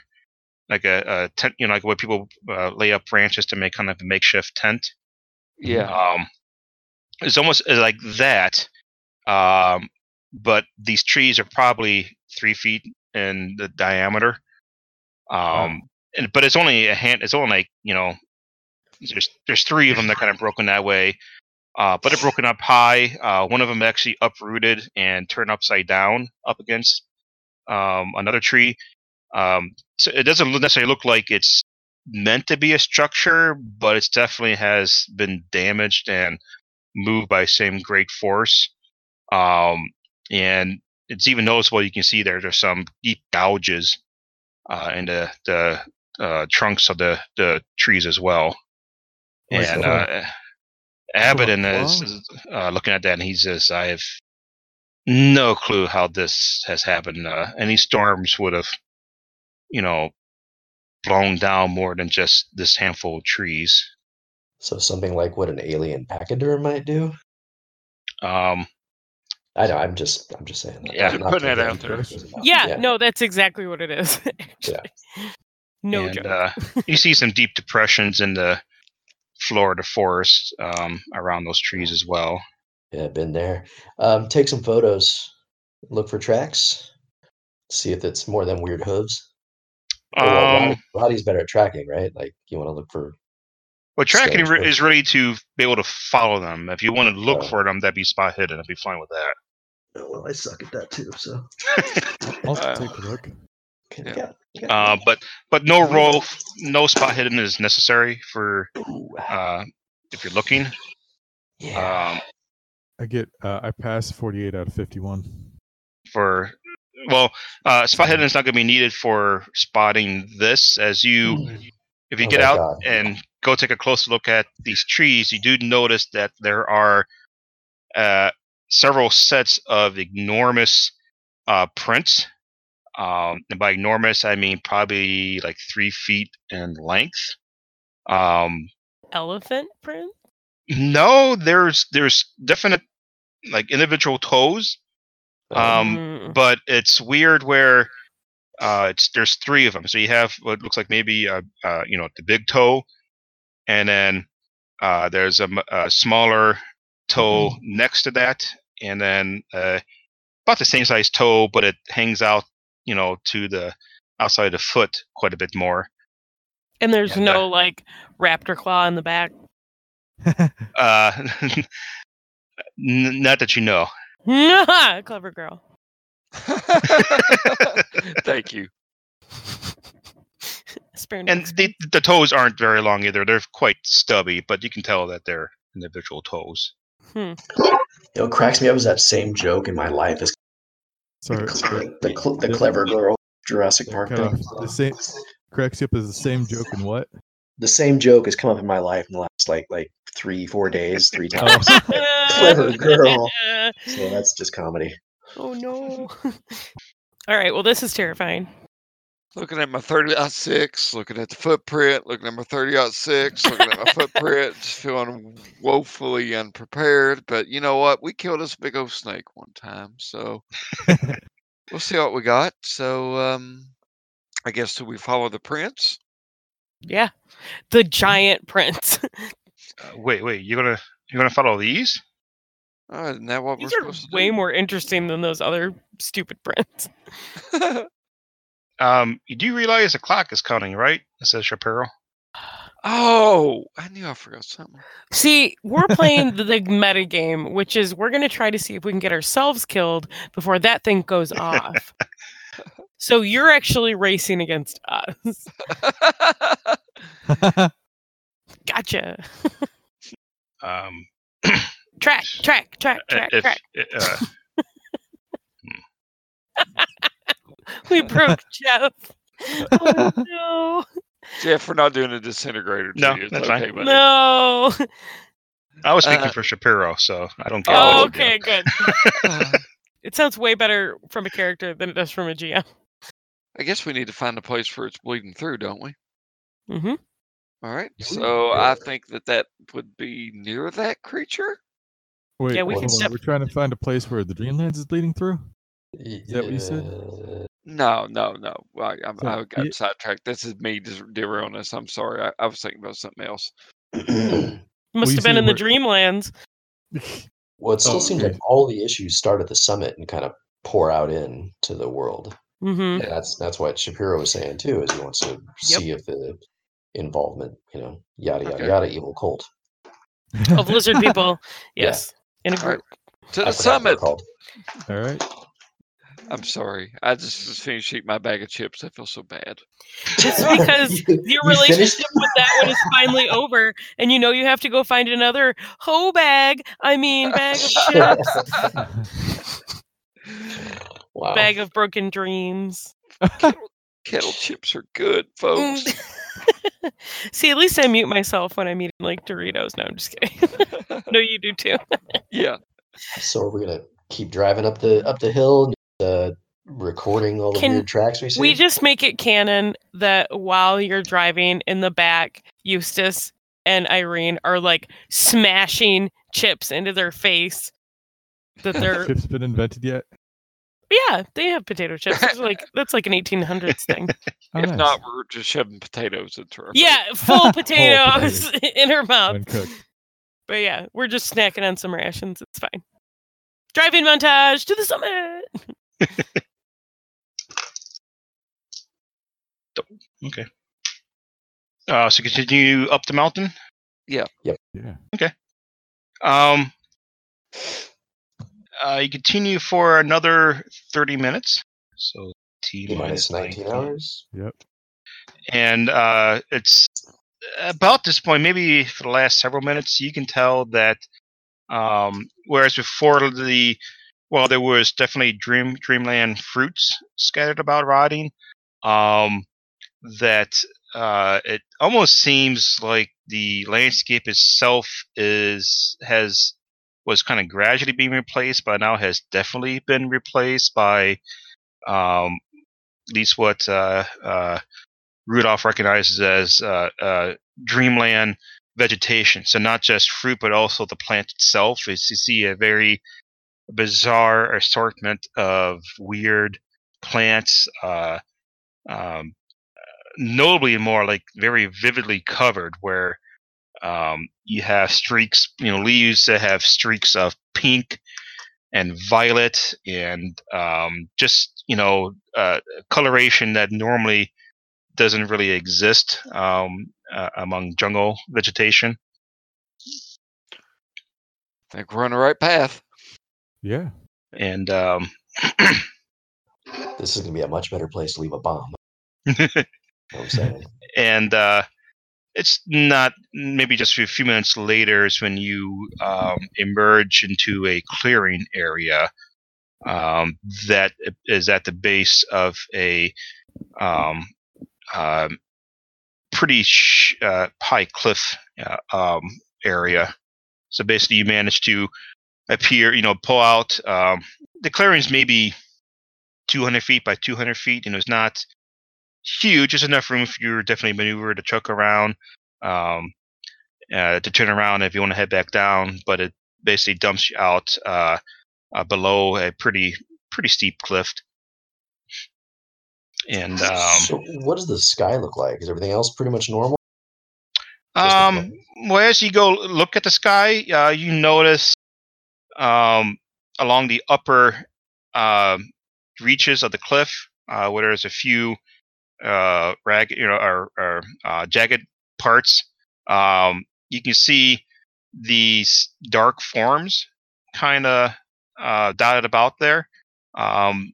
like a, a tent, you know, like where people uh, lay up branches to make kind of a makeshift tent. Yeah. Um, it's almost uh, like that, um, but these trees are probably three feet in the diameter. Um, and but it's only a hand. It's only like you know, there's there's three of them that kind of broken that way. Uh, but they're broken up high. Uh, one of them actually uprooted and turned upside down up against um, another tree. Um, so it doesn't necessarily look like it's meant to be a structure, but it definitely has been damaged and moved by same great force. Um, and it's even noticeable. You can see there there's some deep gouges uh, in the the uh, trunks of the the trees as well. And uh, Abaddon Wow. is, is uh, looking at that, and he says, "I have no clue how this has happened. Uh, any storms would have, you know, blown down more than just this handful of trees." So something like what an alien pachyderm might do. Um, I know. I'm just. I'm just saying. That. Yeah, Not- not putting to it get out there. personal about it. Yeah, no, that's exactly what it is. Yeah. No and, joke. Uh, you see some deep depressions in the Florida forest um, around those trees as well. Yeah, been there. Um, take some photos. Look for tracks. See if it's more than weird hooves. Oh, well, Um, Roddy- Roddy's better at tracking, right? Like you want to look for. Well, tracking re- is ready to be able to follow them. If you want to look Oh. for them, that'd be spot hidden. I'd be fine with that. Oh, well, I suck at that too. So I'll Uh, take a look. Yeah. yeah. yeah. Uh, but but no roll, no spot hidden is necessary for uh, if you're looking. yeah. Um, I get uh, I pass 48 out of 51. for well, uh, spot hidden is not going to be needed for spotting this. As you, if you Oh, get out God. and go take a closer look at these trees, you do notice that there are uh, several sets of enormous uh, prints. Um, and by enormous, I mean probably like three feet in length. Um, Elephant print? no, there's there's definite like individual toes, um, Mm. but it's weird where uh, it's there's three of them. So you have what looks like maybe a, uh, you know the big toe, and then uh, there's a smaller toe next to that, and then uh, about the same size toe, but it hangs out you know to the outside of the foot quite a bit more. And there's And, no like raptor claw in the back. Uh, n- not that you know. Clever girl. Thank you. Spare and the, the toes aren't very long either. They're quite stubby, but you can tell that they're individual toes. Hmm. You know, cracks me up is that same joke in my life is Sorry. the, the, cl- the clever girl Jurassic Park Cut thing. off. The same cracks you up as the same joke in what? The same joke has come up in my life in the last like like three four days three oh. times. Clever girl. so that's just comedy. oh no. All right. Well, this is terrifying. Looking at my 30 aught six, looking at the footprint, looking at my 30 aught six, looking at my footprint, just feeling woefully unprepared. But you know what? We killed this big old snake one time, so we'll see what we got. So, um, I guess do we follow the prints? Yeah. The giant prince. Uh, wait, wait, you're gonna you're gonna follow these? Oh, isn't that what These we're are supposed to way do? more interesting than those other stupid prints. Um, you do realize the clock is counting, right? It says Shapiro. oh, I knew I forgot something. See, we're playing the, the meta game, which is we're going to try to see if we can get ourselves killed before that thing goes off. so you're actually racing against us. Gotcha. Um, Track, track, track, uh, track, if, track. uh, We broke Geoff. Oh, no. Geoff, we're not doing a disintegrator. To No, you. It's that's fine. okay, buddy. No. I was speaking Uh, for Shapiro, so I don't care. Oh, what you okay, good. It sounds way better from a character than it does from a GM. I guess we need to find a place where it's bleeding through, don't we? hmm All right. So. I think that that would be near that creature. Wait, Yeah, we can step- We're trying to find a place where the Dreamlands is bleeding through. Is that what you said? No, no, no. I, I'm, So, I got ye- sidetracked. This is me just derailing this. I'm sorry. I, I was thinking about something else. Must you have been in the Dreamlands. well, it still Oh, seems okay. like all the issues start at the summit and kind of pour out in to the world. hmm And that's that's what Shapiro was saying too, is he wants to see if the involvement, you know, yada yada Okay. yada, evil cult. Of lizard people. Yeah. Yes. In a All right. group. To the forgot what they're summit. All right. I'm sorry. I just, just finished eating my bag of chips. I feel so bad. It's because You- your you relationship with that one is finally over, and you know you have to go find another hoe bag. I mean, bag of chips, Wow. bag of broken dreams. Kettle chips are good, folks. See, at least I mute myself when I'm eating like Doritos. No, I'm just kidding. no, you do too. yeah. So we're we gonna keep driving up the up the hill, uh, recording all the Can weird tracks we see? We just make it canon that while you're driving in the back, Eustace and Irene are like smashing chips into their face. That they're Chips been invented yet? yeah, they have potato chips. It's like that's like an 1800s thing. Oh, if nice. not, we're just shoving potatoes into her. Yeah, full potatoes in her mouth. But yeah, we're just snacking on some rations. It's fine. Driving montage to the summit. Okay. Uh, so continue up the mountain. Yeah. Yep. Yeah. Okay. Um, uh, you continue for another 30 minutes. So T T minus 19 hours. Yep. and uh, it's about this point, maybe for the last several minutes, you can tell that um, whereas before the well, there was definitely dream dreamland fruits scattered about rotting. Um, that uh, it almost seems like the landscape itself is has was kind of gradually being replaced, but now has definitely been replaced by um, at least what uh, uh, Rudolph recognizes as uh, uh, dreamland vegetation. So not just fruit, but also the plant itself. Is you see a very bizarre assortment of weird plants, uh, um, notably more like very vividly covered, where um, you have streaks, you know, leaves that have streaks of pink and violet, and um, just you know, uh, coloration that normally doesn't really exist um, uh, among jungle vegetation. I think we're on the right path. Yeah. And um, This is gonna be a much better place to leave a bomb. You know what I'm saying? and uh, it's not maybe just a few minutes later is when you um, emerge into a clearing area um, that is at the base of a um, um, pretty sh- uh, high cliff uh, um, area. So basically, you manage to appear, you know, pull out. Um, the clearing's maybe 200 feet by 200 feet, and it's not huge. There's enough room for you to definitely maneuver to chuck around, um, uh, to turn around if you want to head back down. But it basically dumps you out uh, uh, below a pretty pretty steep cliff. And um, so what does the sky look like? Is everything else pretty much normal? Um, well, as you go look at the sky, uh, you notice um, along the upper um reaches of the cliff, uh, where there's a few uh, rag, you know, or, or uh, jagged parts. Um, you can see these dark forms kind of uh, dotted about there. Um,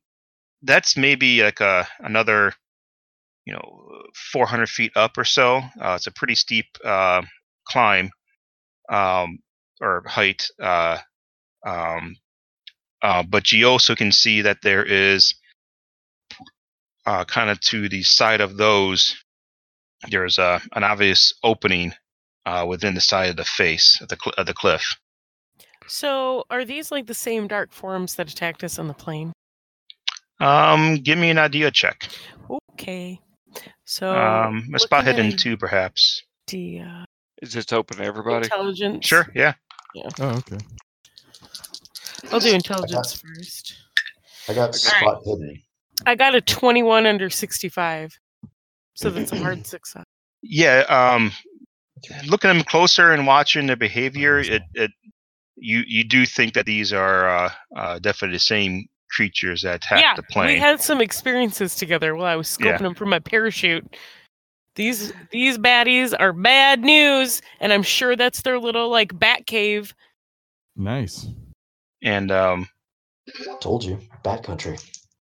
that's maybe like a another, you know, 400 feet up or so. Uh, it's a pretty steep uh, climb um, or height. Uh, um, uh, but you also can see that there is uh, kind of to the side of those, there's a, an obvious opening uh, within the side of the face of the, cl- of the cliff. So, are these like the same dark forms that attacked us on the plane? Um, give me an idea check. Okay. So, Um, a spot hidden too, perhaps. idea- Is this open to everybody? Intelligence. Sure, Yeah. yeah. Oh, okay. I'll do intelligence first. I got spot hidden. I got a 21 under 65. So that's a hard success. Yeah, um, looking at them closer and watching their behavior, it, it you you do think that these are uh, uh, definitely the same creatures that attacked yeah, the we had some experiences together while I was scoping Yeah. them from my parachute. These these baddies are bad news, and I'm sure that's their little like bat cave. Nice. And um, Told you, Bat Country.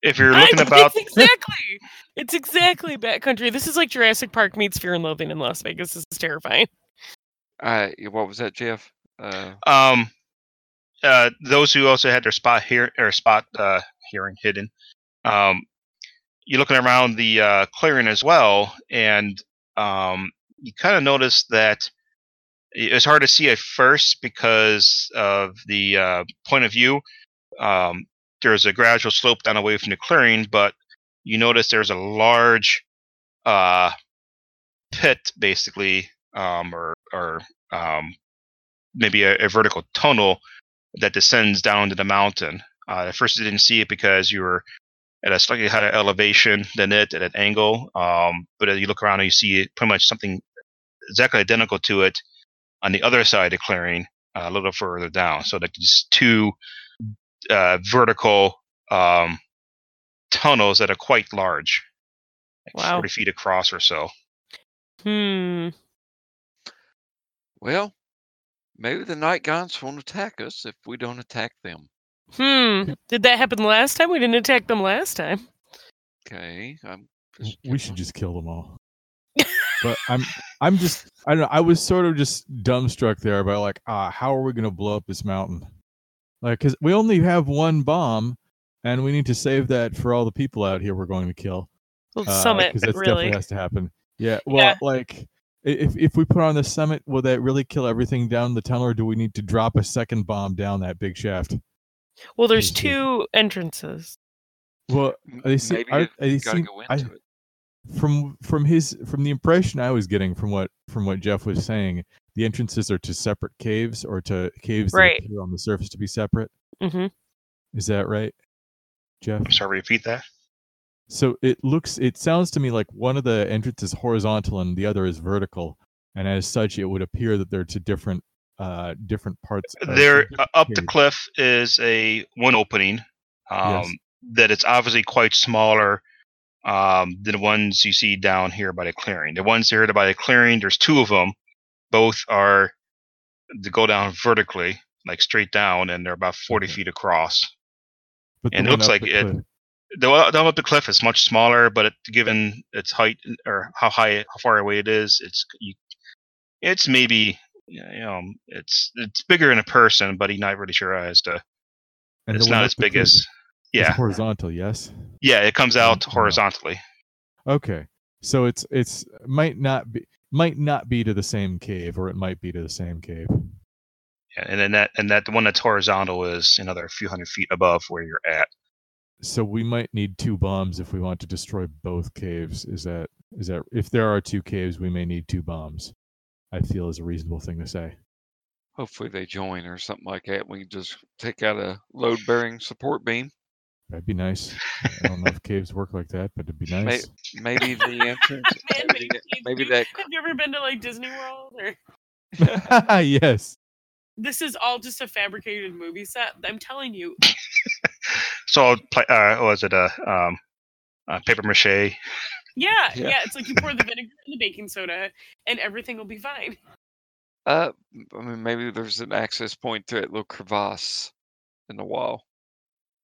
if you're I- looking about, it's exactly, it's exactly bat country. This is like Jurassic Park meets Fear and Loathing in Las Vegas. This is terrifying. Uh, what was that, Geoff? Uh, um, uh, those who also had their spot here or spot uh, hearing hidden, um, you're looking around the uh, clearing as well, and um, you kind of notice that it's hard to see at first because of the uh, point of view. Um, there's a gradual slope down away from the clearing, but you notice there's a large uh, pit, basically, um, or or um, maybe a, a vertical tunnel that descends down to the mountain. Uh, at first, you didn't see it because you were at a slightly higher elevation than it at an angle. Um, but as you look around and you see pretty much something exactly identical to it on the other side of the clearing, uh, a little further down. So like these two uh, vertical um, tunnels that are quite large, like Wow. 40 feet across or so. Hmm. well, maybe the night gaunts won't attack us if we don't attack them. Hmm. Did that happen last time? We didn't attack them last time. Okay. I'm just We should just kill them all. But I'm I'm just I don't know, I was sort of just dumbstruck there by like, ah, how are we gonna blow up this mountain? Like, cause we only have one bomb and we need to save that for all the people out here we're going to kill. Well, uh, summit, 'cause that's really. definitely has to happen. Yeah. Well, Yeah. like if if we put on the summit, will that really kill everything down the tunnel, or do we need to drop a second bomb down that big shaft? Well, there's two entrances. Well, m- they see, maybe I, you they gotta seem, go I, into it. From from his from the impression I was getting from what from what Geoff was saying, the entrances are to separate caves or to caves Right. that appear on the surface to be separate. Mm-hmm. Is that right, Geoff? I'm sorry, repeat that. So it looks, it sounds to me like one of the entrances is horizontal and the other is vertical, and as such, it would appear that they're to different uh different parts. there different uh, up the cliff is a one opening um, Yes. that it's obviously quite smaller um, the ones you see down here by the clearing. The ones here by the clearing, there's two of them. Both are to go down vertically, like straight down, and they're about 40 Okay. feet across. But and it looks like it- cliff- The one down up the cliff is much smaller, but it, given its height or how high, how far away it is, it's you, it's maybe you know it's it's bigger in a person, but he's not really sure as to. and it's not as big as is yeah horizontal. Yes. yeah. It comes out Oh. horizontally. Okay. So it's it's might not be might not be to the same cave, or it might be to the same cave. Yeah, and then that and that the one that's horizontal is another few hundred feet above where you're at. So we might need two bombs if we want to destroy both caves. Is that is that if there are two caves, we may need two bombs. I feel is a reasonable thing to say. Hopefully they join or something like that. We can just take out a load bearing support beam. That'd be nice. I don't know if caves work like that, but it'd be May- nice. Maybe the entrance. Maybe, that- maybe that. Have you ever been to like Disney World? Or yes. this is all just a fabricated movie set. I'm telling you. So pla- uh, what was it a um, uh, paper mache? Yeah, Yeah. yeah, It's like you pour the vinegar and the baking soda, and everything will be fine. Uh, I mean, maybe there's an access point to that little crevasse in the wall.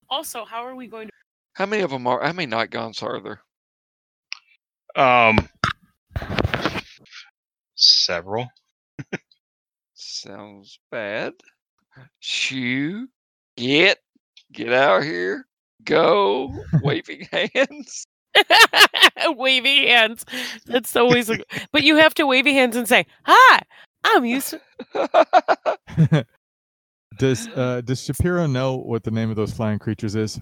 Also, how are we going to? How many of them are? How many night gaunts are there? Um, several. Sounds bad. Shoo, get, get out here, go, waving hands. wavy hands. That's always. A, but you have to wavy hands and say, "Hi, I'm used." Does uh does Shapiro know what the name of those flying creatures is?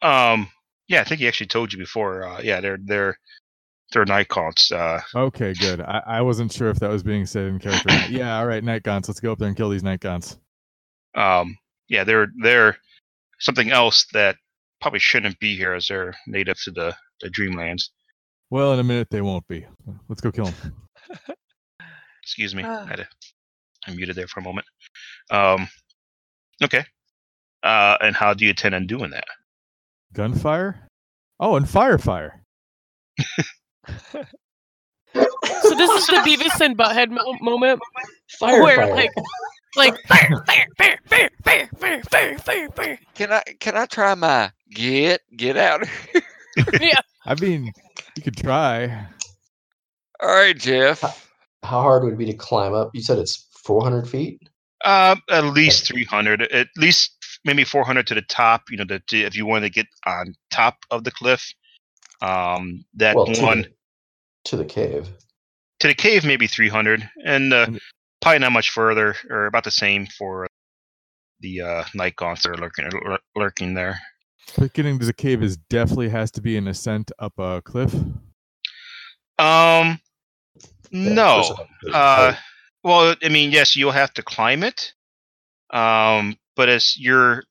Um, yeah, I think he actually told you before. Uh, yeah, they're they're they're night gaunts. Uh, Okay, good. I, I wasn't sure if that was being said in character. yeah, all right, night. Let's go up there and kill these night um, yeah, they're they're something else that probably shouldn't be here as they're native to the the Dreamlands. Well, in a minute they won't be. Let's go kill them. Excuse me. I had to, I muted there for a moment. Um, okay. Uh, and how do you intend on doing that? Gunfire? Oh, and firefire. So this is the Beavis and Butthead mo- moment Fire, where, fire. like, like fire, fire, fire, fire, fire, fire, fire, fire, fire. Can I can I try my get get out? Yeah. I mean, you could try. All right, Geoff. How hard would it be to climb up? You said it's 400 feet. Uh, at least 300, at least maybe 400 to the top. You know, that if you want to get on top of the cliff, um, that well, to one the, to the cave. to the cave maybe 300, and uh, probably not much further, or about the same for the uh, night gaunts that are lurking lur- lurking there. But getting to the cave is definitely has to be an ascent up a cliff. Um, Yeah, no. first off, there's Uh, height. Well, I mean, yes, you'll have to climb it. Um, but as you're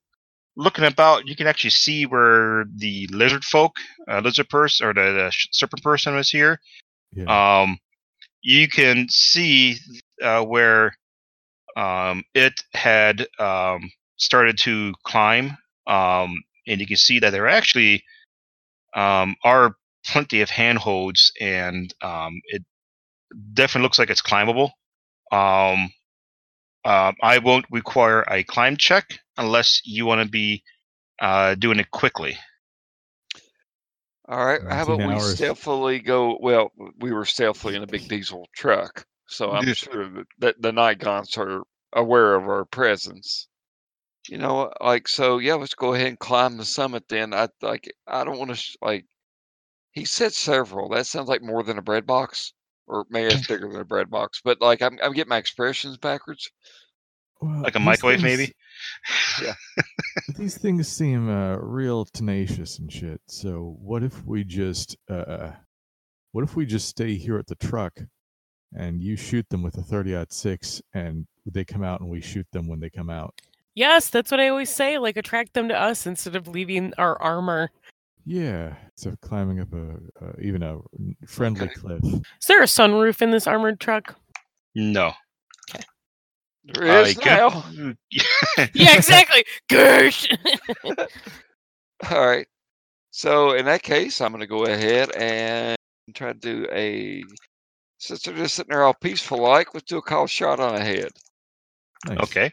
looking about, you can actually see where the lizard folk, uh, lizard person, or the, the serpent person was here. Yeah. Um, you can see uh, where um, it had um, started to climb, um, and you can see that there actually um, are plenty of handholds, and um, it definitely looks like it's climbable. Um, Um, I won't require a climb check unless you want to be uh, doing it quickly. All right. How about 19 we stealthily go? Well, we were stealthily in a big diesel truck, so I'm Yeah. sure that, that the night gaunts are aware of our presence. You know, like so. Yeah, let's go ahead and climb the summit. Then I like. I don't want to like. He said several. That sounds like more than a bread box, or maybe it's bigger than a bread box. But like, I'm I'm getting my expressions backwards. Well, Like a microwave, things- maybe? Yeah. these things seem uh, real tenacious and shit. So what if we just uh, what if we just stay here at the truck, and you shoot them with a thirty six, and they come out, and we shoot them when they come out. Yes, that's what I always say. Like attract them to us instead of leaving our armor. Yeah, so climbing up a uh, even a friendly Okay. cliff. Is there a sunroof in this armored truck? No. There I is now. Yeah, exactly. Gersh. All right. So in that case, I'm going to go ahead and try to do a. Since they're just sitting there all peaceful like, let's do a call shot on a head. Nice. okay.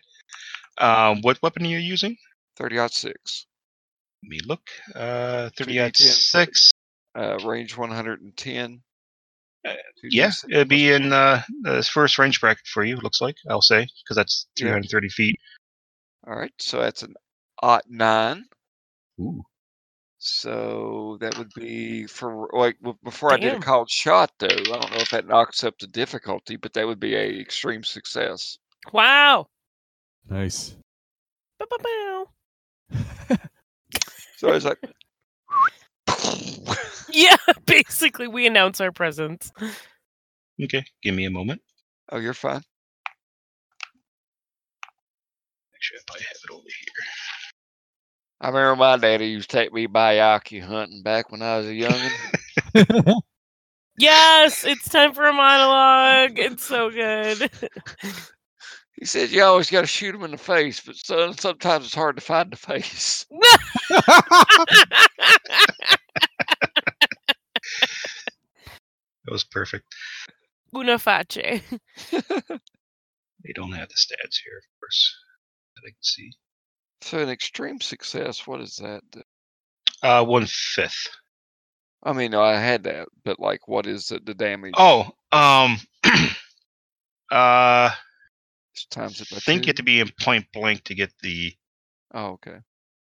Um, what weapon are you using? 30 aught 6. Let me look. Uh, 30 2d10 out 6. Uh, range 110. Uh, 2d6 Yeah, it'd be in uh, the first range bracket for you, looks like, I'll say, because that's Yeah. 330 feet. All right. So that's an odd 9. Ooh. So that would be for like w- before I did a Damn. called shot though. I don't know if that knocks up the difficulty, but that would be a extreme success. wow. Nice. Ba-ba-bow. So I was like, Yeah, basically, we announce our presence. Okay, give me a moment. oh, you're fine. Actually, I probably have it over here. I remember my daddy used to take me by bayaki hunting back when I was a youngin. Yes, it's time for a monologue. It's so good. He said you always got to shoot him in the face, but son, sometimes it's hard to find the face. That was perfect. Una face. They don't have the stats here, of course, that I can see. So an extreme success, what is that? Uh, one fifth. I mean, I had that, but like, what is the, the damage? Oh, um, uh, Just times it I think you have to be in point blank to get the Oh, okay.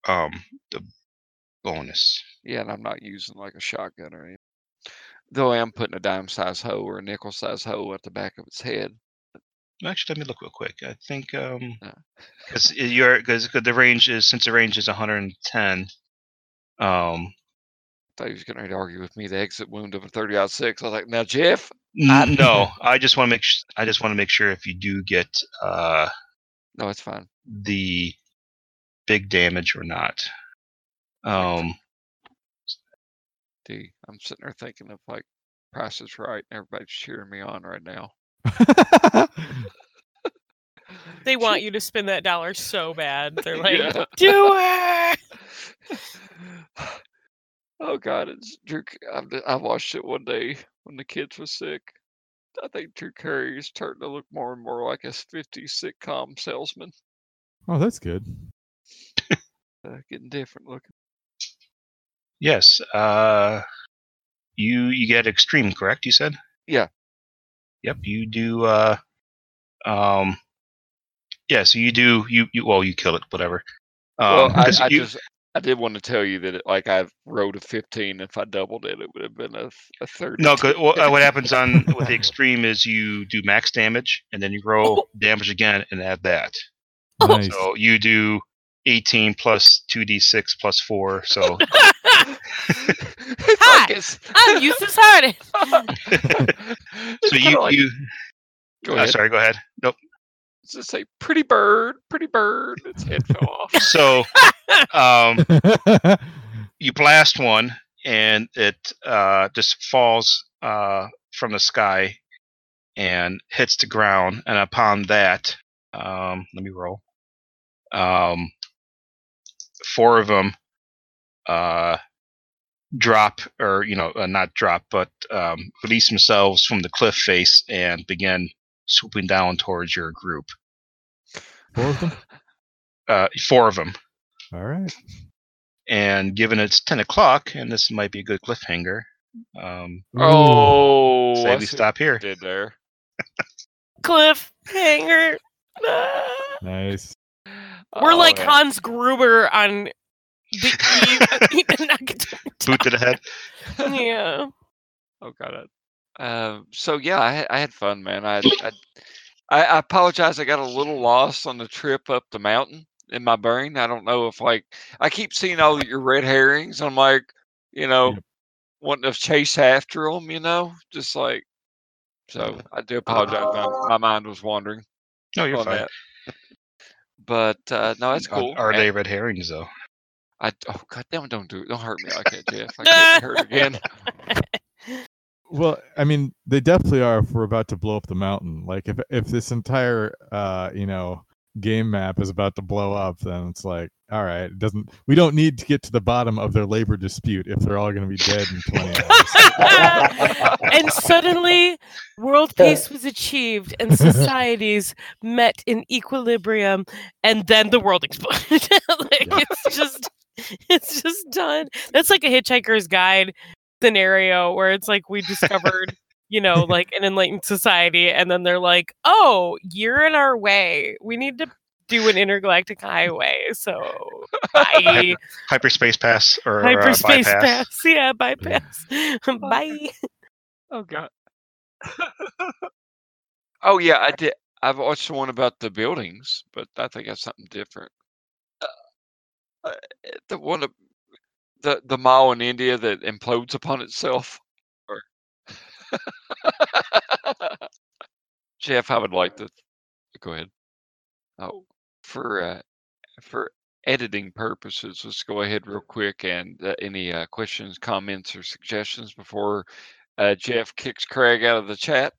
um the bonus. Yeah, and I'm not using like a shotgun or anything. Though I am putting a dime size hole or a nickel size hole at the back of its head. Actually, let me look real quick. I think um because you're because the range is since the range is 110. Um, thought he was going to argue with me the exit wound of a 30 aught six. I was like, now Geoff, n- no, I just want to make sh- I just want to make sure if you do get uh no, it's fine. the big damage or not. Um, D. I'm sitting there thinking of like Price is Right, and everybody's cheering me on right now. They want you to spend that dollar so bad. They're like, Yeah. do it. oh God, it's Drew. C- I, d- I watched it one day when the kids were sick. I think Drew Carey is starting to look more and more like a 50s sitcom salesman. oh, that's good. Uh, getting different looking. yes. Uh, you you get extreme, correct? You said. Yeah. Yep. You do. Uh, um. Yeah. So you do. You you well you kill it. Whatever. Um, well, I, 'cause I you- just I did want to tell you that it, like I rolled a 15. If I doubled it, it would have been a, a 30. No, 'cause what, uh, what happens on with the extreme is you do max damage and then you roll damage again and add that. Nice. So you do 18 plus 2d6 plus 4. So it's Hi. like it's, I'm Eustace Harden. It's so you like- you go uh, ahead. sorry, go ahead. Nope. Let's just say pretty bird, pretty bird. Its head fell off. So um you blast one and it uh just falls uh from the sky and hits the ground and upon that um let me roll um four of them uh drop or you know uh, not drop but um release themselves from the cliff face and begin swooping down towards your group Four of them. Uh, four of them. All right. And given it's ten o'clock, and this might be a good cliffhanger, um, Oh, say we stop here. Did there? Cliffhanger. Nice. We're Oh, like man. Hans Gruber on the eve boot to the head. Yeah. Oh, got Um, so yeah, I, had- I had fun, man. I, I I apologize. I got a little lost on the trip up the mountain in my brain. I don't know if like I keep seeing all your red herrings. I'm like, you know, Yep. wanting to chase after them. You know, just like. So I do apologize. My, my mind was wandering No, you're fine. that. But uh, no, it's cool. Are, and they red herrings though? I oh god damn don't do it. Don't hurt me like that, Geoff. I can't be hurt again. Well, I mean, they definitely are if we're about to blow up the mountain. Like if if this entire uh, you know, game map is about to blow up, then it's like, all right, it doesn't we don't need to get to the bottom of their labor dispute if they're all gonna be dead in twenty hours. and suddenly world peace was achieved and societies met in equilibrium and then the world exploded like Yeah. it's just it's just done that's like a hitchhiker's guide scenario where it's like we discovered you know like an enlightened society and then they're like oh you're in our way we need to do an intergalactic highway so bye Hyperspace pass or uh, hyperspace bypass? pass yeah bypass bye Oh god. oh yeah, I did. I've watched one about the buildings, but I think that's something different. Uh, uh, the one, of- the the mall in India that implodes upon itself. Or Geoff, I would like to go ahead. Oh, for uh, for editing purposes, let's go ahead real quick and uh, any uh, questions, comments, or suggestions before uh, Geoff kicks Craig out of the chat.